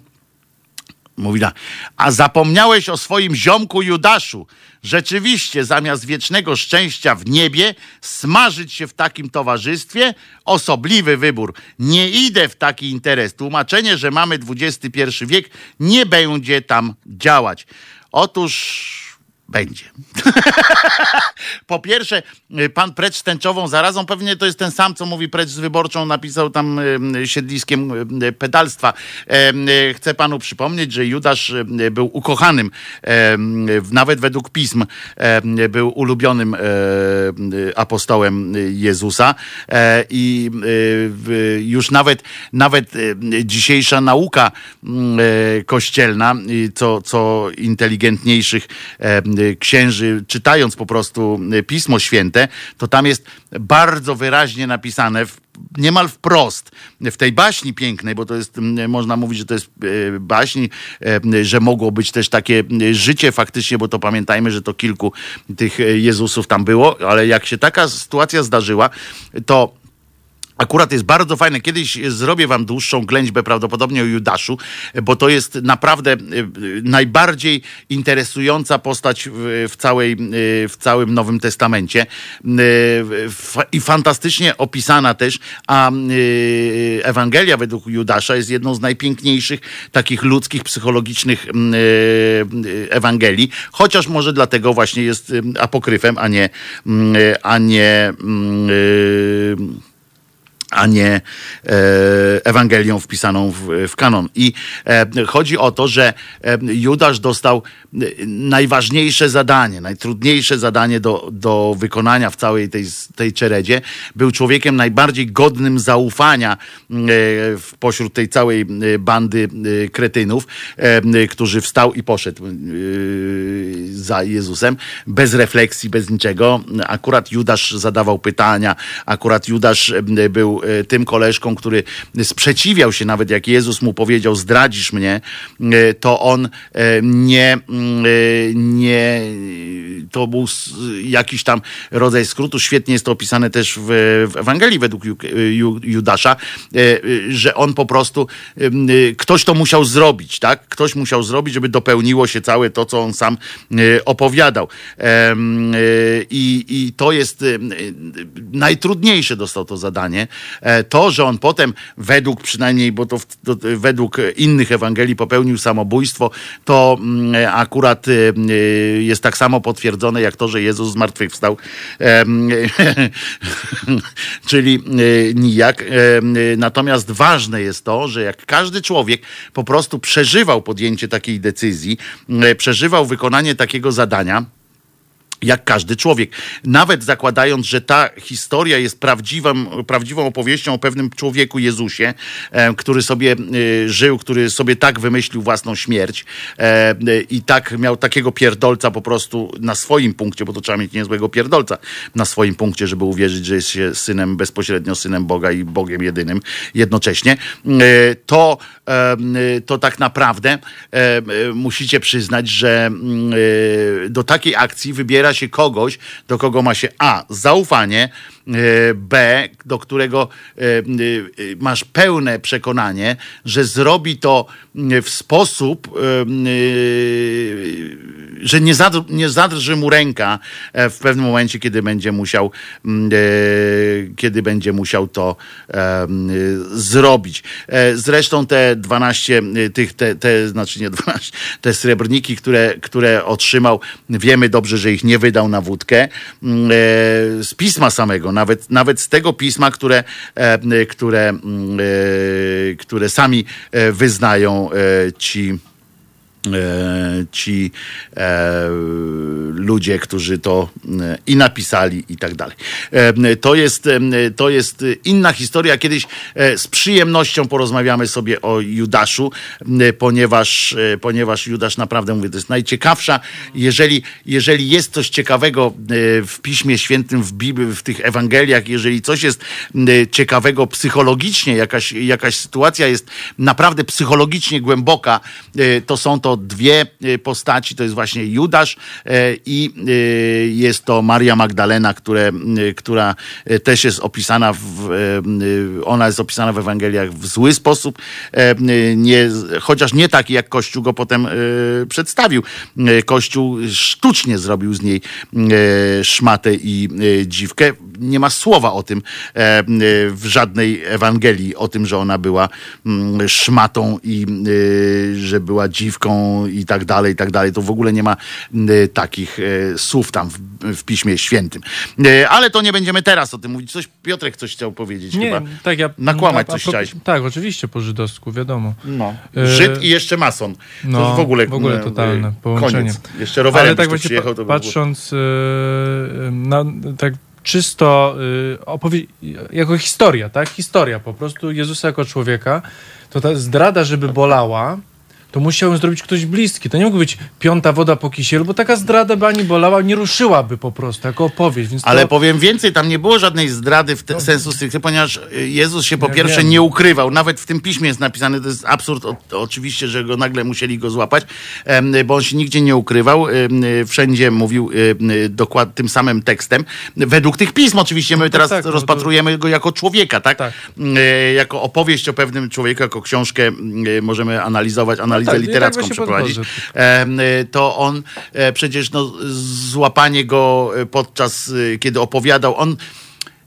Mówi tak, a zapomniałeś o swoim ziomku Judaszu. Rzeczywiście, zamiast wiecznego szczęścia w niebie, smażyć się w takim towarzystwie? Osobliwy wybór. Nie idę w taki interes. Tłumaczenie, że mamy XXI wiek, nie będzie tam działać. Otóż będzie. *laughs* po pierwsze, y, pan precz z tęczową zarazą, pewnie to jest ten sam, co mówi precz z wyborczą, napisał tam y, siedliskiem y, pedalstwa. Em, y, Chcę panu przypomnieć, że Judasz był ukochanym, w- nawet według pism, em, był ulubionym e, apostołem Jezusa E, i już nawet, nawet dzisiejsza nauka mm, e, kościelna, co, co inteligentniejszych e, księży, czytając po prostu y, Pismo Święte, to tam jest bardzo wyraźnie napisane, w, niemal wprost, w tej baśni pięknej, bo to jest, można mówić, że to jest baśń, e, że mogło być też takie życie faktycznie, bo to pamiętajmy, że to kilku tych Jezusów tam było, ale jak się taka sytuacja zdarzyła, to Akurat jest bardzo fajne. Kiedyś zrobię wam dłuższą ględźbę prawdopodobnie o Judaszu, bo to jest naprawdę e, najbardziej interesująca postać w, całej, e, w całym Nowym Testamencie E, i fantastycznie opisana też, a e, Ewangelia według Judasza jest jedną z najpiękniejszych takich ludzkich, psychologicznych e, Ewangelii, chociaż może dlatego właśnie jest em, apokryfem, a nie, a nie e, a nie e, Ewangelią wpisaną w, w kanon. I e, chodzi o to, że e, Judasz dostał najważniejsze zadanie, najtrudniejsze zadanie do, do wykonania w całej tej, tej czeredzie. Był człowiekiem najbardziej godnym zaufania pośród tej całej bandy kretynów, którzy wstał i poszedł za Jezusem, bez refleksji, bez niczego. Akurat Judasz zadawał pytania, akurat Judasz był tym koleżką, który sprzeciwiał się, nawet jak Jezus mu powiedział, zdradzisz mnie, e, to on e, nie, mm, e, nie, to był jakiś tam rodzaj skrótu. Świetnie jest to opisane też w, w Ewangelii według Ju, Ju, Judasza, e, e, że on po prostu, e, ktoś to musiał zrobić, tak? Ktoś musiał zrobić, żeby dopełniło się całe to, co on sam e, opowiadał. E, I, I to jest e, najtrudniejsze dostał to zadanie. E, To, że on potem według przynajmniej, bo to, to według innych Ewangelii popełnił samobójstwo, to mm, akurat e, e, jest tak samo potwierdzone jak to, że Jezus zmartwychwstał. *laughs* Czyli e, nijak. Natomiast ważne jest to, że jak każdy człowiek po prostu przeżywał podjęcie takiej decyzji, e, przeżywał wykonanie takiego zadania, jak każdy człowiek. Nawet zakładając, że ta historia jest prawdziwą, prawdziwą opowieścią o pewnym człowieku Jezusie, e, który sobie e, żył, który sobie tak wymyślił własną śmierć e, i tak miał takiego pierdolca po prostu na swoim punkcie, bo to trzeba mieć niezłego pierdolca na swoim punkcie, żeby uwierzyć, że jest się synem, bezpośrednio synem Boga i Bogiem jedynym jednocześnie, to, to tak naprawdę musicie przyznać, że mm, do takiej akcji wybiera się kogoś, do kogo ma się A. Zaufanie, e, B. Do którego e, e, masz pełne przekonanie, że zrobi to w sposób, że nie, zadr, nie zadrży mu ręka e, w pewnym momencie, kiedy będzie musiał, mm, e, kiedy będzie musiał to e, m, zrobić. Zresztą te 12 e, tych, te, te znaczy nie 12, te srebrniki, które, które otrzymał, wiemy dobrze, że ich nie wydał na wódkę. Mm, Z pisma samego, nawet, nawet z tego pisma, które, które, mm, które sami wyznają ci ci e, ludzie, którzy to e, i napisali i tak dalej. E, to, jest, e, to jest inna historia. Kiedyś e, z przyjemnością porozmawiamy sobie o Judaszu, e, ponieważ, e, ponieważ Judasz naprawdę, mówię, to jest najciekawsza. Jeżeli, jeżeli jest coś ciekawego e, w Piśmie Świętym, w Biblii, w tych Ewangeliach, jeżeli coś jest ciekawego psychologicznie, jakaś, jakaś sytuacja jest naprawdę psychologicznie głęboka, e, to są to dwie e, postaci, to jest właśnie Judasz e, i e, jest to Maria Magdalena, które, która też jest opisana, w, ona jest opisana w Ewangeliach w zły sposób, nie, chociaż nie taki, jak Kościół go potem przedstawił. Kościół sztucznie zrobił z niej szmatę i dziwkę. Nie ma słowa o tym w żadnej Ewangelii, o tym, że ona była mm, szmatą i że była dziwką i tak dalej, i tak dalej. To w ogóle nie ma takich e, słów tam w, w Piśmie Świętym. E, Ale to nie będziemy teraz o tym mówić. Coś Piotrek coś chciał powiedzieć Nie, chyba. tak ja... Nakłamać a- coś chciałeś. Tak, oczywiście po żydowsku, wiadomo. No. E, Żyd i jeszcze mason. To No, w ogóle, w ogóle totalne połączenie. Koniec. Jeszcze rowerem Ale tak właśnie przyjechał, to patrząc yy, na tak czysto opowie- jako historia, tak? Historia po prostu Jezusa jako człowieka, to ta zdrada, żeby bolała, to musiał zrobić ktoś bliski. To nie mógł być piąta woda po kisielu, bo taka zdrada by ani bolała, nie ruszyłaby po prostu, jako opowieść. Więc Ale to, powiem więcej, tam nie było żadnej zdrady w te, sensu stricte, ponieważ y, Jezus się po Ja pierwsze wiem. nie ukrywał. Nawet w tym piśmie jest napisane, to jest absurd, o, oczywiście, że go nagle musieli go złapać, bo on się nigdzie nie ukrywał. y, Wszędzie mówił dokładnie tym samym tekstem. Według tych pism oczywiście, my teraz tak, no to- rozpatrujemy go jako człowieka, tak? Tak. Jako opowieść o pewnym człowieku, jako książkę możemy analizować, analizę tak, literacką tak by się przeprowadzić. y, to on e, przecież no, złapanie go e, podczas, e, kiedy opowiadał, on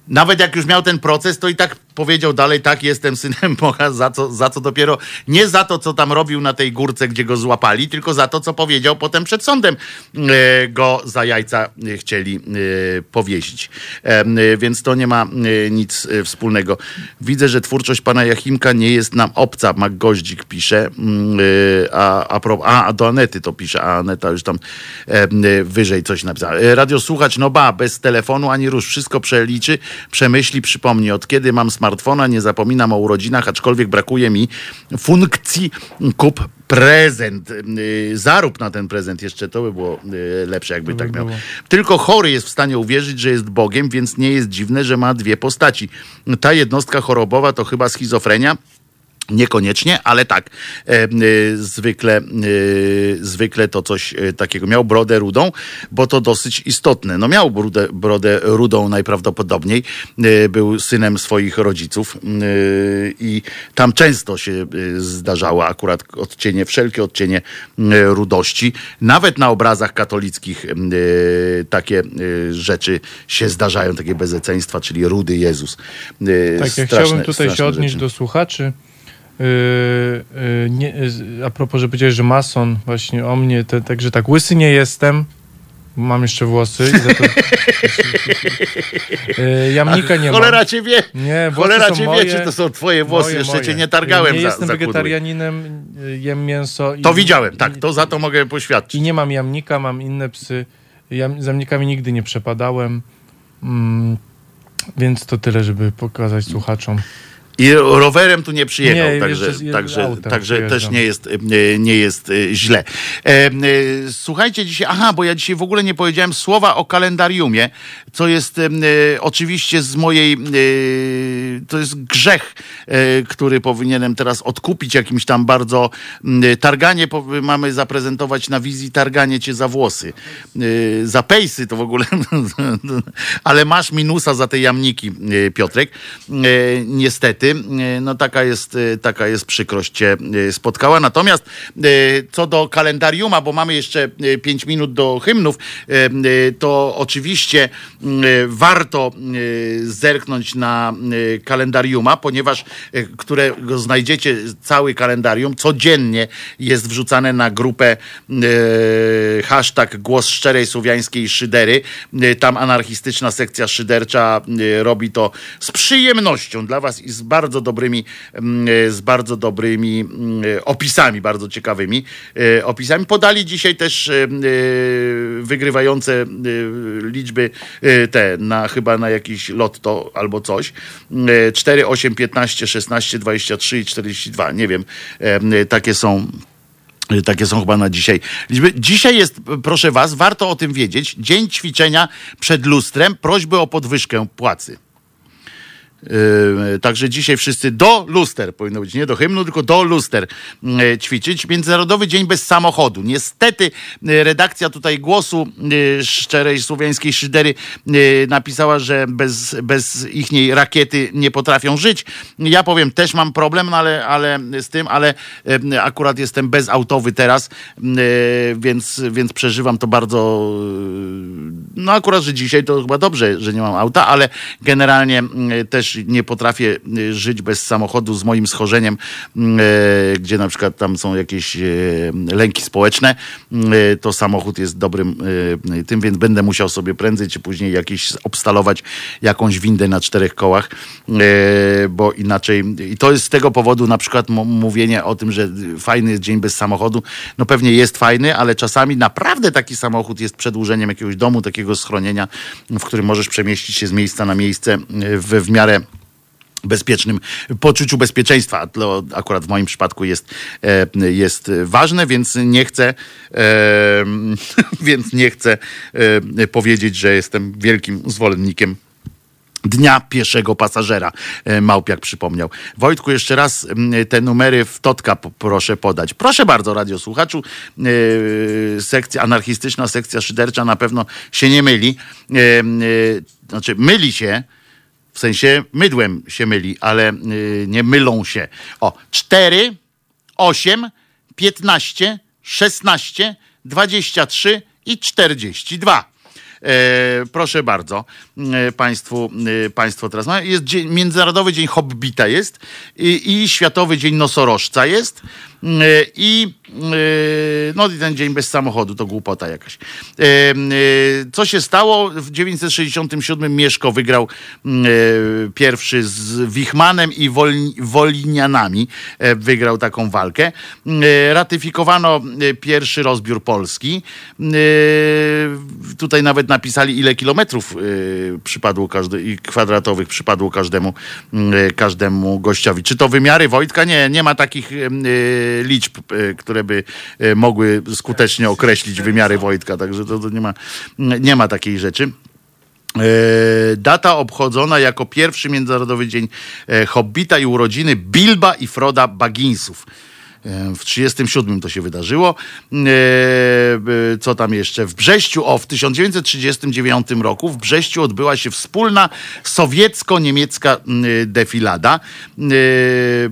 nawet jak już miał ten proces, to i tak powiedział dalej, tak, jestem synem *laughs* Boga, za co, za co dopiero, nie za to, co tam robił na tej górce, gdzie go złapali, tylko za to, co powiedział potem przed sądem, e, go za jajca chcieli e, powiesić. Em, e, Więc to nie ma nic wspólnego. Widzę, że twórczość pana Jachimka nie jest nam obca, Goździk pisze, a, a, pro- a, a do Anety to pisze, a Aneta już tam wyżej coś napisała. E, Radiosłuchacz, no ba, bez telefonu ani rusz, wszystko przeliczy, przemyśli, przypomni. Od kiedy mam smartfona, nie zapominam o urodzinach, aczkolwiek brakuje mi funkcji kup prezent. Y, Zarób na ten prezent jeszcze, to by było y, lepsze, jakby by tak miał. było. Tylko chory jest w stanie uwierzyć, że jest Bogiem, więc nie jest dziwne, że ma dwie postaci. Ta jednostka chorobowa to chyba schizofrenia. Niekoniecznie, ale tak, e, y, zwykle, y, zwykle to coś e, takiego. Miał brodę rudą, bo to dosyć istotne. No miał brodę, brodę rudą najprawdopodobniej. E, był synem swoich rodziców e, i tam często się e, zdarzało akurat odcienie, wszelkie odcienie e, rudości. Nawet na obrazach katolickich e, takie e, rzeczy się zdarzają, takie bezeceństwa, czyli rudy Jezus. E, Tak, ja chciałbym tutaj się odnieść rzeczy. do słuchaczy. Yy, yy, nie, a propos, że powiedziałeś, że mason właśnie o mnie, te, także tak, łysy nie jestem, mam jeszcze włosy. I za to, *laughs* yy, jamnika nie mam. Cholera cię wie. Nie, Cholera cię moje, wie, czy to są twoje włosy. moje, Jeszcze moje. cię nie targałem Nie za, jestem za wegetarianinem, jem mięso. I, To widziałem, tak, i- to za to mogę I poświadczyć. nie mam jamnika, mam inne psy. Jam, za jamnikami nigdy nie przepadałem. Mm, więc to tyle, żeby pokazać słuchaczom. I rowerem tu nie przyjechał, Nie, także, jeszcze także, autem także też nie jest, e, nie jest e, źle. E, e, Słuchajcie dzisiaj, aha, bo ja dzisiaj w ogóle nie powiedziałem słowa o kalendariumie, co jest e, oczywiście z mojej, e, to jest grzech, który powinienem teraz odkupić jakimś tam bardzo targanie, po- mamy zaprezentować na wizji targanie cię za włosy. Za pejsy to w ogóle, *laughs* ale masz minusa za te jamniki, Piotrek. E, Niestety, e, no taka jest, e, taka jest przykrość cię e, spotkała. Natomiast co do kalendariuma, bo mamy jeszcze 5 minut do hymnów, to oczywiście m, e, warto zerknąć na kalendariuma, ponieważ e, którego znajdziecie cały kalendarium, codziennie jest wrzucane na grupę hashtag głos szczerej słowiańskiej szydery. Tam anarchistyczna sekcja szydercza robi to z przyjemnością dla was i z bardzo dobrymi, mm, e, z bardzo dobrymi mm, e, opisami, bardzo ciekawymi e, opisami. Podali dzisiaj też wygrywające liczby te, na, chyba na jakiś lotto albo coś. E, 4, 8, 15, 16, 23 i 42. Nie wiem, takie są takie są chyba na dzisiaj liczby. Dzisiaj jest, proszę Was, warto o tym wiedzieć, dzień ćwiczenia przed lustrem, prośby o podwyżkę płacy. Yy, także dzisiaj wszyscy do luster, powinno być nie do hymnu, tylko do luster yy, ćwiczyć. Międzynarodowy Dzień Bez Samochodu. Niestety yy, redakcja tutaj głosu szczerej słowiańskiej szydery napisała, że bez, bez ichniej rakiety nie potrafią żyć. Ja powiem, też mam problem, no ale, ale z tym, ale akurat jestem bezautowy teraz, więc, więc przeżywam to bardzo no akurat, że dzisiaj to chyba dobrze, że nie mam auta, ale generalnie mm, też nie potrafię y, żyć bez samochodu z moim schorzeniem, mm, e, gdzie na przykład tam są jakieś e, lęki społeczne, mm, e, to samochód jest dobrym tym, więc będę musiał sobie prędzej czy później jakiś obstalować jakąś windę na czterech kołach, bo inaczej i to jest z tego powodu na przykład mówienie o tym, że fajny jest dzień bez samochodu, no pewnie jest fajny, ale czasami naprawdę taki samochód jest przedłużeniem jakiegoś domu, takiego schronienia, w którym możesz przemieścić się z miejsca na miejsce w, w miarę bezpiecznym poczuciu bezpieczeństwa. To akurat w moim przypadku jest, e, jest ważne, więc nie chcę, e, *laughs* więc nie chcę e, powiedzieć, że jestem wielkim zwolennikiem Dnia pieszego pasażera, e, Małpiak przypomniał. Wojtku, jeszcze raz te numery w Totka proszę podać. Proszę bardzo, radiosłuchaczu. Sekcja, anarchistyczna sekcja szydercza na pewno się nie myli. Znaczy, myli się, w sensie mydłem się myli, ale y, nie mylą się. O, 4, 8, 15, 16, 23 i 42. E, proszę bardzo, e, państwu, e, państwo teraz ma. Jest dzień, Międzynarodowy Dzień Hobbita jest i, i Światowy Dzień Nosorożca jest i e, no i ten dzień bez samochodu, to głupota jakaś. E, e, co się stało? W 967 Mieszko wygrał e, pierwszy z Wichmanem i Wol- Wolinianami. E, wygrał taką walkę. E, ratyfikowano e, pierwszy rozbiór Polski. E, tutaj nawet napisali, ile kilometrów e, przypadło każdy, kwadratowych przypadło każdemu, e, każdemu gościowi. Czy to wymiary Wojtka? Nie, nie ma takich e, liczb, e, które by e, mogły skutecznie określić wymiary Wojtka, także to, to nie, ma, nie ma takiej rzeczy. E, Data obchodzona jako pierwszy Międzynarodowy Dzień Hobbita i urodziny Bilba i Froda Bagginsów. E, W 37 to się wydarzyło. E, e, Co tam jeszcze? W Brześciu, o, w 1939 roku w Brześciu odbyła się wspólna sowiecko-niemiecka defilada.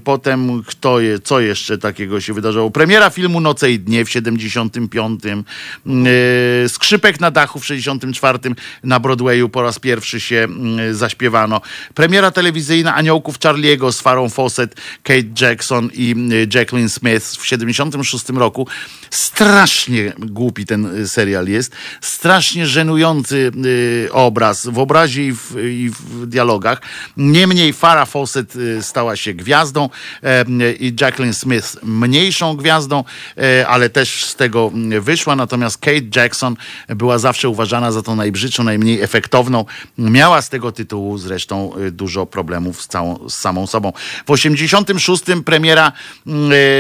Potem kto je, co jeszcze takiego się wydarzyło? Premiera filmu Noce i Dnie w 75. E, Skrzypek na dachu w 64. Na Broadwayu po raz pierwszy się zaśpiewano. Premiera telewizyjna Aniołków Charliego z Farą Fawcett, Kate Jackson i Jacqueline Smith w 76 roku. Strasznie głupi ten y, serial jest. Strasznie żenujący y, obraz w obrazie i w, i w dialogach. Niemniej Farah Fawcett y, stała się gwiazdą e, i Jacqueline Smith mniejszą gwiazdą, e, ale też z tego mm, wyszła. Natomiast Kate Jackson była zawsze uważana za tą najbrzydszą, najmniej efektowną. Miała z tego tytułu zresztą dużo problemów z, całą, z samą sobą. W 86 premiera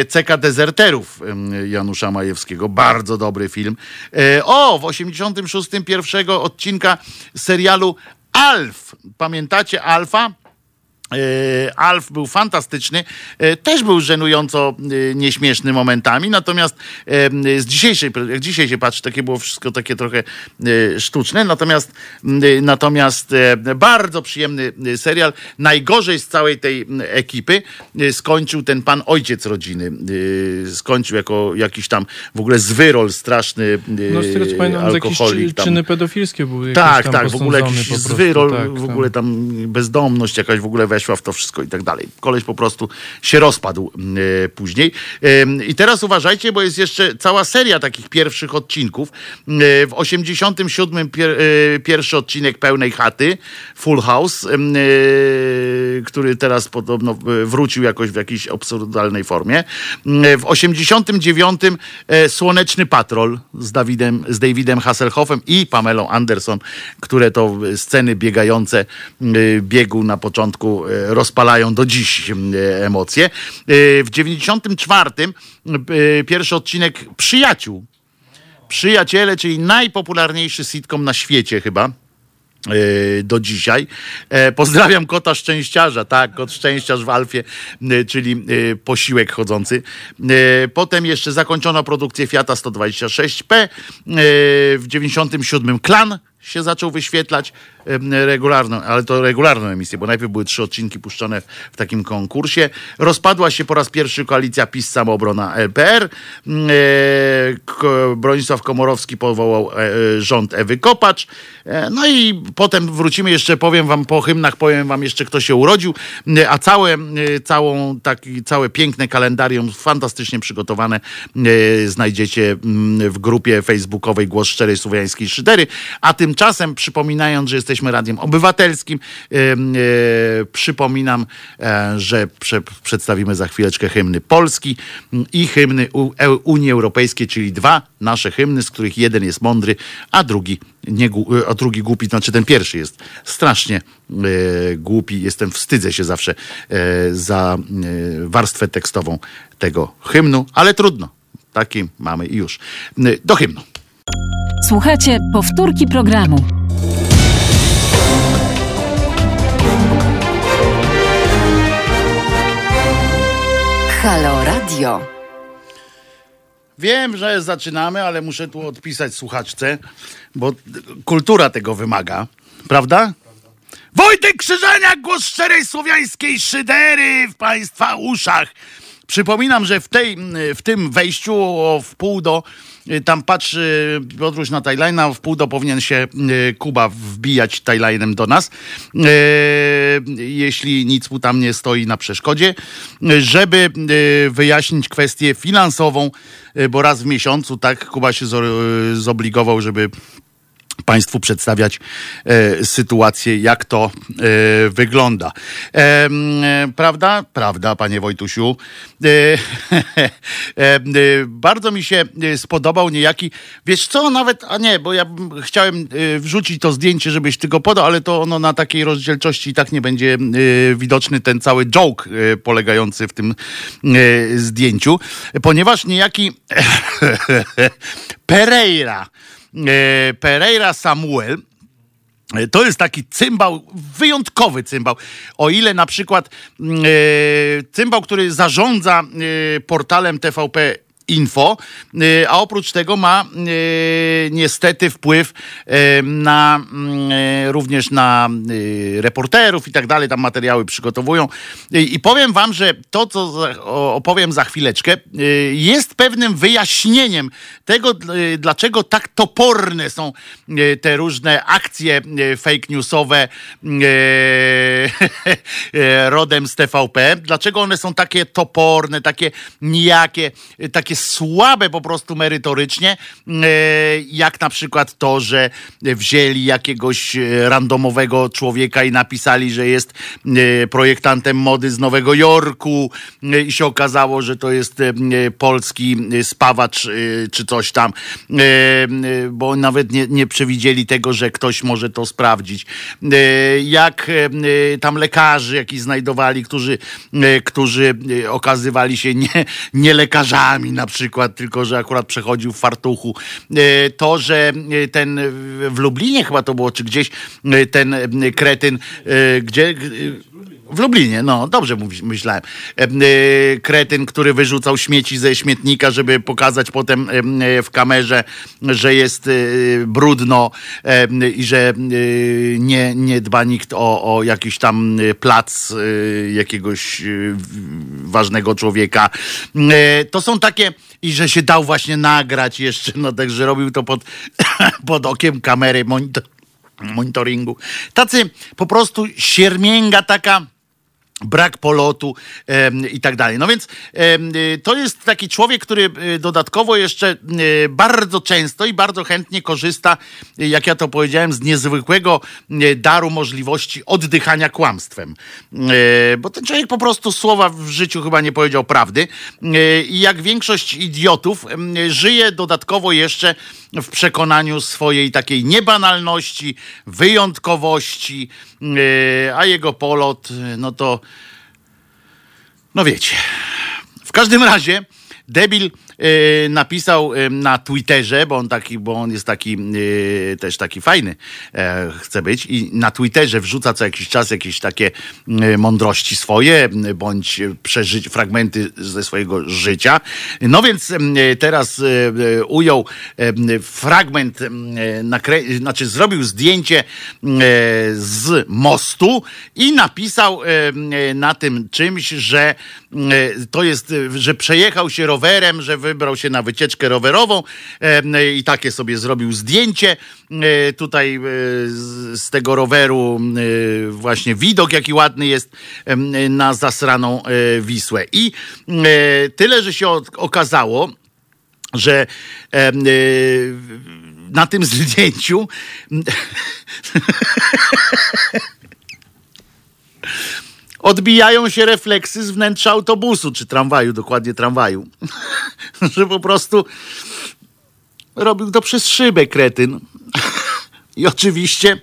CK Dezerterów Janusza Majewskiego. Bardzo dobry film. E, O, w 86 pierwszego odcinka serialu Alf. Pamiętacie Alfa? E, Alf był fantastyczny, e, też był żenująco e, nieśmieszny momentami, natomiast z dzisiejszej, jak dzisiaj się patrzy, takie było wszystko takie trochę sztuczne, natomiast, natomiast bardzo przyjemny serial. Najgorzej z całej tej ekipy skończył ten pan ojciec rodziny. Skończył jako jakiś tam w ogóle zwyrol straszny, No z tego co pamiętam, jakieś alkoholik czy- tam. czyny pedofilskie były jakieś Tak, tam tak, w ogóle jakiś zwyrol, tak, w ogóle tam bezdomność jakaś w ogóle weszła w to wszystko i tak dalej. Koleś po prostu się rozpadł e, później. I teraz uważajcie, bo jest jeszcze cała seria takich pierwszych odcinków. E, w 87 pier, e, pierwszy odcinek pełnej chaty, Full House, który teraz podobno wrócił jakoś w jakiejś absurdalnej formie. E, w 89 e, Słoneczny Patrol z Dawidem, z Davidem Hasselhoffem i Pamelą Anderson, które to sceny biegające biegu na początku rozpalają do dziś e, emocje. E, W 94 e, pierwszy odcinek Przyjaciół. Przyjaciele, czyli najpopularniejszy sitcom na świecie chyba e, do dzisiaj. E, Pozdrawiam kota szczęściarza, tak, kot szczęściarz w Alfie, e, czyli e, posiłek chodzący. E, Potem jeszcze zakończono produkcję Fiata 126P. E, W 97 Klan się zaczął wyświetlać regularną, ale to regularną emisję, bo najpierw były trzy odcinki puszczone w takim konkursie. Rozpadła się po raz pierwszy koalicja PiS Samoobrona LPR. Mm, e, Bronisław Komorowski powołał e, e, rząd Ewy Kopacz. E, No i potem wrócimy jeszcze, powiem wam po hymnach, powiem wam jeszcze kto się urodził, E, a całe, e, całą, taki, całe piękne kalendarium, fantastycznie przygotowane e, znajdziecie mm, w grupie facebookowej Głos Szczerej Słowiańskiej Szydery, a tymczasem Tymczasem przypominając, że jesteśmy radiem obywatelskim, e, e, przypominam, e, że prze, przedstawimy za chwileczkę hymny Polski i hymny E- Unii Europejskiej, czyli dwa nasze hymny, z których jeden jest mądry, a drugi, nie, gł- a drugi głupi, znaczy ten pierwszy jest strasznie e, głupi. Jestem, wstydzę się zawsze e, za e, warstwę tekstową tego hymnu, ale trudno. Taki mamy i już. E, Do hymnu. Słuchajcie powtórki programu. Halo Radio. Wiem, że zaczynamy, ale muszę tu odpisać słuchaczce, bo kultura tego wymaga, prawda? Wojtek Krzyżaniak, głos szczerej słowiańskiej szydery w Państwa uszach. Przypominam, że w, tej, w tym wejściu o wpół do, tam patrzy podróż na Tajlina, w pół do powinien się y, Kuba wbijać Tajlinem do nas, y, jeśli nic mu tam nie stoi na przeszkodzie, żeby y, wyjaśnić kwestię finansową, y, bo raz w miesiącu, tak, Kuba się zo- zobligował, żeby Państwu przedstawiać e, sytuację, jak to e, wygląda. E, e, prawda? Prawda, panie Wojtusiu. E, *laughs* e, bardzo mi się spodobał niejaki, wiesz co, nawet, a nie, bo ja chciałem wrzucić to zdjęcie, żebyś ty go podał, ale to ono na takiej rozdzielczości i tak nie będzie widoczny ten cały joke polegający w tym zdjęciu, ponieważ niejaki *laughs* Pereira, Pereira Samuel, e, to jest taki cymbał, wyjątkowy cymbał. O ile na przykład mm, e, cymbał, który zarządza e, portalem TVP Info, e, a oprócz tego ma e, niestety wpływ e, na mm, również na reporterów i tak dalej, tam materiały przygotowują. I, powiem wam, że to, co opowiem za chwileczkę, jest pewnym wyjaśnieniem tego, dlaczego tak toporne są te różne akcje fake newsowe *laughs* e, rodem z TVP. Dlaczego one są takie toporne, takie nijakie, e, słabe po prostu merytorycznie, e, jak na przykład to, że wzięli jakiegoś e, randomowego człowieka i napisali, że jest e, projektantem mody z Nowego Jorku i się okazało, że to jest polski spawacz czy coś tam, bo nawet nie, nie przewidzieli tego, że ktoś może to sprawdzić. Jak tam lekarzy, jakich znajdowali, którzy, którzy okazywali się nie, nie lekarzami na przykład, tylko że akurat przechodził w fartuchu. E, To, że e, ten w Lublinie chyba to było, czy gdzieś e, ten kretyn, gdzie... w Lublinie, no dobrze myślałem. E, e, Kretyn, który wyrzucał śmieci ze śmietnika, żeby pokazać potem em, e, w kamerze, że jest brudno i że nie, nie dba nikt o, o jakiś tam plac jakiegoś ważnego człowieka. To są takie, i że się dał właśnie nagrać jeszcze, no także robił to pod, *coughs* pod okiem kamery monitor, monitoringu. Tacy po prostu siermięga taka brak polotu em, i tak dalej. No więc y, to jest taki człowiek, który y, dodatkowo jeszcze y, bardzo często i bardzo chętnie korzysta, jak ja to powiedziałem, z niezwykłego daru możliwości oddychania kłamstwem. Bo ten człowiek po prostu słowa w życiu chyba nie powiedział prawdy i jak większość idiotów żyje dodatkowo jeszcze w przekonaniu swojej takiej niebanalności, wyjątkowości, a jego polot, no to, no wiecie. W każdym razie debil napisał yy, na Twitterze, bo on taki, bo on jest taki yy, też taki fajny, e, chce być i na Twitterze wrzuca co jakiś czas jakieś takie mądrości swoje, bądź przeżyć fragmenty ze swojego życia. No więc teraz ujął fragment, nakrę- znaczy zrobił zdjęcie z mostu i napisał na tym czymś, że to jest, że przejechał się rowerem, że wybrał się na wycieczkę rowerową yy, i takie sobie zrobił zdjęcie. Yy, Tutaj z, tego roweru właśnie widok jaki ładny jest na zasraną Wisłę. I tyle, że się okazało, że na tym zdjęciu *laughs* *laughs* odbijają się refleksy z wnętrza autobusu, czy tramwaju, dokładnie tramwaju. *laughs* Że po prostu robił to przez szybę kretyn. *laughs* I oczywiście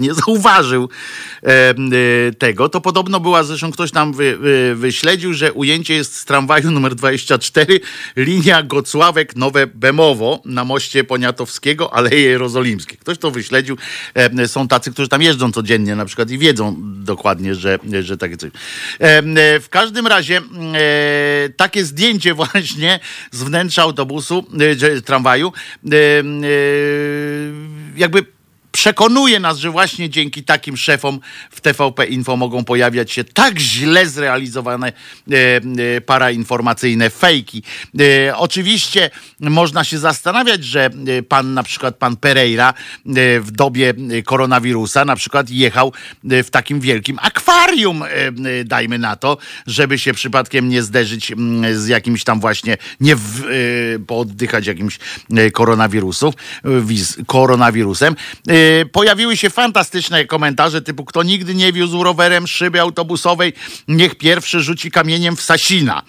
*laughs* nie zauważył e, tego. To podobno była, zresztą ktoś tam wy, wy, wyśledził, że ujęcie jest z tramwaju numer 24, linia Gocławek Nowe Bemowo na moście Poniatowskiego, Aleje Jerozolimskie. Ktoś to wyśledził. Są tacy, którzy tam jeżdżą codziennie na przykład i wiedzą dokładnie, że, że takie coś. E, w każdym razie e, takie zdjęcie *laughs* właśnie z wnętrza autobusu, e, tramwaju, jakby przekonuje nas, że właśnie dzięki takim szefom w TVP Info mogą pojawiać się tak źle zrealizowane e, e, parainformacyjne fejki. E, oczywiście można się zastanawiać, że e, pan na przykład pan Pereira e, w dobie koronawirusa na przykład jechał w takim wielkim akwarium, dajmy na to, żeby się przypadkiem nie zderzyć z jakimś tam właśnie, nie w, pooddychać jakimś koronawirusów, koronawirusem. E, Pojawiły się fantastyczne komentarze typu kto nigdy nie wiózł rowerem szyby autobusowej, niech pierwszy rzuci kamieniem w Sasina.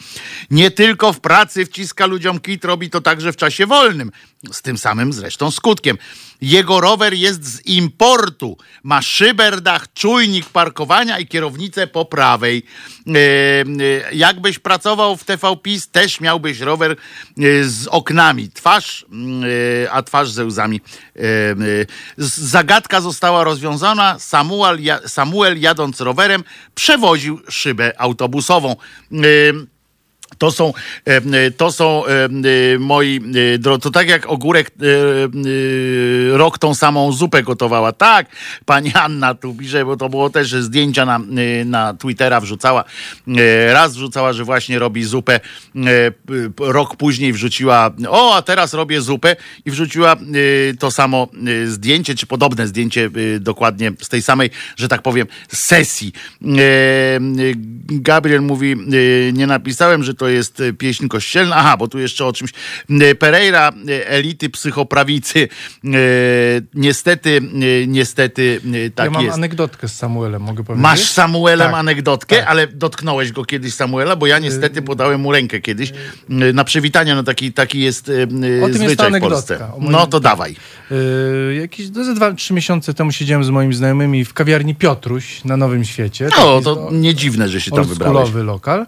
Nie tylko w pracy wciska ludziom kit, robi to także w czasie wolnym. Z tym samym zresztą skutkiem. Jego rower jest z importu. Ma szyberdach, czujnik parkowania i kierownicę po prawej. E, e, Jakbyś pracował w TV PiS, też miałbyś rower e, z oknami. Twarz, a twarz ze łzami. Zagadka została rozwiązana. Samuel, Samuel jadąc rowerem przewoził szybę autobusową. To są, e, e, to są e, moi drodzy, to tak jak ogórek rok tą samą zupę gotowała. Tak, pani Anna tu pisze, bo to było też zdjęcia na, na Twittera wrzucała. Raz wrzucała, że właśnie robi zupę. Rok później wrzuciła, o, a teraz robię zupę i wrzuciła to samo zdjęcie, czy podobne zdjęcie dokładnie z tej samej, że tak powiem, sesji. Gabriel mówi, nie napisałem, że to jest e, pieśń kościelna. Aha, bo tu jeszcze o czymś. E, Pereira, e, elity psychoprawicy. Niestety, niestety tak ja mam jest. anegdotkę z Samuelem, mogę powiedzieć? Masz Samuelem Tak, anegdotkę, tak. ale dotknąłeś go kiedyś Samuela, bo ja niestety podałem mu rękę kiedyś y, na przywitanie, no taki, taki jest y, y, O tym jest zwyczaj w. Polsce. Moim- No to dawaj. Yy, jakieś no, dwa, trzy miesiące temu siedziałem z moimi znajomymi w kawiarni Piotruś na Nowym Świecie. No, Taki to nie dziwne, że się tam wybrałeś. lokal.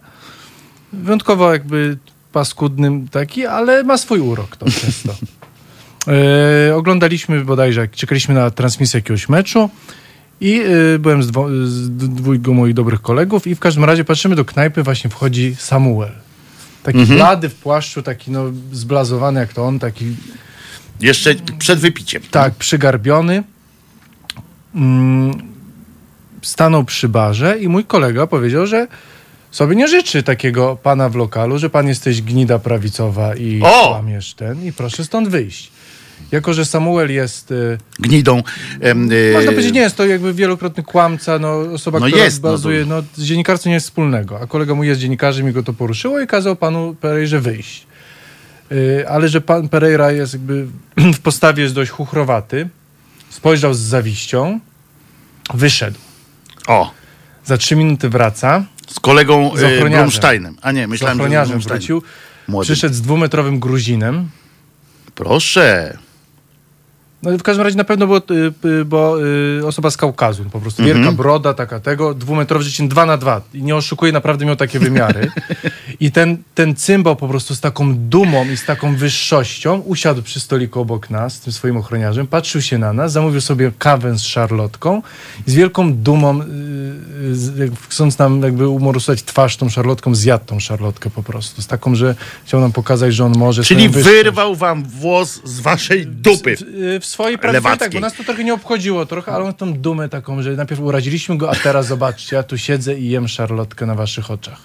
Wyjątkowo jakby paskudnym taki, ale ma swój urok to przez to. E, oglądaliśmy bodajże, czekaliśmy na transmisję jakiegoś meczu i e, byłem z, dwo, z dwójką moich dobrych kolegów i w każdym razie patrzymy do knajpy, właśnie wchodzi Samuel. Taki Mhm. blady w płaszczu, taki no zblazowany jak to on, taki Jeszcze przed wypiciem. tak, przygarbiony. Mm, stanął przy barze i mój kolega powiedział, że sobie nie życzy takiego pana w lokalu, że pan jesteś gnida prawicowa i O! kłamiesz ten i proszę stąd wyjść. Jako, że Samuel jest, y, Gnidą. y, można powiedzieć, nie jest to jakby wielokrotny kłamca, no, osoba, No która jest, no to- bazuje, no, z dziennikarstwem nie jest wspólnego, a kolega mój jest dziennikarzem i go to poruszyło i kazał panu Pereirze wyjść. Y, ale że pan Pereira jest jakby *clears throat* w postawie jest dość chuchrowaty, spojrzał z zawiścią, wyszedł. O, Za trzy minuty wraca, z kolegą Z ochroniarzem. Brumsteinem. A nie, z myślałem, że z ochroniarzem Brumsteinem. wrócił, Młody. przyszedł z dwumetrowym Gruzinem. Proszę. No w każdym razie na pewno było, y, y, bo y, osoba z Kaukazu, po prostu wielka Mhm. broda, taka tego, dwumetrowy życie 2 na 2 i nie oszukuję, naprawdę miał takie wymiary. I ten, ten cymbał po prostu z taką dumą i z taką wyższością usiadł przy stoliku obok nas, z tym swoim ochroniarzem, patrzył się na nas, zamówił sobie kawę z szarlotką i z wielką dumą, y, y, jak- chcąc nam jakby umorusować twarz tą szarlotką, zjadł tą szarlotkę po prostu. Z taką, że chciał nam pokazać, że on może Czyli wyrwał wam włos z waszej dupy. W, y, w swojej prawie tak, bo nas to trochę nie obchodziło trochę, ale on tą dumę taką, że najpierw uraziliśmy go, a teraz zobaczcie, ja tu siedzę i jem szarlotkę na waszych oczach.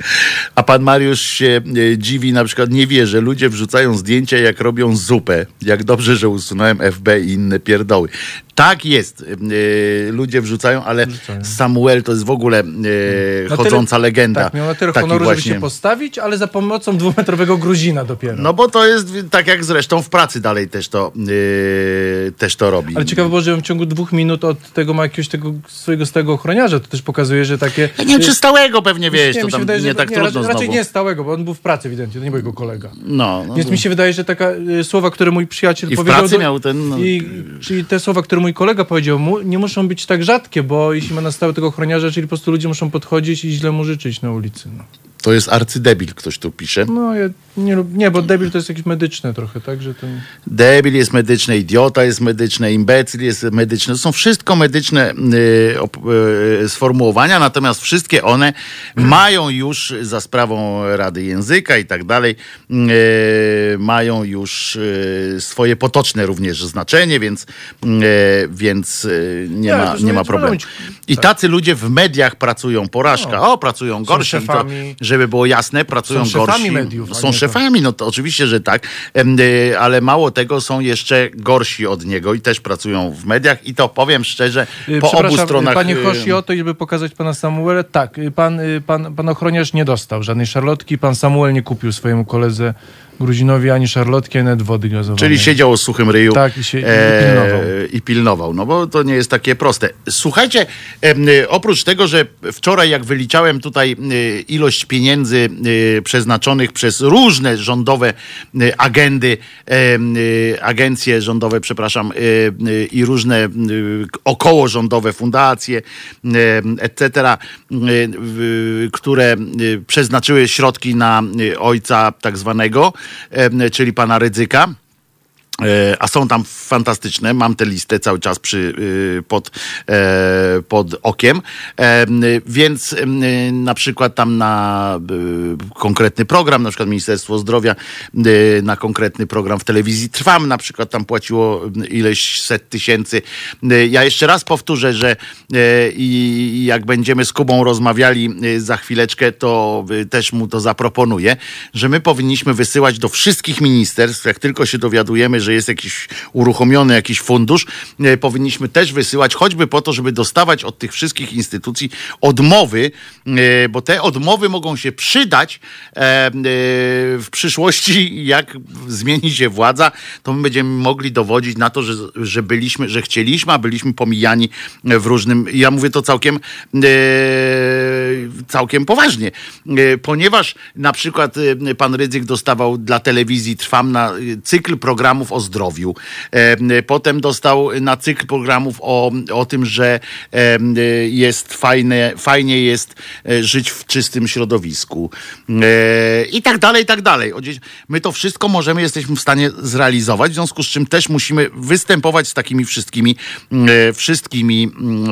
A pan Mariusz się e, dziwi, na przykład nie wie, że ludzie wrzucają zdjęcia, jak robią zupę. Jak dobrze, że usunąłem FB i inne pierdoły. Tak jest. E, ludzie wrzucają, ale Wrzucają. Samuel to jest w ogóle Na chodząca tyle- legenda. Tak, miał na tyle honoru, żeby właśnie- się postawić, ale za pomocą dwumetrowego Gruzina dopiero. No bo to jest tak jak zresztą w pracy dalej też to, e, też to robi. Ale ciekawe było, że w ciągu dwóch minut od tego ma jakiegoś tego swojego stałego ochroniarza. To też pokazuje, że takie... Ja nie wiem, czy stałego pewnie wiesz, nie, to tam wydaje, nie że tak nie, trudno raczej, raczej nie stałego, bo on był w pracy ewidentnie, to nie był jego kolega. No, no Więc to- mi się wydaje, że taka y, słowa, które mój przyjaciel I w powiedział... pracy miał ten, no. I, czyli te słowa, które mój kolega powiedział mu, nie muszą być tak rzadkie, bo jeśli ma na stałe tego ochroniarza, czyli po prostu ludzie muszą podchodzić i źle mu życzyć na ulicy. No, To jest arcydebil, ktoś tu pisze. no ja nie, nie, bo debil to jest jakieś medyczne trochę, tak? Że to... Debil jest medyczny, idiota jest medyczny, imbecyl jest medyczny. To są wszystko medyczne y, op, y, sformułowania, natomiast wszystkie one mają już za sprawą Rady Języka i tak dalej, y, mają już y, swoje potoczne również znaczenie, więc, y, więc y, nie, ma, nie ma problemu. I tacy ludzie w mediach pracują, porażka, o, pracują gorsi, to, szefami. żeby było jasne, pracują Są szefami gorsi. mediów, a są szefami, no to oczywiście, że tak, y, ale mało tego, są jeszcze gorsi od niego i też pracują w mediach i to powiem szczerze, Y, po obu stronach. Panie Hoshi, o to, żeby pokazać pana Samuela. Tak, pan, pan, pan ochroniarz nie dostał żadnej szarlotki. Pan Samuel nie kupił swojemu koledze Gruzinowi ani szarlotki, ani nawet wody gazowanej. Czyli siedział o suchym ryju Tak, i się- i e, pilnował. i pilnował. No bo to nie jest takie proste. Słuchajcie, y, oprócz tego, że wczoraj jak wyliczałem tutaj y, ilość pieniędzy przeznaczonych przez różne rządowe agendy, agencje rządowe, przepraszam, i różne około rządowe fundacje, etc., które przeznaczyły środki na ojca tak zwanego, czyli pana Rydzyka. E, A są tam fantastyczne, mam tę listę cały czas przy, y, pod, e, pod okiem. E, Więc na przykład tam na konkretny program, na przykład Ministerstwo Zdrowia y, na konkretny program w telewizji Trwam, na przykład tam płaciło ileś set tysięcy. Y, Ja jeszcze raz powtórzę, że jak będziemy z Kubą rozmawiali za chwileczkę, to też mu to zaproponuję, że my powinniśmy wysyłać do wszystkich ministerstw, jak tylko się dowiadujemy, że jest jakiś uruchomiony jakiś fundusz, e, powinniśmy też wysyłać, choćby po to, żeby dostawać od tych wszystkich instytucji odmowy, e, bo te odmowy mogą się przydać e, w przyszłości, *laughs* jak zmieni się władza, to my będziemy mogli dowodzić na to, że, że byliśmy, że chcieliśmy, a byliśmy pomijani w różnym, ja mówię to całkiem całkiem poważnie, ponieważ na przykład pan Rydzyk dostawał dla telewizji Trwam na cykl programów o zdrowiu. E, Potem dostał na cykl programów o, o tym, że jest fajne, fajnie jest e, żyć w czystym środowisku. E, I tak dalej, i tak dalej. O, My to wszystko możemy, jesteśmy w stanie zrealizować, w związku z czym też musimy występować z takimi wszystkimi, e, wszystkimi mm,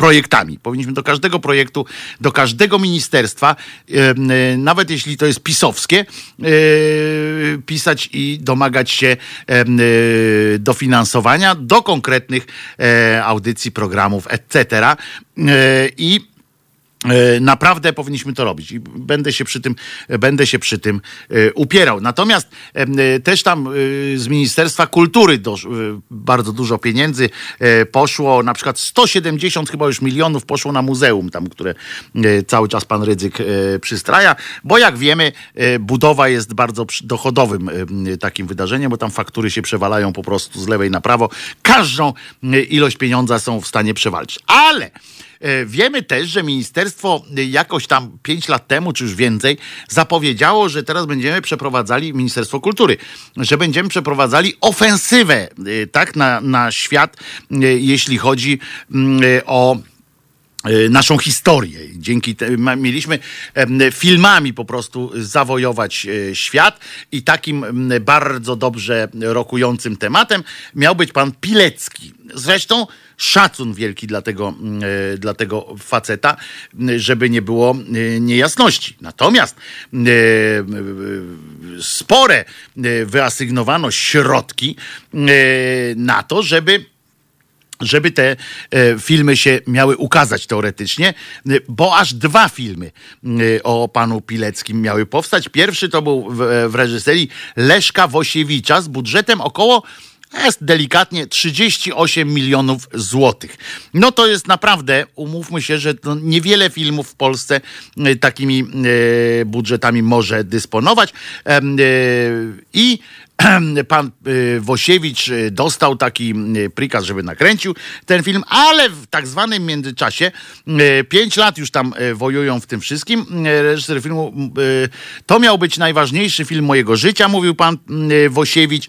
projektami. Powinniśmy do każdego projektu, do każdego ministerstwa, e, nawet jeśli to jest pisowskie, e, pisać i domagać się e, dofinansowania do konkretnych audycji, programów, etc. I Naprawdę powinniśmy to robić i będę się przy tym, będę się przy tym e, upierał. Natomiast e, też tam e, z Ministerstwa Kultury bardzo dużo pieniędzy e, poszło, na przykład 170 chyba już milionów poszło na muzeum tam, które e, cały czas pan Rydzyk e, przystraja, bo jak wiemy e, budowa jest bardzo dochodowym e, takim wydarzeniem, bo tam faktury się przewalają po prostu z lewej na prawo. Każdą e, ilość pieniądza są w stanie przewalczyć. Ale E, Wiemy też, że ministerstwo e, jakoś tam pięć lat temu, czy już więcej, zapowiedziało, że teraz będziemy przeprowadzali, Ministerstwo Kultury, że będziemy przeprowadzali ofensywę, e, tak, na, na świat, e, jeśli chodzi mm, e, o e, naszą historię. Dzięki mieliśmy filmami po prostu zawojować e, świat i takim m, bardzo dobrze rokującym tematem miał być pan Pilecki. Zresztą szacun wielki dla tego, m, e, dla tego faceta, m, żeby nie było e, niejasności. Natomiast e, spore wyasygnowano środki na to, żeby żeby te filmy się miały ukazać teoretycznie, bo aż dwa filmy o panu Pileckim miały powstać. Pierwszy to był w, w reżyserii Leszka Wosiewicza z budżetem około jest delikatnie 38 milionów złotych. No to jest naprawdę, umówmy się, że to niewiele filmów w Polsce e, takimi e, budżetami może dysponować. E, I *clears throat* pan y, Wosiewicz y, dostał taki y, prikaz, żeby nakręcił ten film, ale w tak zwanym międzyczasie, pięć lat już tam wojują w tym wszystkim, reżyser filmu, to miał być najważniejszy film mojego życia, mówił pan Wosiewicz,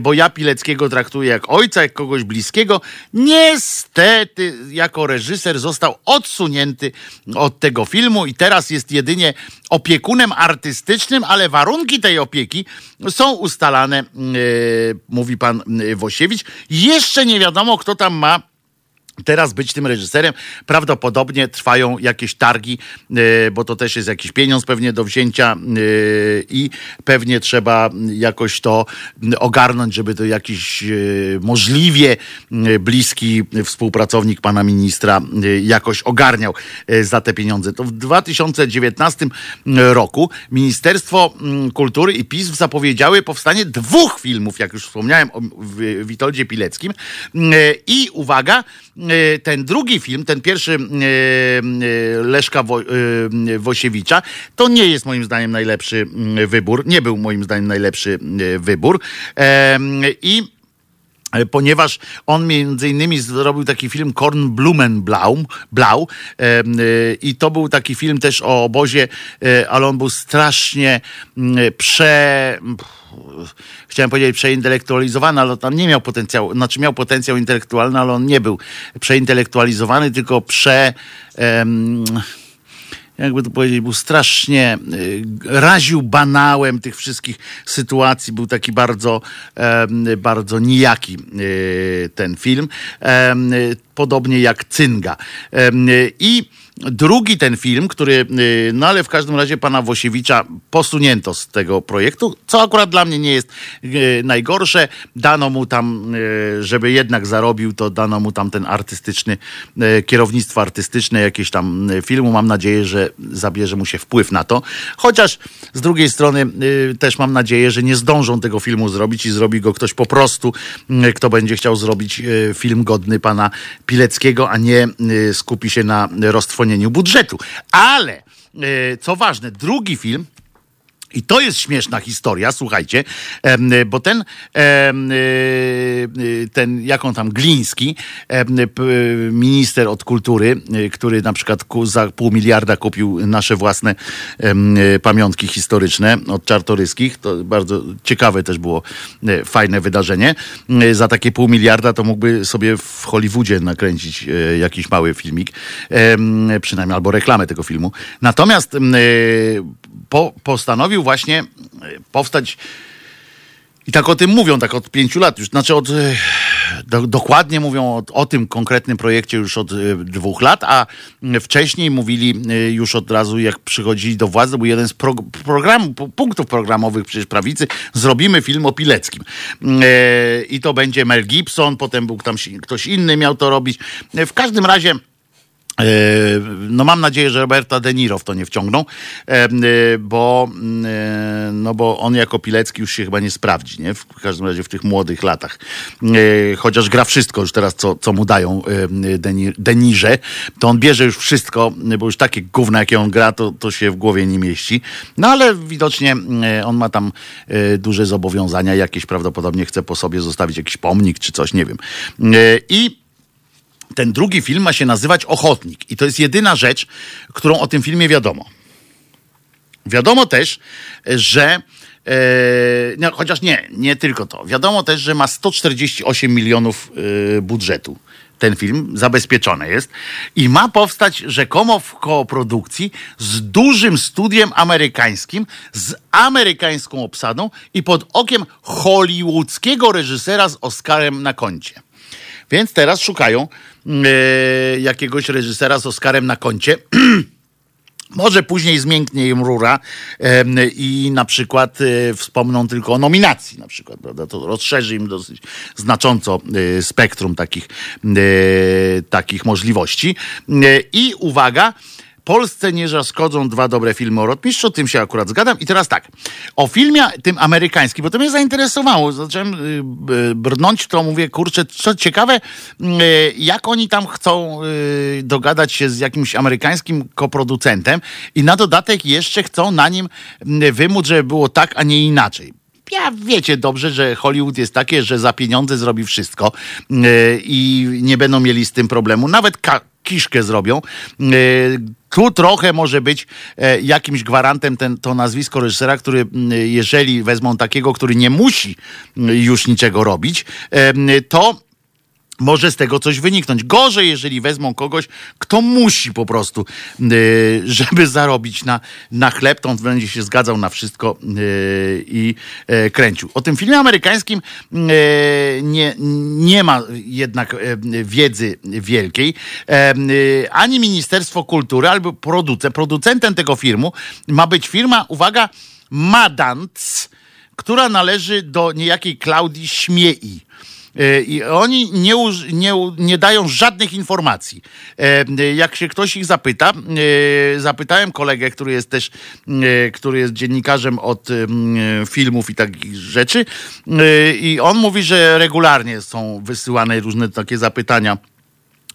bo ja Pileckiego traktuję jak ojca, jak kogoś bliskiego. Niestety, jako reżyser został odsunięty od tego filmu i teraz jest jedynie opiekunem artystycznym, ale warunki tej opieki są ustalane, yy, mówi pan yy, Wosiewicz. Jeszcze nie wiadomo, kto tam ma teraz być tym reżyserem. Prawdopodobnie trwają jakieś targi, yy, bo to też jest jakiś pieniądz pewnie do wzięcia yy, i pewnie trzeba jakoś to ogarnąć, żeby to jakiś yy, możliwie bliski współpracownik pana ministra jakoś ogarniał za te pieniądze. To w 2019 roku Ministerstwo Kultury i PiS zapowiedziały powstanie dwóch filmów, jak już wspomniałem o Witoldzie Pileckim. I uwaga, ten drugi film, ten pierwszy yy, yy, Leszka Wo, Wosiewicza, to nie jest moim zdaniem najlepszy wybór. Nie był moim zdaniem najlepszy wybór. I ponieważ on między innymi zrobił taki film Korn Blumenblau Blau, y, i to był taki film też o obozie, e, ale on był strasznie mm, prze... Chciałem powiedzieć przeintelektualizowany, ale tam nie miał potencjału, znaczy miał potencjał intelektualny, ale on nie był przeintelektualizowany, tylko prze... jakby to powiedzieć, był strasznie, y, raził banałem tych wszystkich sytuacji, był taki bardzo, bardzo nijaki y, ten film, podobnie jak Cynga. Y, I drugi ten film, który, y, no ale w każdym razie pana Wosiewicza posunięto z tego projektu, co akurat dla mnie nie jest y, najgorsze. Dano mu tam, y, żeby jednak zarobił, to dano mu tam ten artystyczny, kierownictwo artystyczne jakieś tam filmu. Mam nadzieję, że zabierze mu się wpływ na to. Chociaż z drugiej strony też mam nadzieję, że nie zdążą tego filmu zrobić i zrobi go ktoś po prostu, kto będzie chciał zrobić film godny pana Pileckiego, a nie skupi się na roztrwonieniu budżetu. Ale y, co ważne, drugi film i to jest śmieszna historia, słuchajcie, bo ten, y, y, ten jak on tam, Gliński, minister od kultury, y, który na przykład za pół miliarda kupił nasze własne pamiątki historyczne od Czartoryskich, to bardzo ciekawe też było, fajne wydarzenie. Za takie pół miliarda to mógłby sobie w Hollywoodzie nakręcić jakiś mały filmik, przynajmniej albo reklamę tego filmu. Natomiast po, postanowił właśnie e, powstać i tak o tym mówią, tak od pięciu lat już, znaczy od, e, do, dokładnie mówią o, o tym konkretnym projekcie już od e, dwóch lat, a wcześniej mówili już od razu, jak przychodzili do władzy, był jeden z pro, programu, pu- punktów programowych przecież prawicy, zrobimy film o Pileckim. I to będzie Mel Gibson, potem był tam ktoś inny miał to robić. W każdym razie No mam nadzieję, że Roberta De Niro w to nie wciągną, e, bo, e, no bo on jako Pilecki już się chyba nie sprawdzi, nie? W każdym razie w tych młodych latach. E, Chociaż gra wszystko już teraz, co, co mu dają Deni- Denirze, to on bierze już wszystko, bo już takie gówna, jakie on gra, to, to się w głowie nie mieści. No ale widocznie on ma tam duże zobowiązania, jakieś prawdopodobnie chce po sobie zostawić jakiś pomnik czy coś, nie wiem. I ten drugi film ma się nazywać Ochotnik. I to jest jedyna rzecz, którą o tym filmie wiadomo. Wiadomo też, że. E, no, chociaż nie, nie tylko to. Wiadomo też, że ma 148 milionów e, budżetu. Ten film zabezpieczony jest i ma powstać rzekomo w kooprodukcji z dużym studiem amerykańskim, z amerykańską obsadą i pod okiem hollywoodzkiego reżysera z Oscarem na koncie. Więc teraz szukają e, jakiegoś reżysera z Oscarem na koncie. *clears throat* Może później zmięknie im rura em, i na przykład e, wspomną tylko o nominacji, na przykład, prawda? To rozszerzy im dosyć znacząco e, spektrum takich, e, takich możliwości. E, I uwaga, Polsce nie zaszkodzą dwa dobre filmy o rotmistrzu, tym się akurat zgadzam. I teraz tak, o filmie tym amerykańskim, bo to mnie zainteresowało, zacząłem y, brnąć to, mówię, kurczę, co ciekawe, y, jak oni tam chcą y, dogadać się z jakimś amerykańskim koproducentem i na dodatek jeszcze chcą na nim wymóc, żeby było tak, a nie inaczej ja wiecie dobrze, że Hollywood jest takie, że za pieniądze zrobi wszystko yy, i nie będą mieli z tym problemu. Nawet kiszkę zrobią. Yy, tu trochę może być e, jakimś gwarantem ten, to nazwisko reżysera, który jeżeli wezmą takiego, który nie musi już niczego robić, to może z tego coś wyniknąć. Gorzej, jeżeli wezmą kogoś, kto musi po prostu, yy, żeby zarobić na, na chleb, to on będzie się zgadzał na wszystko yy, i yy, kręcił. O tym filmie amerykańskim yy, nie, nie ma jednak yy, wiedzy wielkiej. Yy, ani Ministerstwo Kultury, albo producent. Producentem tego filmu ma być firma, uwaga, Madants, która należy do niejakiej Klaudii Śmiei. E, I oni nie, nie, nie dają żadnych informacji. E, Jak się ktoś ich zapyta, e, zapytałem kolegę, który jest też, który jest dziennikarzem od filmów i takich rzeczy, i on mówi, że regularnie są wysyłane różne takie zapytania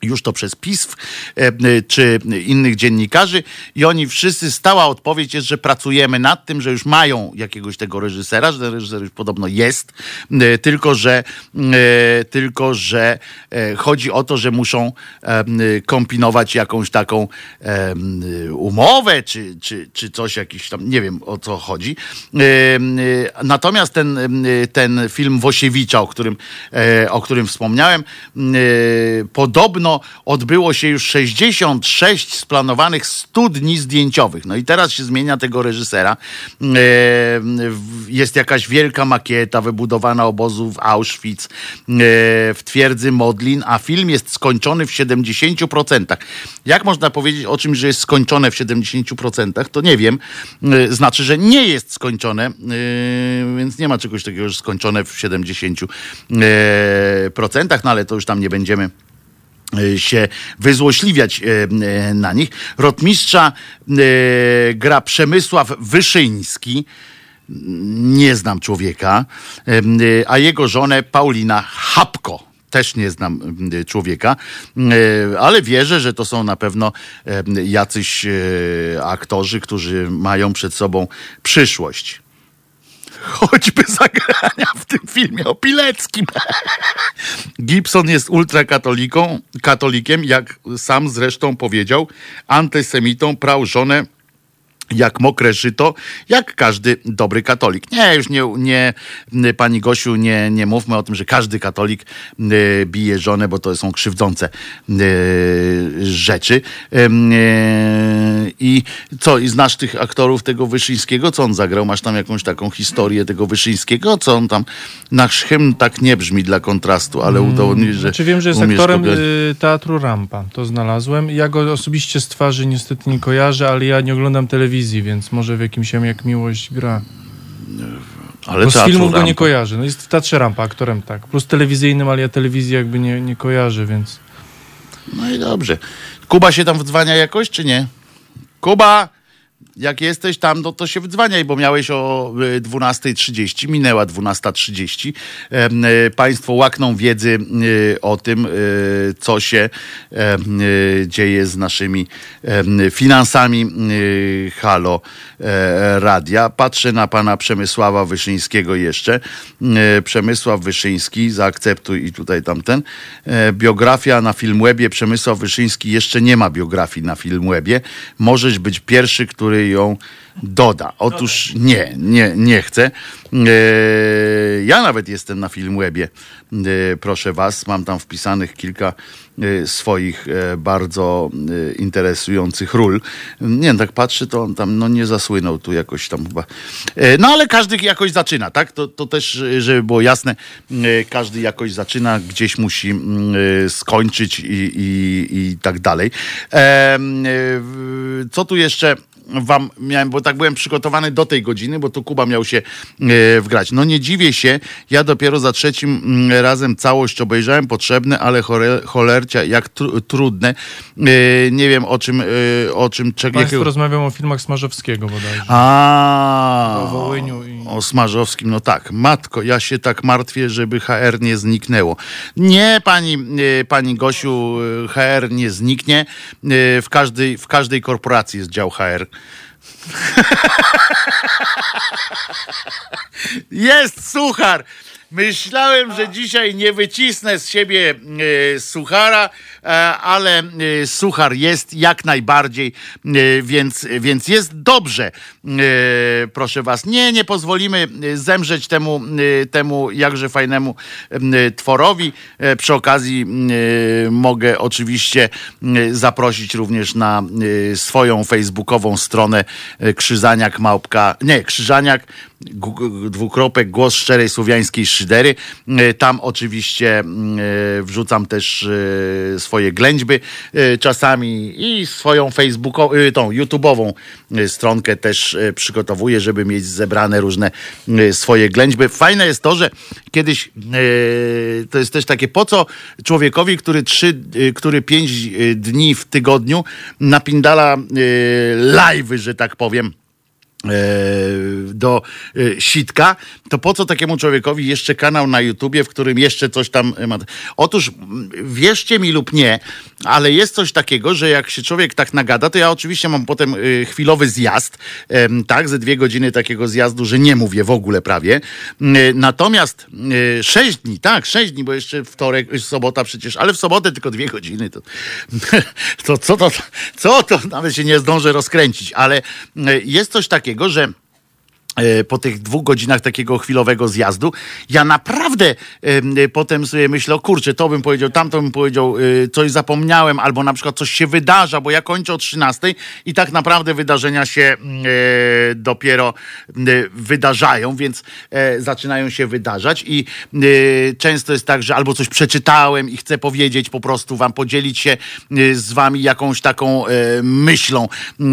już to przez PISF e, czy innych dziennikarzy i oni wszyscy, stała odpowiedź jest, że pracujemy nad tym, że już mają jakiegoś tego reżysera, że ten reżyser już podobno jest, e, tylko że, e, tylko, że chodzi o to, że muszą kombinować jakąś taką umowę, czy, czy, czy coś jakiś tam, nie wiem o co chodzi. Natomiast ten, ten film Wosiewicza, o którym, o którym wspomniałem, e, podobno odbyło się już 66 splanowanych 100 dni zdjęciowych. No i teraz się zmienia tego reżysera. E, Jest jakaś wielka makieta wybudowana obozu w Auschwitz, e, w twierdzy Modlin, a film jest skończony w 70%. Jak można powiedzieć o czymś, że jest skończone w 70%? To nie wiem. E, Znaczy, że nie jest skończone, więc nie ma czegoś takiego, że skończone w 70%, no ale to już tam nie będziemy się wyzłośliwiać e, e, na nich. Rotmistrza e, gra Przemysław Wyszyński. Nie znam człowieka, e, a jego żonę Paulina Hapko. Też nie znam e, człowieka, e, ale wierzę, że to są na pewno e, jacyś e, aktorzy, którzy mają przed sobą przyszłość. Choćby zagrania w tym filmie o Pileckim. *laughs* Gibson jest ultrakatoliką, katolikiem, jak sam zresztą powiedział, antysemitą, prał żonę jak mokre żyto, jak każdy dobry katolik. Nie, już nie, nie pani Gosiu, nie, nie mówmy o tym, że każdy katolik y, bije żonę, bo to są krzywdzące y, rzeczy. Y, I co, i znasz tych aktorów tego Wyszyńskiego? Co on zagrał? Masz tam jakąś taką historię tego Wyszyńskiego? Co on tam, nasz hymn tak nie brzmi dla kontrastu, ale udowodnił, że Znaczy wiem, że jest aktorem y, teatru Rampa. To znalazłem. Ja go osobiście z twarzy niestety nie kojarzę, ale ja nie oglądam telewizji, więc może w jakimś jak miłość gra. ale Bo z filmów go nie Rampa. kojarzę. No jest w teatrze Rampa aktorem, tak. Plus telewizyjnym, ale ja telewizji jakby nie, nie kojarzę, więc... No i dobrze. Kuba się tam wdzwania jakoś, czy nie? Kuba, jak jesteś tam, no to się wdzwaniaj, bo miałeś o y, 12.30, minęła 12.30. Em, y, Państwo łakną wiedzy y, o tym, y, co się y, dzieje z naszymi finansami y, Halo e, Radia. Patrzę na pana Przemysława Wyszyńskiego jeszcze. E, Przemysław Wyszyński, zaakceptuj i tutaj tamten. E, Biografia na Filmwebie. Przemysław Wyszyński jeszcze nie ma biografii na Filmwebie. Możesz być pierwszy, który ją doda. Otóż nie, nie, nie chcę. E, Ja nawet jestem na Filmwebie, e, proszę was. Mam tam wpisanych kilka e, swoich bardzo interesujących ról. Nie wiem, tak patrzę, to on tam no, nie zasłynął tu jakoś tam chyba. No ale każdy jakoś zaczyna, tak? To, to też, żeby było jasne, każdy jakoś zaczyna, gdzieś musi mm, skończyć i, i, i tak dalej. Co tu jeszcze wam miałem, bo tak byłem przygotowany do tej godziny, bo tu Kuba miał się e, wgrać. No nie dziwię się, ja dopiero za trzecim mm, razem całość obejrzałem, potrzebne, ale chore, cholercia, jak tru, trudne. E, nie wiem o czym, e, o czym, czego, Państwo jakiego... rozmawiam o filmach Smarzowskiego bodajże. A, O Wołyniu i- o Smarzowskim, no tak. Matko, ja się tak martwię, żeby HR nie zniknęło. Nie, pani, e, pani Gosiu, e, HR nie zniknie. E, W każdej, w każdej korporacji jest dział HR. *laughs* Jest suchar! Myślałem, że dzisiaj nie wycisnę z siebie e, suchara, e, ale e, suchar jest jak najbardziej, więc, więc jest dobrze. E, proszę was, nie, nie pozwolimy e, zemrzeć temu, e, temu jakże fajnemu tworowi. Przy okazji mogę oczywiście zaprosić również na swoją facebookową stronę Krzyżaniak Małpka, nie, Krzyżaniak dwukropek głos szczerej słowiańskiej szydery. Tam oczywiście wrzucam też swoje ględźby czasami i swoją facebookową, tą YouTube'ową stronkę też e, przygotowuję, żeby mieć zebrane różne e, swoje ględźby. Fajne jest to, że kiedyś e, to jest też takie, po co człowiekowi, który trzy, który pięć dni w tygodniu napindala live'y, że tak powiem, do e, sitka, to po co takiemu człowiekowi jeszcze kanał na YouTubie, w którym jeszcze coś tam ma. Otóż wierzcie mi lub nie, ale jest coś takiego, że jak się człowiek tak nagada, to ja oczywiście mam potem e, chwilowy zjazd, tak, ze dwie godziny takiego zjazdu, że nie mówię w ogóle prawie. Natomiast e, sześć dni, tak, sześć dni, bo jeszcze wtorek, sobota przecież, ale w sobotę tylko dwie godziny, to, *laughs* to co to, co to, nawet się nie zdążę rozkręcić, ale e, jest coś takiego, że e, po tych dwóch godzinach takiego chwilowego zjazdu, ja naprawdę e, potem sobie myślę, o kurczę, to bym powiedział, tamto bym powiedział, e, coś zapomniałem, albo na przykład coś się wydarza, bo ja kończę o 13 i tak naprawdę wydarzenia się mm, e, dopiero e, wydarzają, więc e, zaczynają się wydarzać i e, często jest tak, że albo coś przeczytałem i chcę powiedzieć po prostu wam, podzielić się e, z wami jakąś taką e, myślą, e,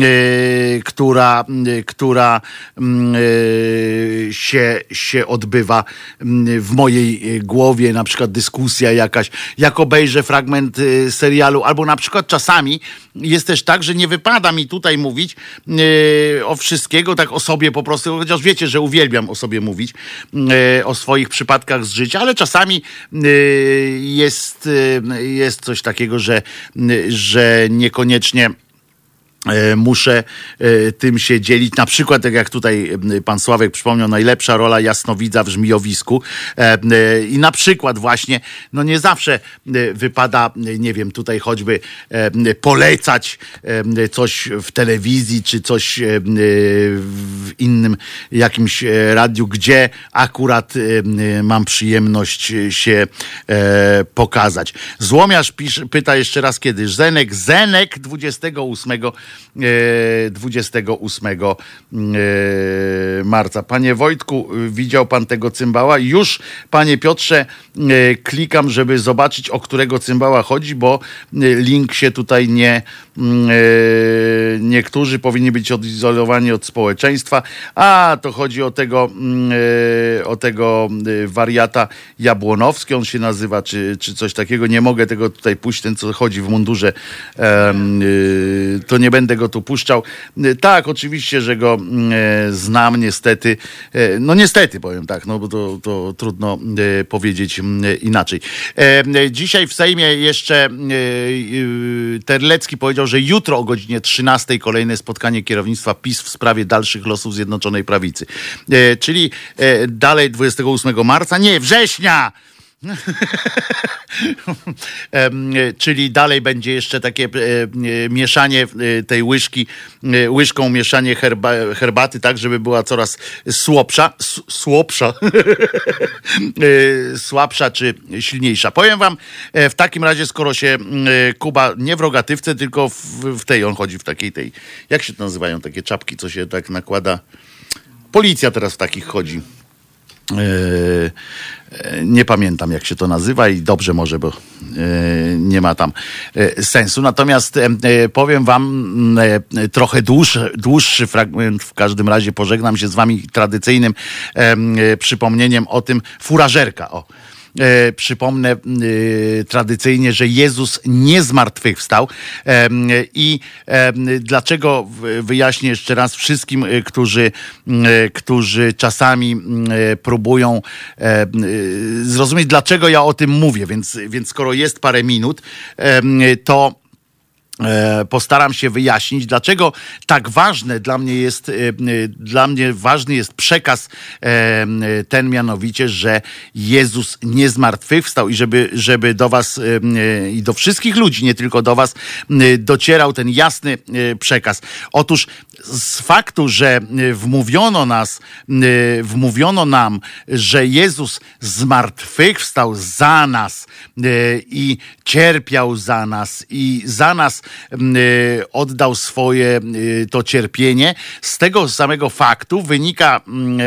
która, e, która mm, e, się, się odbywa mm, w mojej e, głowie, na przykład dyskusja jakaś, jak obejrzę fragment e, serialu, albo na przykład czasami jest też tak, że nie wypada mi tutaj mówić e, o wszystkiego, tak o sobie po prostu, chociaż wiecie, że uwielbiam o sobie mówić, e, o swoich przypadkach z życia, ale czasami e, jest, e, jest coś takiego, że, że niekoniecznie e, muszę e, tym się dzielić. Na przykład, tak jak tutaj e, pan Sławek przypomniał, najlepsza rola jasnowidza w żmijowisku. E, e, I na przykład właśnie, no nie zawsze e, wypada, e, nie wiem, tutaj choćby e, polecać e, coś w telewizji, czy coś e, w innym jakimś e, radiu, gdzie akurat e, mam przyjemność e, się e, pokazać. Złomiarz pisze, pyta jeszcze raz kiedy. Zenek, Zenek 28 e, 28 e, marca. Panie Wojtku, widział pan tego cymbała? Już, panie Piotrze, e, klikam, żeby zobaczyć, o którego cymbała chodzi, bo e, link się tutaj nie. mm, e, Niektórzy powinni być odizolowani od społeczeństwa, a to chodzi o tego, mm, e, o tego e, wariata Jabłonowski, on się nazywa, czy, czy coś takiego. Nie mogę tego tutaj puścić, ten co chodzi w mundurze, y, to nie będę go tu puszczał. Y, Tak, oczywiście, że go mm, e, znam, niestety. E, No niestety, powiem tak, no bo to, to trudno e, powiedzieć mm, inaczej. Dzisiaj w Sejmie jeszcze Terlecki powiedział, że jutro o godzinie 13 kolejne spotkanie kierownictwa PiS w sprawie dalszych losów Zjednoczonej Prawicy. Czyli dalej 28 marca, nie, września! *laughs* Czyli dalej będzie jeszcze takie e, e, mieszanie e, tej łyżki, łyżką mieszanie herba, herbaty, tak, żeby była coraz słabsza, słabsza, *laughs* słabsza czy silniejsza. Powiem wam, w takim razie, skoro się Kuba nie w rogatywce, tylko w, w tej, on chodzi w takiej tej, jak się to nazywają takie czapki, co się tak nakłada? Policja teraz w takich chodzi. E, nie pamiętam jak się to nazywa i dobrze może, bo e, nie ma tam e, sensu. Natomiast e, e, powiem wam e, trochę dłuższy, dłuższy fragment, w każdym razie pożegnam się z wami tradycyjnym em, e, przypomnieniem o tym furażerka. O. E, przypomnę e, tradycyjnie, że Jezus nie zmartwychwstał Em, i dlaczego wyjaśnię jeszcze raz wszystkim, e, którzy, e, którzy czasami e, próbują e, e, zrozumieć, dlaczego ja o tym mówię. Więc, więc skoro jest parę minut, to E, postaram się wyjaśnić, dlaczego tak ważne dla mnie jest, e, e, dla mnie ważny jest przekaz e, e, ten mianowicie, że Jezus nie zmartwychwstał i żeby, żeby do was e, e, i do wszystkich ludzi, nie tylko do was, e, docierał ten jasny e, przekaz. Otóż z faktu, że e, wmówiono nas, e, wmówiono nam, że Jezus zmartwychwstał za nas e, i cierpiał za nas i za nas e, oddał swoje e, to cierpienie. Z tego samego faktu wynika,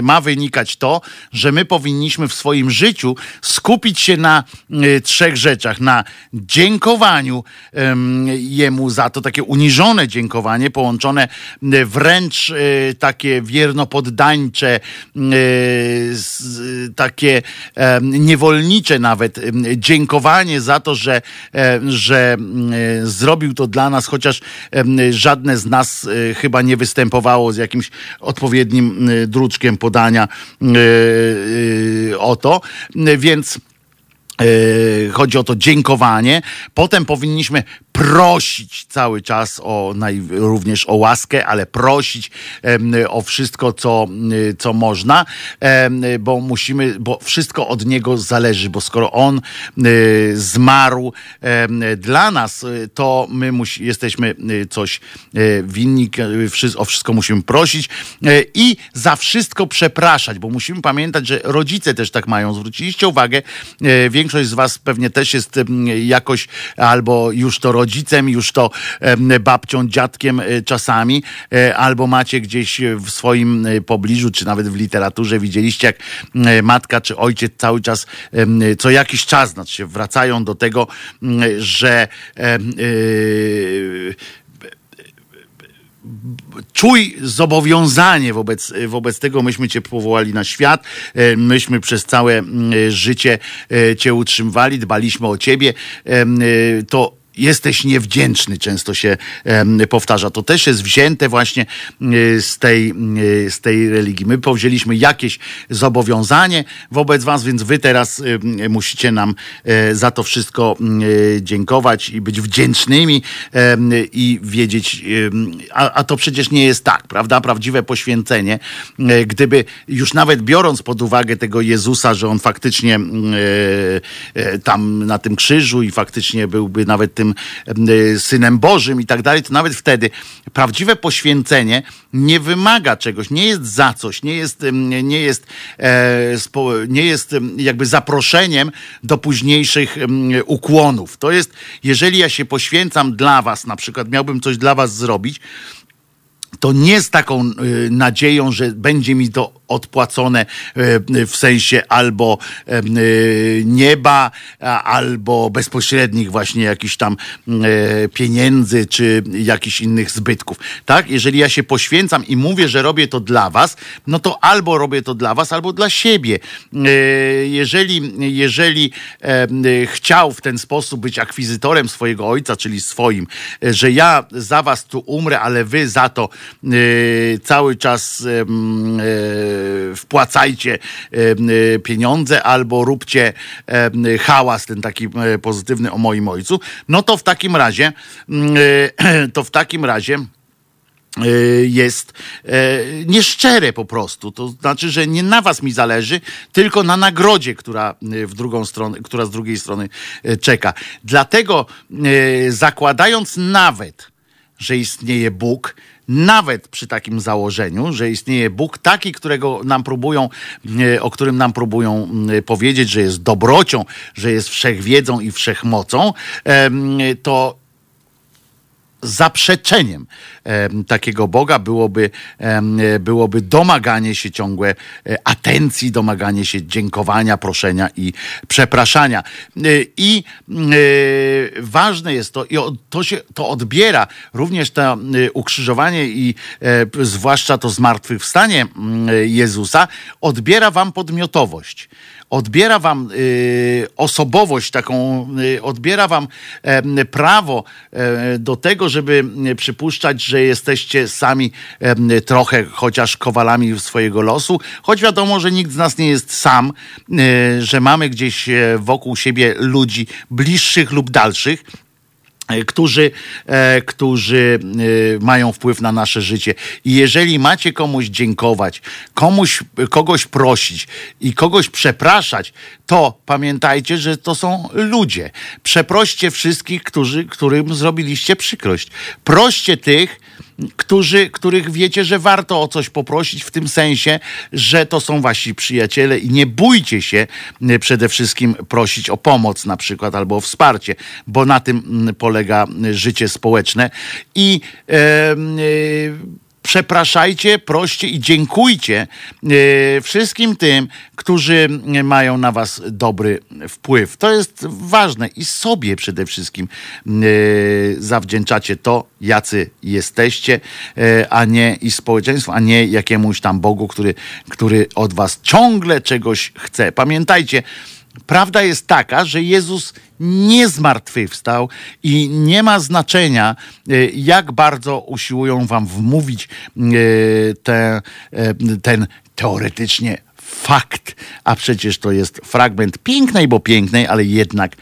ma wynikać to, że my powinniśmy w swoim życiu skupić się na e, trzech rzeczach. Na dziękowaniu em, Jemu za to, takie uniżone dziękowanie, połączone wręcz takie wiernopoddańcze, takie niewolnicze nawet dziękowanie za to, że, e, że zrobił to dla nas, chociaż żadne z nas e, chyba nie występowało z jakimś odpowiednim e, druczkiem podania e, o to. Więc Chodzi o to dziękowanie. Potem powinniśmy prosić cały czas o naj, również o łaskę, ale prosić o wszystko, co, y, co można, bo musimy, bo wszystko od niego zależy, bo skoro on y, zmarł dla nas, y, to my musi, jesteśmy coś winni, o wszystko musimy prosić i za wszystko przepraszać, bo musimy pamiętać, że rodzice też tak mają. Zwróciliście uwagę, większość z was pewnie też jest jakoś albo już to rodzicem, już to babcią, dziadkiem e, czasami, e, albo macie gdzieś w swoim e, pobliżu, czy nawet w literaturze widzieliście, jak matka czy ojciec cały czas, co jakiś czas, znaczy się wracają do tego, że czuj zobowiązanie wobec, wobec tego. Myśmy Cię powołali na świat, myśmy przez całe życie Cię utrzymywali, dbaliśmy o Ciebie. To jesteś niewdzięczny, często się powtarza. To też jest wzięte właśnie e, z tej, e, z tej religii. My powzięliśmy jakieś zobowiązanie wobec was, więc wy teraz musicie nam e, za to wszystko dziękować i być wdzięcznymi i wiedzieć, a, a to przecież nie jest tak, prawda? Prawdziwe poświęcenie, gdyby już nawet biorąc pod uwagę tego Jezusa, że on faktycznie tam na tym krzyżu i faktycznie byłby nawet tym e, synem Bożym i tak dalej, to nawet wtedy prawdziwe poświęcenie nie wymaga czegoś, nie jest za coś, nie jest, nie jest, e, nie jest jakby zaproszeniem do późniejszych ukłonów. To jest, jeżeli ja się poświęcam dla was, na przykład miałbym coś dla was zrobić, to nie z taką y, nadzieją, że będzie mi to odpłacone y, w sensie albo y, nieba, albo bezpośrednich właśnie jakichś tam pieniędzy, czy jakichś innych zbytków. Tak? Jeżeli ja się poświęcam i mówię, że robię to dla was, no to albo robię to dla was, albo dla siebie. Jeżeli, jeżeli chciał w ten sposób być akwizytorem swojego ojca, czyli swoim, że ja za was tu umrę, ale wy za to cały czas y, wpłacajcie em, y, pieniądze albo róbcie hałas ten taki pozytywny o moim ojcu, no to w takim razie mm, y, *clears throat* to w takim razie y, jest nieszczere po prostu. To znaczy, że nie na was mi zależy, tylko na nagrodzie, która y, w drugą stronę, która z drugiej strony y, czeka. Dlatego y, zakładając nawet, że istnieje Bóg, nawet przy takim założeniu, że istnieje Bóg taki, którego nam próbują, e, o którym nam próbują m, powiedzieć, że jest dobrocią, że jest wszechwiedzą i wszechmocą, em, to zaprzeczeniem em, takiego Boga byłoby, e, byłoby domaganie się ciągłe e, atencji, domaganie się dziękowania, proszenia i przepraszania. E, I ważne jest to, i to się to odbiera również to ukrzyżowanie i zwłaszcza to zmartwychwstanie mm, Jezusa, odbiera wam podmiotowość odbiera wam y, osobowość taką, y, odbiera wam prawo e, do tego, żeby y, przypuszczać, że jesteście sami trochę chociaż kowalami swojego losu, choć wiadomo, że nikt z nas nie jest sam, że mamy gdzieś e, wokół siebie ludzi bliższych lub dalszych, którzy, e, którzy e, mają wpływ na nasze życie. I jeżeli macie komuś dziękować, komuś, kogoś prosić i kogoś przepraszać, to pamiętajcie, że to są ludzie. Przeproście wszystkich, którzy, którym zrobiliście przykrość. Proście tych, którzy, których wiecie, że warto o coś poprosić, w tym sensie, że to są wasi przyjaciele i nie bójcie się e, przede wszystkim prosić o pomoc na przykład albo o wsparcie, bo na tym mm, polega e, życie społeczne. I e, przepraszajcie, proście i dziękujcie e, wszystkim tym, którzy mają na was dobry wpływ. To jest ważne i sobie przede wszystkim e, zawdzięczacie to, jacy jesteście, e, a nie i społeczeństwu, a nie jakiemuś tam Bogu, który, który od was ciągle czegoś chce. Pamiętajcie, Prawda jest taka, że Jezus nie zmartwychwstał i nie ma znaczenia, e, jak bardzo usiłują wam wmówić e, te, e, ten teoretycznie fakt, a przecież to jest fragment pięknej, bo pięknej, ale jednak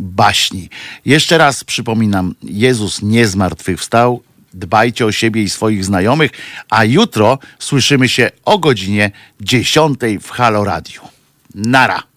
baśni. Jeszcze raz przypominam, Jezus nie zmartwychwstał. Dbajcie o siebie i swoich znajomych, a jutro słyszymy się o godzinie 10 w Halo Radio. Nara.